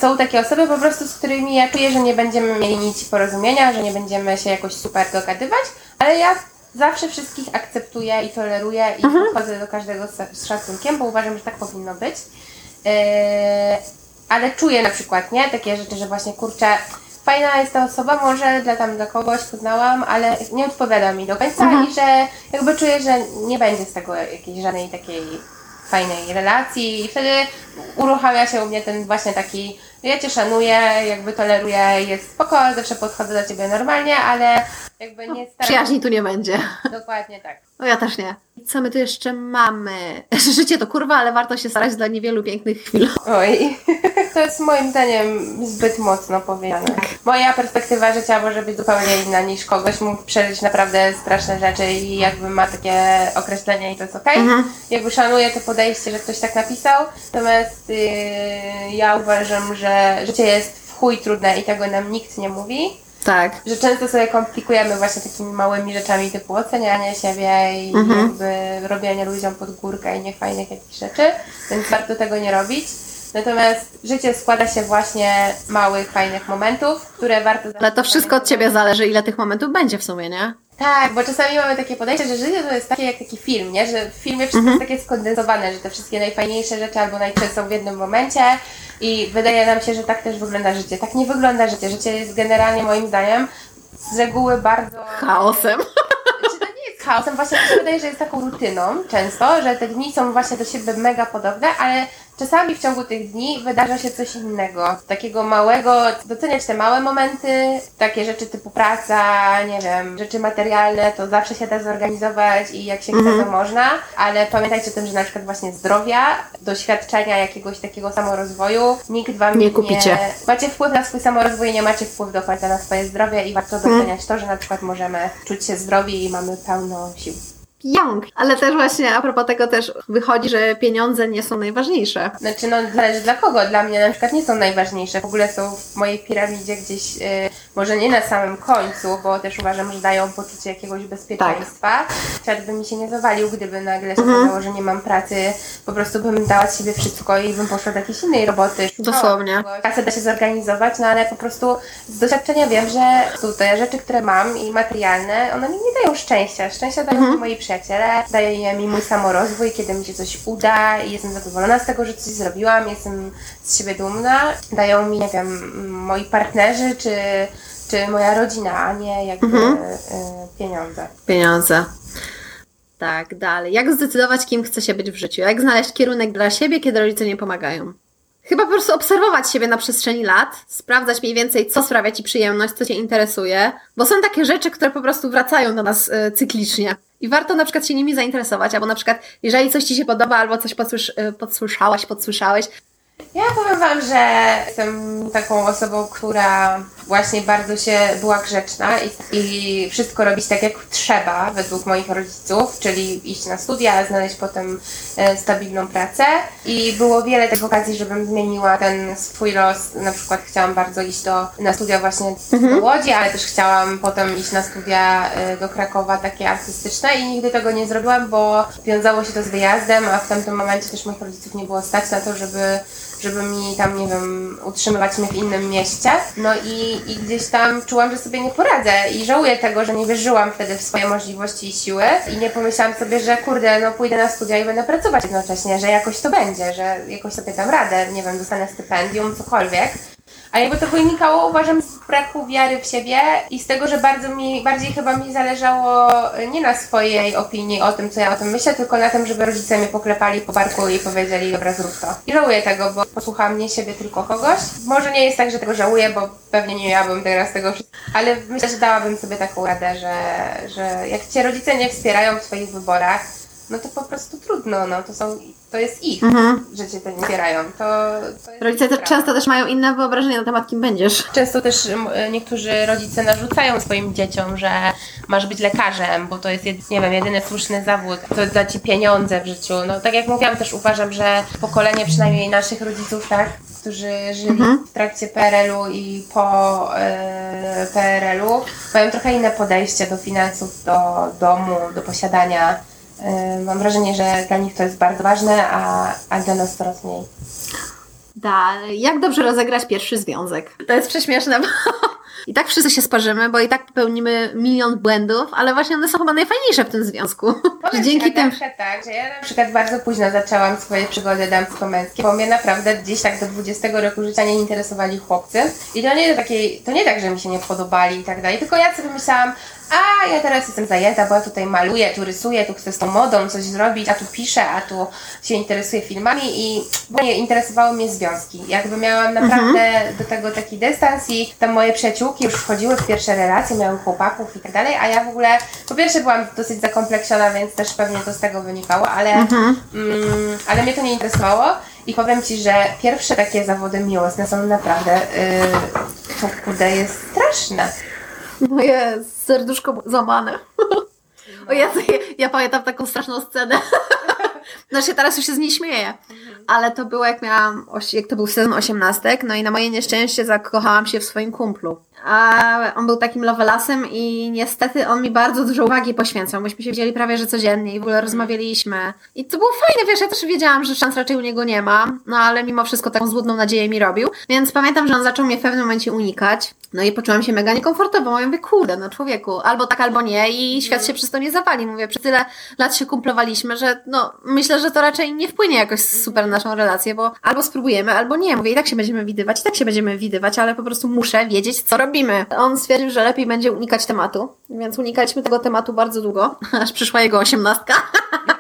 Są takie osoby po prostu, z którymi ja czuję, że nie będziemy mieli nic porozumienia, że nie będziemy się jakoś super dogadywać, ale ja zawsze wszystkich akceptuję i toleruję i podchodzę do każdego z, szacunkiem, bo uważam, że tak powinno być. Yy, ale czuję na przykład, nie? Takie rzeczy, że właśnie kurczę, fajna jest ta osoba, może dla tam dla kogoś poznałam, ale nie odpowiada mi do końca i że jakby czuję, że nie będzie z tego jakiejś żadnej takiej fajnej relacji i wtedy uruchamia się u mnie ten właśnie taki ja Cię szanuję, jakby toleruję, jest spoko, zawsze podchodzę do Ciebie normalnie, ale jakby nie staram Przyjaźni tu nie będzie. Dokładnie tak. No ja też nie. Co my tu jeszcze mamy? Życie to kurwa, ale warto się starać dla niewielu pięknych chwil. Oj, to jest moim zdaniem zbyt mocno powiedziane. Moja perspektywa życia może być zupełnie inna niż kogoś mógł przeżyć naprawdę straszne rzeczy i jakby ma takie określenie i to jest okej. Jakby szanuję to podejście, że ktoś tak napisał, natomiast yy, ja uważam, że życie jest w chuj trudne i tego nam nikt nie mówi. Tak. Że często sobie komplikujemy właśnie takimi małymi rzeczami typu ocenianie siebie i jakby robienie ludziom pod górkę i niefajnych jakichś rzeczy, więc warto tego nie robić. Natomiast życie składa się właśnie małych, fajnych momentów, które warto... Ale to wszystko od ciebie zależy, ile tych momentów będzie w sumie, nie? Tak, bo czasami mamy takie podejście, że życie to jest takie jak taki film, nie? Że w filmie wszystko jest takie skondensowane, że te wszystkie najfajniejsze rzeczy albo najczęściej są w jednym momencie i wydaje nam się, że tak też wygląda życie. Tak nie wygląda życie. Życie jest generalnie moim zdaniem z reguły bardzo... Chaosem. Chaosem? Właśnie mi się wydaje, że jest taką rutyną często, że te dni są właśnie do siebie mega podobne, ale czasami w ciągu tych dni wydarza się coś innego. Takiego małego, doceniać te małe momenty, takie rzeczy typu praca, nie wiem, rzeczy materialne, to zawsze się da zorganizować i jak się chce, to można, ale pamiętajcie o tym, że na przykład właśnie zdrowia, doświadczenia jakiegoś takiego samorozwoju, nikt wam Nie kupicie. Macie wpływ na swój samorozwój, nie macie wpływu do końca na swoje zdrowie i warto doceniać to, że na przykład możemy czuć się zdrowi i mamy pełno sił. Young. Ale też właśnie a propos tego też wychodzi, że pieniądze nie są najważniejsze. Znaczy, no zależy dla kogo. Dla mnie na przykład nie są najważniejsze. W ogóle są w mojej piramidzie gdzieś, y, może nie na samym końcu, bo też uważam, że dają poczucie jakiegoś bezpieczeństwa. Świat by mi się nie zawalił, gdyby nagle się okazało, że nie mam pracy. Po prostu bym dała z siebie wszystko i bym poszła do jakiejś innej roboty. Dosłownie. Kasę da się zorganizować, no ale po prostu z doświadczenia wiem, że te rzeczy, które mam i materialne, one mi nie dają szczęścia. Szczęścia dają mi moi przyjaciele, daje mi mój samorozwój, kiedy mi się coś uda i jestem zadowolona z tego, że coś zrobiłam, jestem z siebie dumna. Dają mi, nie wiem, moi partnerzy czy, czy moja rodzina, a nie jakby y, pieniądze. Pieniądze. Tak, dalej. Jak zdecydować, kim chce się być w życiu? Jak znaleźć kierunek dla siebie, kiedy rodzice nie pomagają? Chyba po prostu obserwować siebie na przestrzeni lat, sprawdzać mniej więcej, co sprawia Ci przyjemność, co Cię interesuje, bo są takie rzeczy, które po prostu wracają do nas e, cyklicznie. I warto na przykład się nimi zainteresować, albo na przykład, jeżeli coś Ci się podoba, albo coś podsłysz, e, podsłyszałaś, podsłyszałeś, Ja powiem Wam, że jestem taką osobą, która właśnie bardzo się była grzeczna i, i wszystko robić tak jak trzeba według moich rodziców, czyli iść na studia, znaleźć potem e, stabilną pracę i było wiele tych okazji, żebym zmieniła ten swój los. Na przykład chciałam bardzo iść do, na studia właśnie do Łodzi, ale też chciałam potem iść na studia e, do Krakowa takie artystyczne i nigdy tego nie zrobiłam, bo wiązało się to z wyjazdem, a w tamtym momencie też moich rodziców nie było stać na to, żeby żeby mi tam, nie wiem, utrzymywać mnie w innym mieście. No i, i gdzieś tam czułam, że sobie nie poradzę i żałuję tego, że nie wierzyłam wtedy w swoje możliwości i siły i nie pomyślałam sobie, że kurde, no pójdę na studia i będę pracować jednocześnie, że jakoś to będzie, że jakoś sobie dam radę, nie wiem, dostanę stypendium, cokolwiek. A jakby to wynikało, uważam, z braku wiary w siebie i z tego, że bardzo mi, bardziej chyba mi zależało nie na swojej opinii o tym, co ja o tym myślę, tylko na tym, żeby rodzice mnie poklepali po barku i powiedzieli, dobra, zrób to. I żałuję tego, bo posłucham nie siebie, tylko kogoś. Może nie jest tak, że tego żałuję, bo pewnie nie miałabym teraz tego ale myślę, że dałabym sobie taką radę, że, że jak cię rodzice nie wspierają w swoich wyborach, no to po prostu trudno, no to są, to jest ich, że cię to nie wspierają. To, to Rodzice często też mają inne wyobrażenia na temat, kim będziesz. Często też m, niektórzy rodzice narzucają swoim dzieciom, że masz być lekarzem, bo to jest, nie wiem, jedyny słuszny zawód, to da ci pieniądze w życiu. No tak jak mówiłam, też uważam, że pokolenie przynajmniej naszych rodziców, tak, którzy żyli w trakcie PRL-u i po e, PRL-u, mają trochę inne podejście do finansów, do domu, do posiadania. Mam wrażenie, że dla nich to jest bardzo ważne, a, a dla nas coraz mniej. Da, jak dobrze rozegrać pierwszy związek? To jest prześmieszne, bo i tak wszyscy się sparzymy, bo i tak popełnimy milion błędów, ale właśnie one są chyba najfajniejsze w tym związku. Powiem dzięki tym... Tak, że ja na przykład bardzo późno zaczęłam swoje przygody damsko-męskie, bo mnie naprawdę gdzieś tak do 20 roku życia nie interesowali chłopcy. I to nie, takiej, to nie tak, że mi się nie podobali i tak dalej, tylko ja sobie myślałam, a ja teraz jestem zajęta, bo ja tutaj maluję, tu rysuję, tu chcę z tą modą coś zrobić, a tu piszę, a tu się interesuję filmami i bo nie interesowały mnie związki. Jakby miałam naprawdę do tego taki dystans i tam moje przyjaciółki już wchodziły w pierwsze relacje, miały chłopaków i tak dalej, a ja w ogóle po pierwsze byłam dosyć zakompleksiona, więc też pewnie to z tego wynikało, ale, mm, ale mnie to nie interesowało i powiem Ci, że pierwsze takie zawody miłosne są naprawdę, yy, to kurde jest straszne. Moje serduszko złamane. O Jezu, ja, ja pamiętam taką straszną scenę. Znaczy teraz już się z niej śmieję. Ale to było jak miałam, jak to był sezon osiemnastek, no i na moje nieszczęście zakochałam się w swoim kumplu. A on był takim lovelasem i niestety on mi bardzo dużo uwagi poświęcał. Myśmy się widzieli prawie, że codziennie i w ogóle rozmawialiśmy. I to było fajne, wiesz, ja też wiedziałam, że szans raczej u niego nie ma, no ale mimo wszystko taką złudną nadzieję mi robił. Więc pamiętam, że on zaczął mnie w pewnym momencie unikać. No i poczułam się mega niekomfortowo. Ja mówię, kurde, no człowieku, albo tak, albo nie i świat się przez to nie zawali. Mówię, przez tyle lat się kumplowaliśmy, że no, myślę, że to raczej nie wpłynie jakoś super na naszą relację, bo albo spróbujemy, albo nie. Mówię, i tak się będziemy widywać, i tak się będziemy widywać, ale po prostu muszę wiedzieć, co robimy. On stwierdził, że lepiej będzie unikać tematu, więc unikaliśmy tego tematu bardzo długo, aż przyszła jego osiemnastka.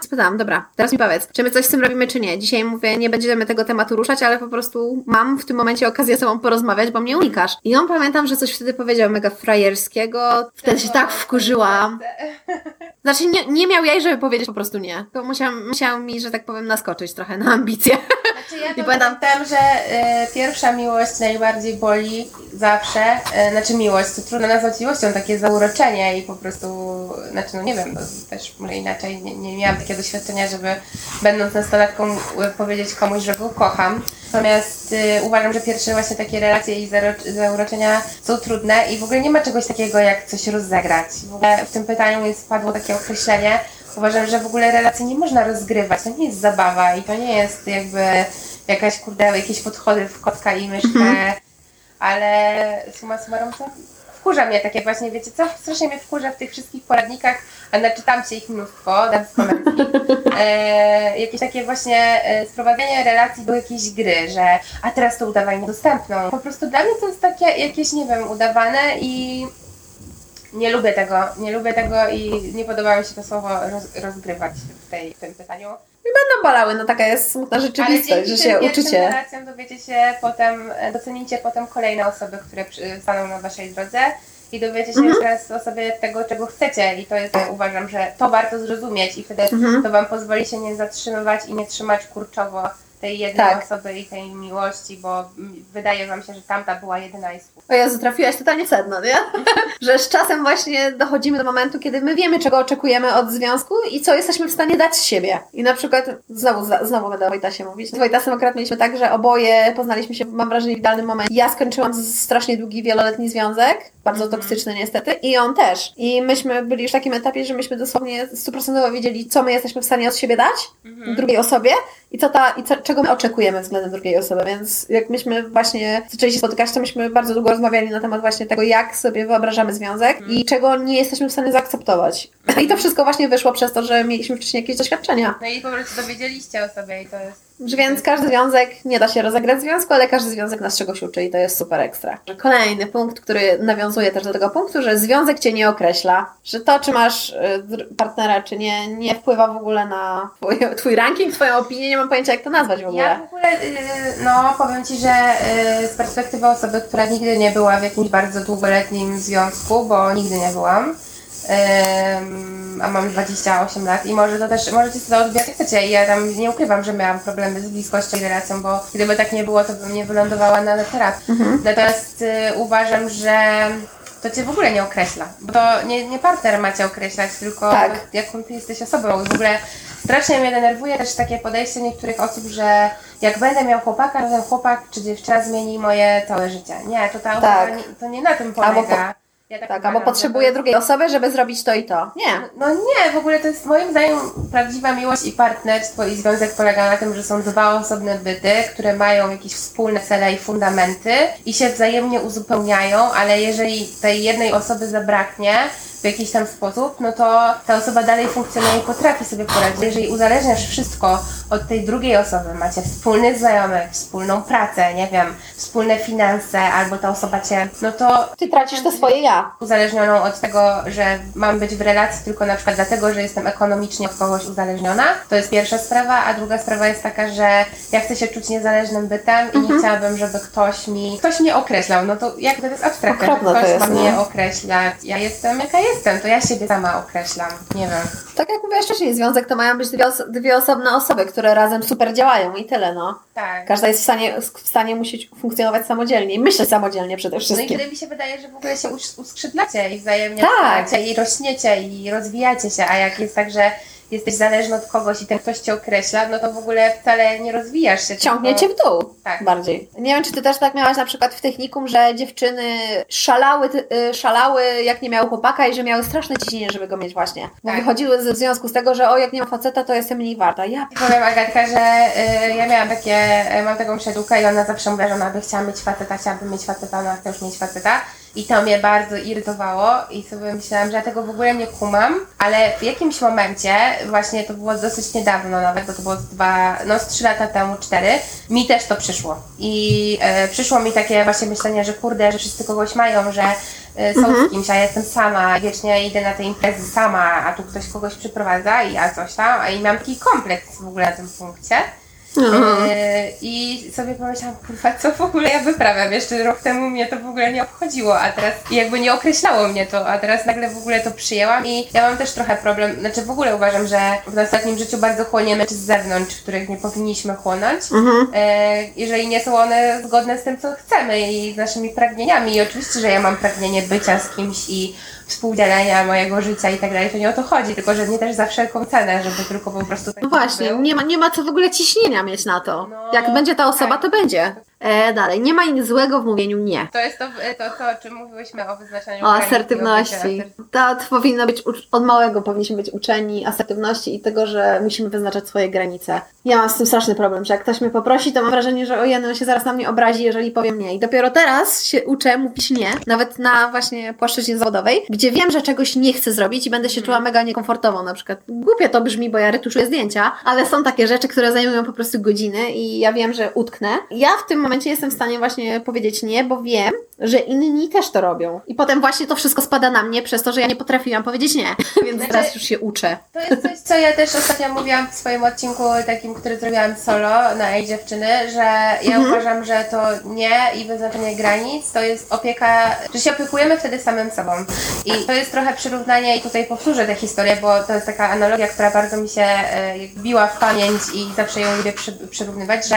Spytałam, dobra, teraz mi powiedz, czy my coś z tym robimy, czy nie. Dzisiaj mówię, nie będziemy tego tematu ruszać, ale po prostu mam w tym momencie okazję z tobą porozmawiać, bo mnie unikasz. I on pamiętam, że coś wtedy powiedział mega frajerskiego. Wtedy się tak wkurzyłam. Znaczy nie, nie miał jaj, żeby powiedzieć po prostu nie. To musiał, musiał mi, że tak powiem, naskoczyć trochę na ambicje. Znaczy ja I pamiętam- pamiętam, że e, pierwsza miłość najbardziej boli zawsze. E, znaczy miłość, to trudno nazwać miłością, takie zauroczenie i po prostu, znaczy no nie wiem, no, też może inaczej, nie, nie miałam takiego doświadczenia, żeby będąc nastolatką e, powiedzieć komuś, że go kocham. Natomiast e, uważam, że pierwsze właśnie takie relacje i zauro- zauroczenia są trudne i w ogóle nie ma czegoś takiego jak coś rozegrać. W ogóle w tym pytaniu jest padło takie określenie, Uważam, że w ogóle relacji nie można rozgrywać. To nie jest zabawa i to nie jest jakby jakaś, kurde, jakieś podchody w kotka i myszkę, ale suma summarum to wkurza mnie takie właśnie, wiecie co, strasznie mnie wkurza w tych wszystkich poradnikach, a naczytam się ich mnóstwo, dam z e, jakieś takie właśnie e, sprowadzenie relacji do jakiejś gry, że a teraz to udawaj niedostępną. Po prostu dla mnie to jest takie jakieś, nie wiem, udawane i nie lubię tego, nie lubię tego i nie podoba mi się to słowo roz, rozgrywać w, tej, w tym pytaniu. Będą bolały, no taka jest smutna Ale rzeczywistość, dzięki że się uczycie. relacjom dowiecie się potem, e, docenicie potem kolejne osoby, które staną na waszej drodze i dowiecie się teraz o sobie tego, czego chcecie. I to jest, e, uważam, że to warto zrozumieć i wtedy to wam pozwoli się nie zatrzymywać i nie trzymać kurczowo tej jednej Tak. osoby i tej miłości, bo wydaje wam się, że tamta była jedyna i słuszna. O Jezu, trafiłaś totalnie w sedno, nie? że z czasem właśnie dochodzimy do momentu, kiedy my wiemy, czego oczekujemy od związku i co jesteśmy w stanie dać z siebie. I na przykład, znowu, znowu będę o Wojtasie mówić. Z Wojtasem akurat mieliśmy tak, że oboje poznaliśmy się, mam wrażenie, w idealnym momencie. Ja skończyłam strasznie długi, wieloletni związek, bardzo toksyczny niestety, i on też. I myśmy byli już w takim etapie, że myśmy dosłownie stuprocentowo wiedzieli, co my jesteśmy w stanie od siebie dać drugiej osobie i co ta, i co, czego my oczekujemy względem drugiej osoby, więc jak myśmy właśnie zaczęli się spotykać, to myśmy bardzo długo rozmawiali na temat właśnie tego, jak sobie wyobrażamy związek i czego nie jesteśmy w stanie zaakceptować. I to wszystko właśnie wyszło przez to, że mieliśmy wcześniej jakieś doświadczenia. No i po prostu dowiedzieliście o sobie i to jest Więc każdy związek, nie da się rozegrać związku, ale każdy związek nas czegoś uczy i to jest super ekstra. Kolejny punkt, który nawiązuje też do tego punktu, że związek cię nie określa, że to, czy masz y, partnera, czy nie, nie wpływa w ogóle na twój, twój ranking, twoją opinię, nie mam pojęcia, jak to nazwać w ogóle. Ja w ogóle, y, no powiem Ci, że y, z perspektywy osoby, która nigdy nie była w jakimś bardzo długoletnim związku, bo nigdy nie byłam, a mam 28 lat i może to też, możecie sobie to odbierać jak chcecie. Ja tam nie ukrywam, że miałam problemy z bliskością i relacją, bo gdyby tak nie było, to bym nie wylądowała na teraz. Mhm. Natomiast y, uważam, że to Cię w ogóle nie określa, bo to nie, nie partner ma Cię określać, tylko Tak. jaką Ty jesteś osobą. I w ogóle strasznie mnie denerwuje też takie podejście niektórych osób, że jak będę miał chłopaka, to ten chłopak czy dziewczyna zmieni moje całe życie. Nie, to ta osoba Tak. nie, to nie na tym polega. Ja Tak, uważam, albo że potrzebuje to- drugiej osoby, żeby zrobić to i to. Nie. no nie, w ogóle to jest moim zdaniem prawdziwa miłość i partnerstwo i związek polega na tym, że są dwa osobne byty, które mają jakieś wspólne cele i fundamenty i się wzajemnie uzupełniają, ale jeżeli tej jednej osoby zabraknie w jakiś tam sposób, no to ta osoba dalej funkcjonuje i potrafi sobie poradzić. Jeżeli uzależniasz wszystko od tej drugiej osoby, macie wspólnych znajomych, wspólną pracę, nie wiem, wspólne finanse, albo ta osoba cię, no to Ty tracisz to swoje ja. uzależnioną od tego, że mam być w relacji tylko na przykład dlatego, że jestem ekonomicznie od kogoś uzależniona. To jest pierwsza sprawa, a druga sprawa jest taka, że ja chcę się czuć niezależnym bytem i Mhm. nie chciałabym, żeby ktoś mi, ktoś mnie określał. No to jak to jest abstrakcja, Okropne to ktoś jest, ma mnie no. określać. Ja jestem jaka jestem, to ja siebie sama określam. Nie wiem. Tak jak mówiłaś wcześniej, związek to mają być dwie, os- dwie osobne osoby, które razem super działają i tyle, no. Tak. Każda jest w stanie, w stanie musieć funkcjonować samodzielnie i myśleć samodzielnie przede No i wszystkim. wtedy mi się wydaje, że w ogóle się us- uskrzydlacie i wzajemnie Tak. i rośniecie i rozwijacie się, a jak jest tak, że jesteś zależny od kogoś i ten ktoś cię określa, no to w ogóle wcale nie rozwijasz się. Ciągnie cię tylko... w dół Tak. bardziej. Nie wiem, czy ty też tak miałaś na przykład w technikum, że dziewczyny szalały, y, szalały jak nie miały chłopaka i że miały straszne ciśnienie, żeby go mieć właśnie. Bo Tak. wychodziły w związku z tego, że o, jak nie ma faceta, to jestem mniej warta. Ja Powiem Agatka, że y, ja miałam takie, y, mam taką przyjaciółkę i ona zawsze mówiła, że ona by chciała mieć faceta, chciałaby mieć faceta, ona chce już mieć faceta. I to mnie bardzo irytowało i sobie myślałam, że ja tego w ogóle nie kumam, ale w jakimś momencie, właśnie to było dosyć niedawno nawet, bo to było z dwa, no z trzy lata temu, cztery, mi też to przyszło. I e, przyszło mi takie właśnie myślenie, że kurde, że wszyscy kogoś mają, że e, są z kimś, a ja jestem sama, wiecznie idę na te imprezy sama, a tu ktoś kogoś przyprowadza i ja coś tam, a i mam taki kompleks w ogóle na tym punkcie. E, I sobie pomyślałam, kurwa, co w ogóle ja wyprawiam? Jeszcze rok temu mnie to w ogóle nie obchodziło, a teraz jakby nie określało mnie to, a teraz nagle w ogóle to przyjęłam i ja mam też trochę problem, znaczy w ogóle uważam, że w ostatnim życiu bardzo chłoniemy czy z zewnątrz, których nie powinniśmy chłonąć, e, jeżeli nie są one zgodne z tym, co chcemy i z naszymi pragnieniami. I oczywiście, że ja mam pragnienie bycia z kimś i współdzielenia mojego życia i tak dalej, to nie o to chodzi, tylko że nie też za wszelką cenę, żeby tylko po prostu tak No właśnie, nie ma, nie ma co w ogóle ciśnienia mieć na to. No, Jak będzie ta osoba, tak. to będzie. E, dalej, nie ma nic złego w mówieniu nie. To jest to, to, to, o czym mówiłyśmy o wyznaczaniu O asertywności. byciu To powinno być, od małego powinniśmy być uczeni asertywności i tego, że musimy wyznaczać swoje granice. Ja mam z tym straszny problem, że jak ktoś mnie poprosi, to mam wrażenie, że ojej, on się zaraz na mnie obrazi, jeżeli powiem nie. I dopiero teraz się uczę mówić nie, nawet na właśnie płaszczyźnie zawodowej, gdzie wiem, że czegoś nie chcę zrobić i będę się czuła mega niekomfortowo na przykład. Głupie to brzmi, bo ja retuszuję zdjęcia, ale są takie rzeczy, które zajmują po prostu godziny i ja wiem, że utknę. Ja w tym momencie jestem w stanie właśnie powiedzieć nie, bo wiem, że inni też to robią. I potem właśnie to wszystko spada na mnie przez to, że ja nie potrafiłam powiedzieć nie. Więc Znaczy- teraz już się uczę. To jest coś, co ja też ostatnio mówiłam w swoim odcinku takim, który zrobiłam solo na Ej Dziewczyny, że ja Mhm. uważam, że to nie i wyznaczenie granic to jest opieka, że się opiekujemy wtedy samym sobą. I to jest trochę przyrównanie i tutaj powtórzę tę historię, bo to jest taka analogia, która bardzo mi się e, biła w pamięć i zawsze ją lubię przy, przyrównywać, że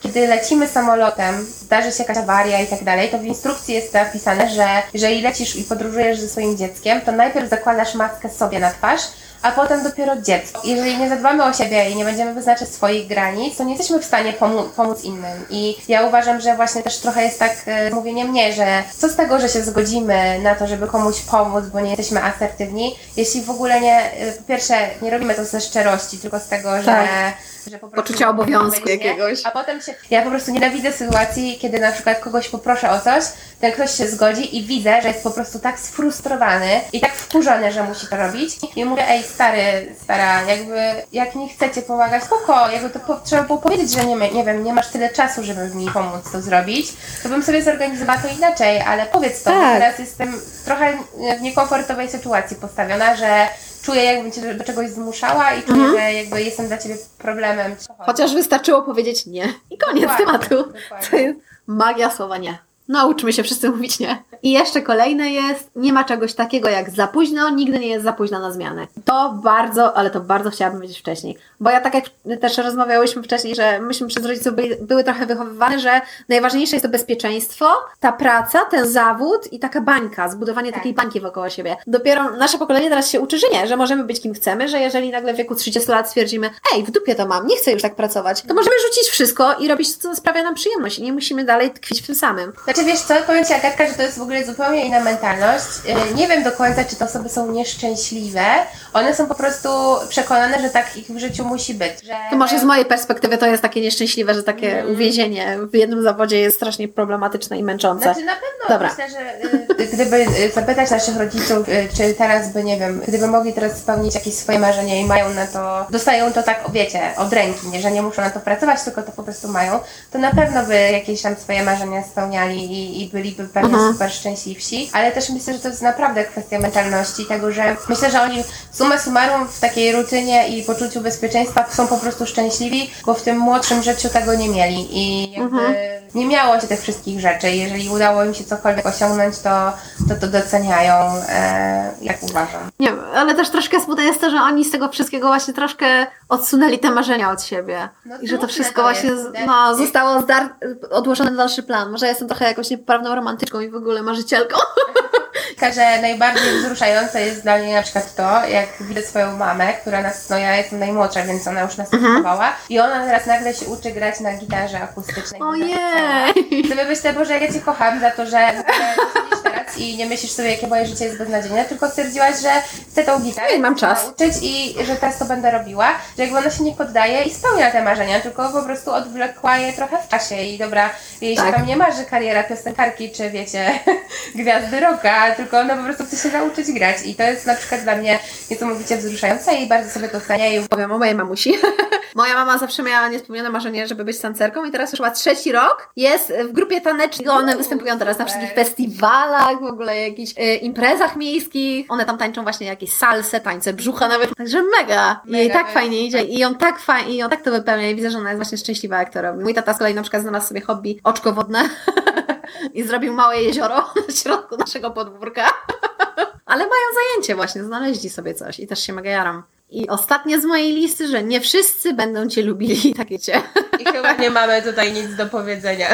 kiedy lecimy samolotem, zdarzy się jakaś awaria i tak dalej, to w instrukcji jest napisane, że jeżeli lecisz i podróżujesz ze swoim dzieckiem, to najpierw zakładasz maskę sobie na twarz, a potem dopiero dziecko. Jeżeli nie zadbamy o siebie i nie będziemy wyznaczać swoich granic, to nie jesteśmy w stanie pomu- pomóc innym. I ja uważam, że właśnie też trochę jest tak e, mówienie mnie, że co z tego, że się zgodzimy na to, żeby komuś pomóc, bo nie jesteśmy asertywni, jeśli w ogóle nie, e, po pierwsze, nie robimy to ze szczerości, tylko z tego, że Tak. Że po prostu Poczucia obowiązku jakiegoś. A potem się, ja po prostu nienawidzę sytuacji, kiedy na przykład kogoś poproszę o coś, ten ktoś się zgodzi i widzę, że jest po prostu tak sfrustrowany i tak wkurzony, że musi to robić i mówię, ej stary, stara, jakby jak nie chcecie pomagać, spoko, jakby to po, trzeba było powiedzieć, że nie, nie wiem, nie masz tyle czasu, żeby mi pomóc to zrobić, to bym sobie zorganizowała to inaczej, ale powiedz to, bo Tak. teraz jestem trochę w niekomfortowej sytuacji postawiona, że czuję jakbym cię do czegoś zmuszała i czuję, że jakby jestem dla ciebie problemem. Chociaż wystarczyło powiedzieć nie. I koniec Dokładnie, tematu. dokładnie. To jest magia słowa nie. Nauczmy się wszyscy mówić nie. I jeszcze kolejne jest, nie ma czegoś takiego jak za późno, nigdy nie jest za późno na zmiany. To bardzo, ale to bardzo chciałabym wiedzieć wcześniej. Bo ja tak jak też rozmawiałyśmy wcześniej, że myśmy przez rodziców byli, były trochę wychowywane, że najważniejsze jest to bezpieczeństwo, ta praca, ten zawód i taka bańka, zbudowanie Tak. takiej bańki wokoło siebie. Dopiero nasze pokolenie teraz się uczy, że nie, że możemy być kim chcemy, że jeżeli nagle w wieku 30 lat stwierdzimy, ej, w dupie to mam, nie chcę już tak pracować, to możemy rzucić wszystko i robić to, co sprawia nam przyjemność i nie musimy dalej tkwić w tym samym. Znaczy wiesz co, powiem Ci Agatka, że to jest w ogóle zupełnie inna mentalność. Yy, Nie wiem do końca, czy te osoby są nieszczęśliwe. One są po prostu przekonane, że tak ich w życiu musi być. Że... To może z mojej perspektywy to jest takie nieszczęśliwe, że takie uwięzienie w jednym zawodzie jest strasznie problematyczne i męczące. Znaczy na pewno Dobra. myślę, że y, gdyby y, zapytać naszych rodziców, y, czy teraz by, nie wiem, gdyby mogli teraz spełnić jakieś swoje marzenia i mają na to, dostają to tak, wiecie, od ręki, nie, że nie muszą na to pracować, tylko to po prostu mają, to na pewno by jakieś tam swoje marzenia spełniali i, i byliby pewnie super szczęśliwsi, ale też myślę, że to jest naprawdę kwestia mentalności, tego, że myślę, że oni summa summarum w takiej rutynie i poczuciu bezpieczeństwa są po prostu szczęśliwi, bo w tym młodszym życiu tego nie mieli i jakby nie miało się tych wszystkich rzeczy. Jeżeli udało im się cokolwiek osiągnąć, to to, to doceniają, e, jak uważam. Nie ale też troszkę smutne jest to, że oni z tego wszystkiego właśnie troszkę odsunęli te marzenia od siebie. No I że to wszystko to właśnie z- nie? no, zostało zdar- odłożone na dalszy plan. Może ja jestem trochę jakąś niepoprawną romantyczką i w ogóle marzycielką. Że najbardziej wzruszające jest dla mnie na przykład to, jak widzę swoją mamę, która nas, no ja jestem najmłodsza, więc ona już nas Mhm. wychowała i ona teraz nagle się uczy grać na gitarze akustycznej. Ojej! Sobie myślę, Boże, jak ja Cię kocham za to, że siedzisz teraz i nie myślisz sobie, jakie moje życie jest beznadziejne, tylko stwierdziłaś, że chcę tą gitarę mam czas. nauczyć i że teraz to będę robiła, że jakby ona się nie poddaje i spełnia te marzenia, tylko po prostu odwlekła je trochę w czasie i dobra, jej się Tak. tam nie marzy kariera piosenkarki, czy wiecie, gwiazdy rocka, tylko ona po prostu chce się nauczyć grać i to jest na przykład dla mnie niesamowicie wzruszające i bardzo sobie to cenię i Powiem o mojej mamusi. Moja mama zawsze miała niespełnione marzenie, żeby być tancerką i teraz już ma trzeci rok. Jest w grupie tanecznej. One występują teraz na wszystkich festiwalach, w ogóle jakichś e, imprezach miejskich. One tam tańczą właśnie jakieś salse, tańce brzucha nawet. Także mega. Jej Mega, tak mega. fajnie idzie i ją tak fajnie, i ją tak to wypełnia i widzę, że ona jest właśnie szczęśliwa jak to robi. Mój tata z kolei na przykład znalazł sobie hobby oczko wodne i zrobił małe jezioro na środku naszego podwórka. Ale mają zajęcie właśnie, znaleźli sobie coś i też się mega jaram. I ostatnie z mojej listy, że nie wszyscy będą Cię lubili, tak wiecie. I chyba nie mamy tutaj nic do powiedzenia.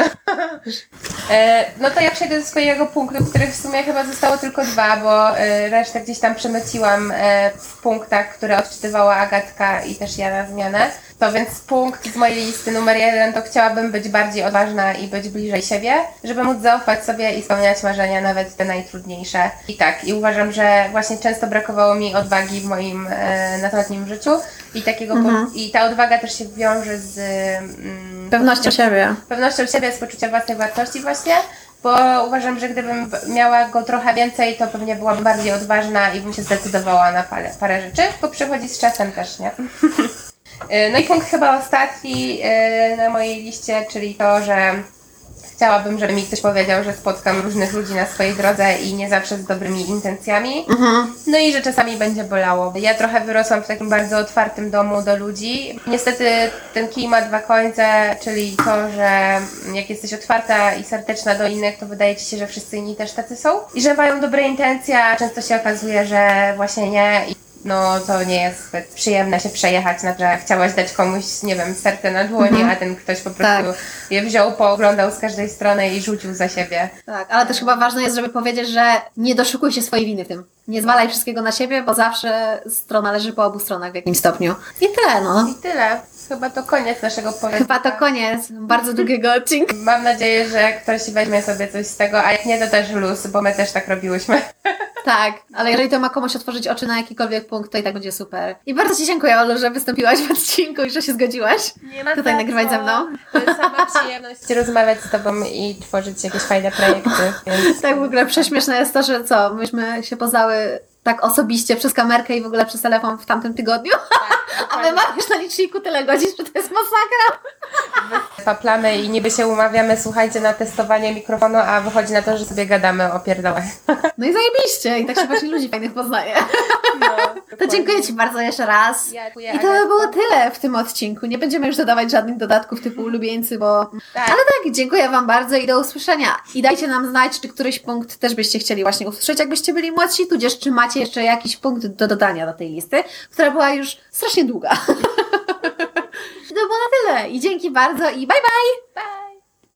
E, no to ja przejdę do swojego punktu, których w sumie chyba zostało tylko dwa, bo e, resztę gdzieś tam przemyciłam e, w punktach, które odczytywała Agatka i też ja na zmianę. To więc punkt z mojej listy numer jeden to chciałabym być bardziej odważna i być bliżej siebie, żeby móc zaufać sobie i spełniać marzenia, nawet te najtrudniejsze. I tak, i uważam, że właśnie często brakowało mi odwagi w moim e, nastoletnim życiu i takiego po, i ta odwaga też się wiąże z mm, Pewnością siebie. pewnością siebie, z poczucia własnej wartości właśnie, bo uważam, że gdybym miała go trochę więcej, to pewnie byłam bardziej odważna i bym się zdecydowała na parę, parę rzeczy, bo przychodzi z czasem też, nie? Y, No i punkt chyba ostatni y, na mojej liście, czyli to, że chciałabym, żeby mi ktoś powiedział, że spotkam różnych ludzi na swojej drodze i nie zawsze z dobrymi intencjami. No i że czasami będzie bolało. Ja trochę wyrosłam w takim bardzo otwartym domu do ludzi. Niestety ten kij ma dwa końce, czyli to, że jak jesteś otwarta i serdeczna do innych, to wydaje ci się, że wszyscy inni też tacy są. I że mają dobre intencje, a często się okazuje, że właśnie nie. No to nie jest zbyt przyjemne się przejechać na, że chciałaś dać komuś, nie wiem, serce na dłoni, a ten ktoś po prostu Tak. je wziął, pooglądał z każdej strony i rzucił za siebie. Tak, ale też chyba ważne jest, żeby powiedzieć, że nie doszukuj się swojej winy w tym. Nie zwalaj wszystkiego na siebie, bo zawsze strona leży po obu stronach w jakimś stopniu. I tyle, no. I tyle. Chyba to koniec naszego powiedzenia. Chyba to koniec bardzo długiego odcinka. Mam nadzieję, że ktoś weźmie sobie coś z tego, a jak nie, to też luz, bo my też tak robiłyśmy. Tak, ale jeżeli to ma komuś otworzyć oczy na jakikolwiek punkt, to i tak będzie super. I bardzo Ci dziękuję, Olu, że wystąpiłaś w odcinku i że się zgodziłaś Nie ma tutaj nagrywać ze mną. To jest sama przyjemność rozmawiać z Tobą i tworzyć jakieś fajne projekty. Więc... Tak w ogóle prześmieszne jest to, że co, myśmy się poznały tak osobiście przez kamerkę i w ogóle przez telefon w tamtym tygodniu, a my mamy już na liczniku tyle godzin, że to jest masakra. paplamy i niby się umawiamy, słuchajcie, na testowanie mikrofonu, a wychodzi na to, że sobie gadamy o pierdołach. No i zajebiście i tak się właśnie ludzi fajnych poznaje. To dziękuję Ci bardzo jeszcze raz. Ja dziękuję, I to by było tyle w tym odcinku. Nie będziemy już dodawać żadnych dodatków typu ulubieńcy, bo... Tak. Ale tak, dziękuję Wam bardzo i do usłyszenia. I dajcie nam znać, czy któryś punkt też byście chcieli właśnie usłyszeć, jakbyście byli młodsi, tudzież czy macie jeszcze jakiś punkt do dodania do tej listy, która była już strasznie długa. To było na tyle. I dzięki bardzo i bye bye! Pa!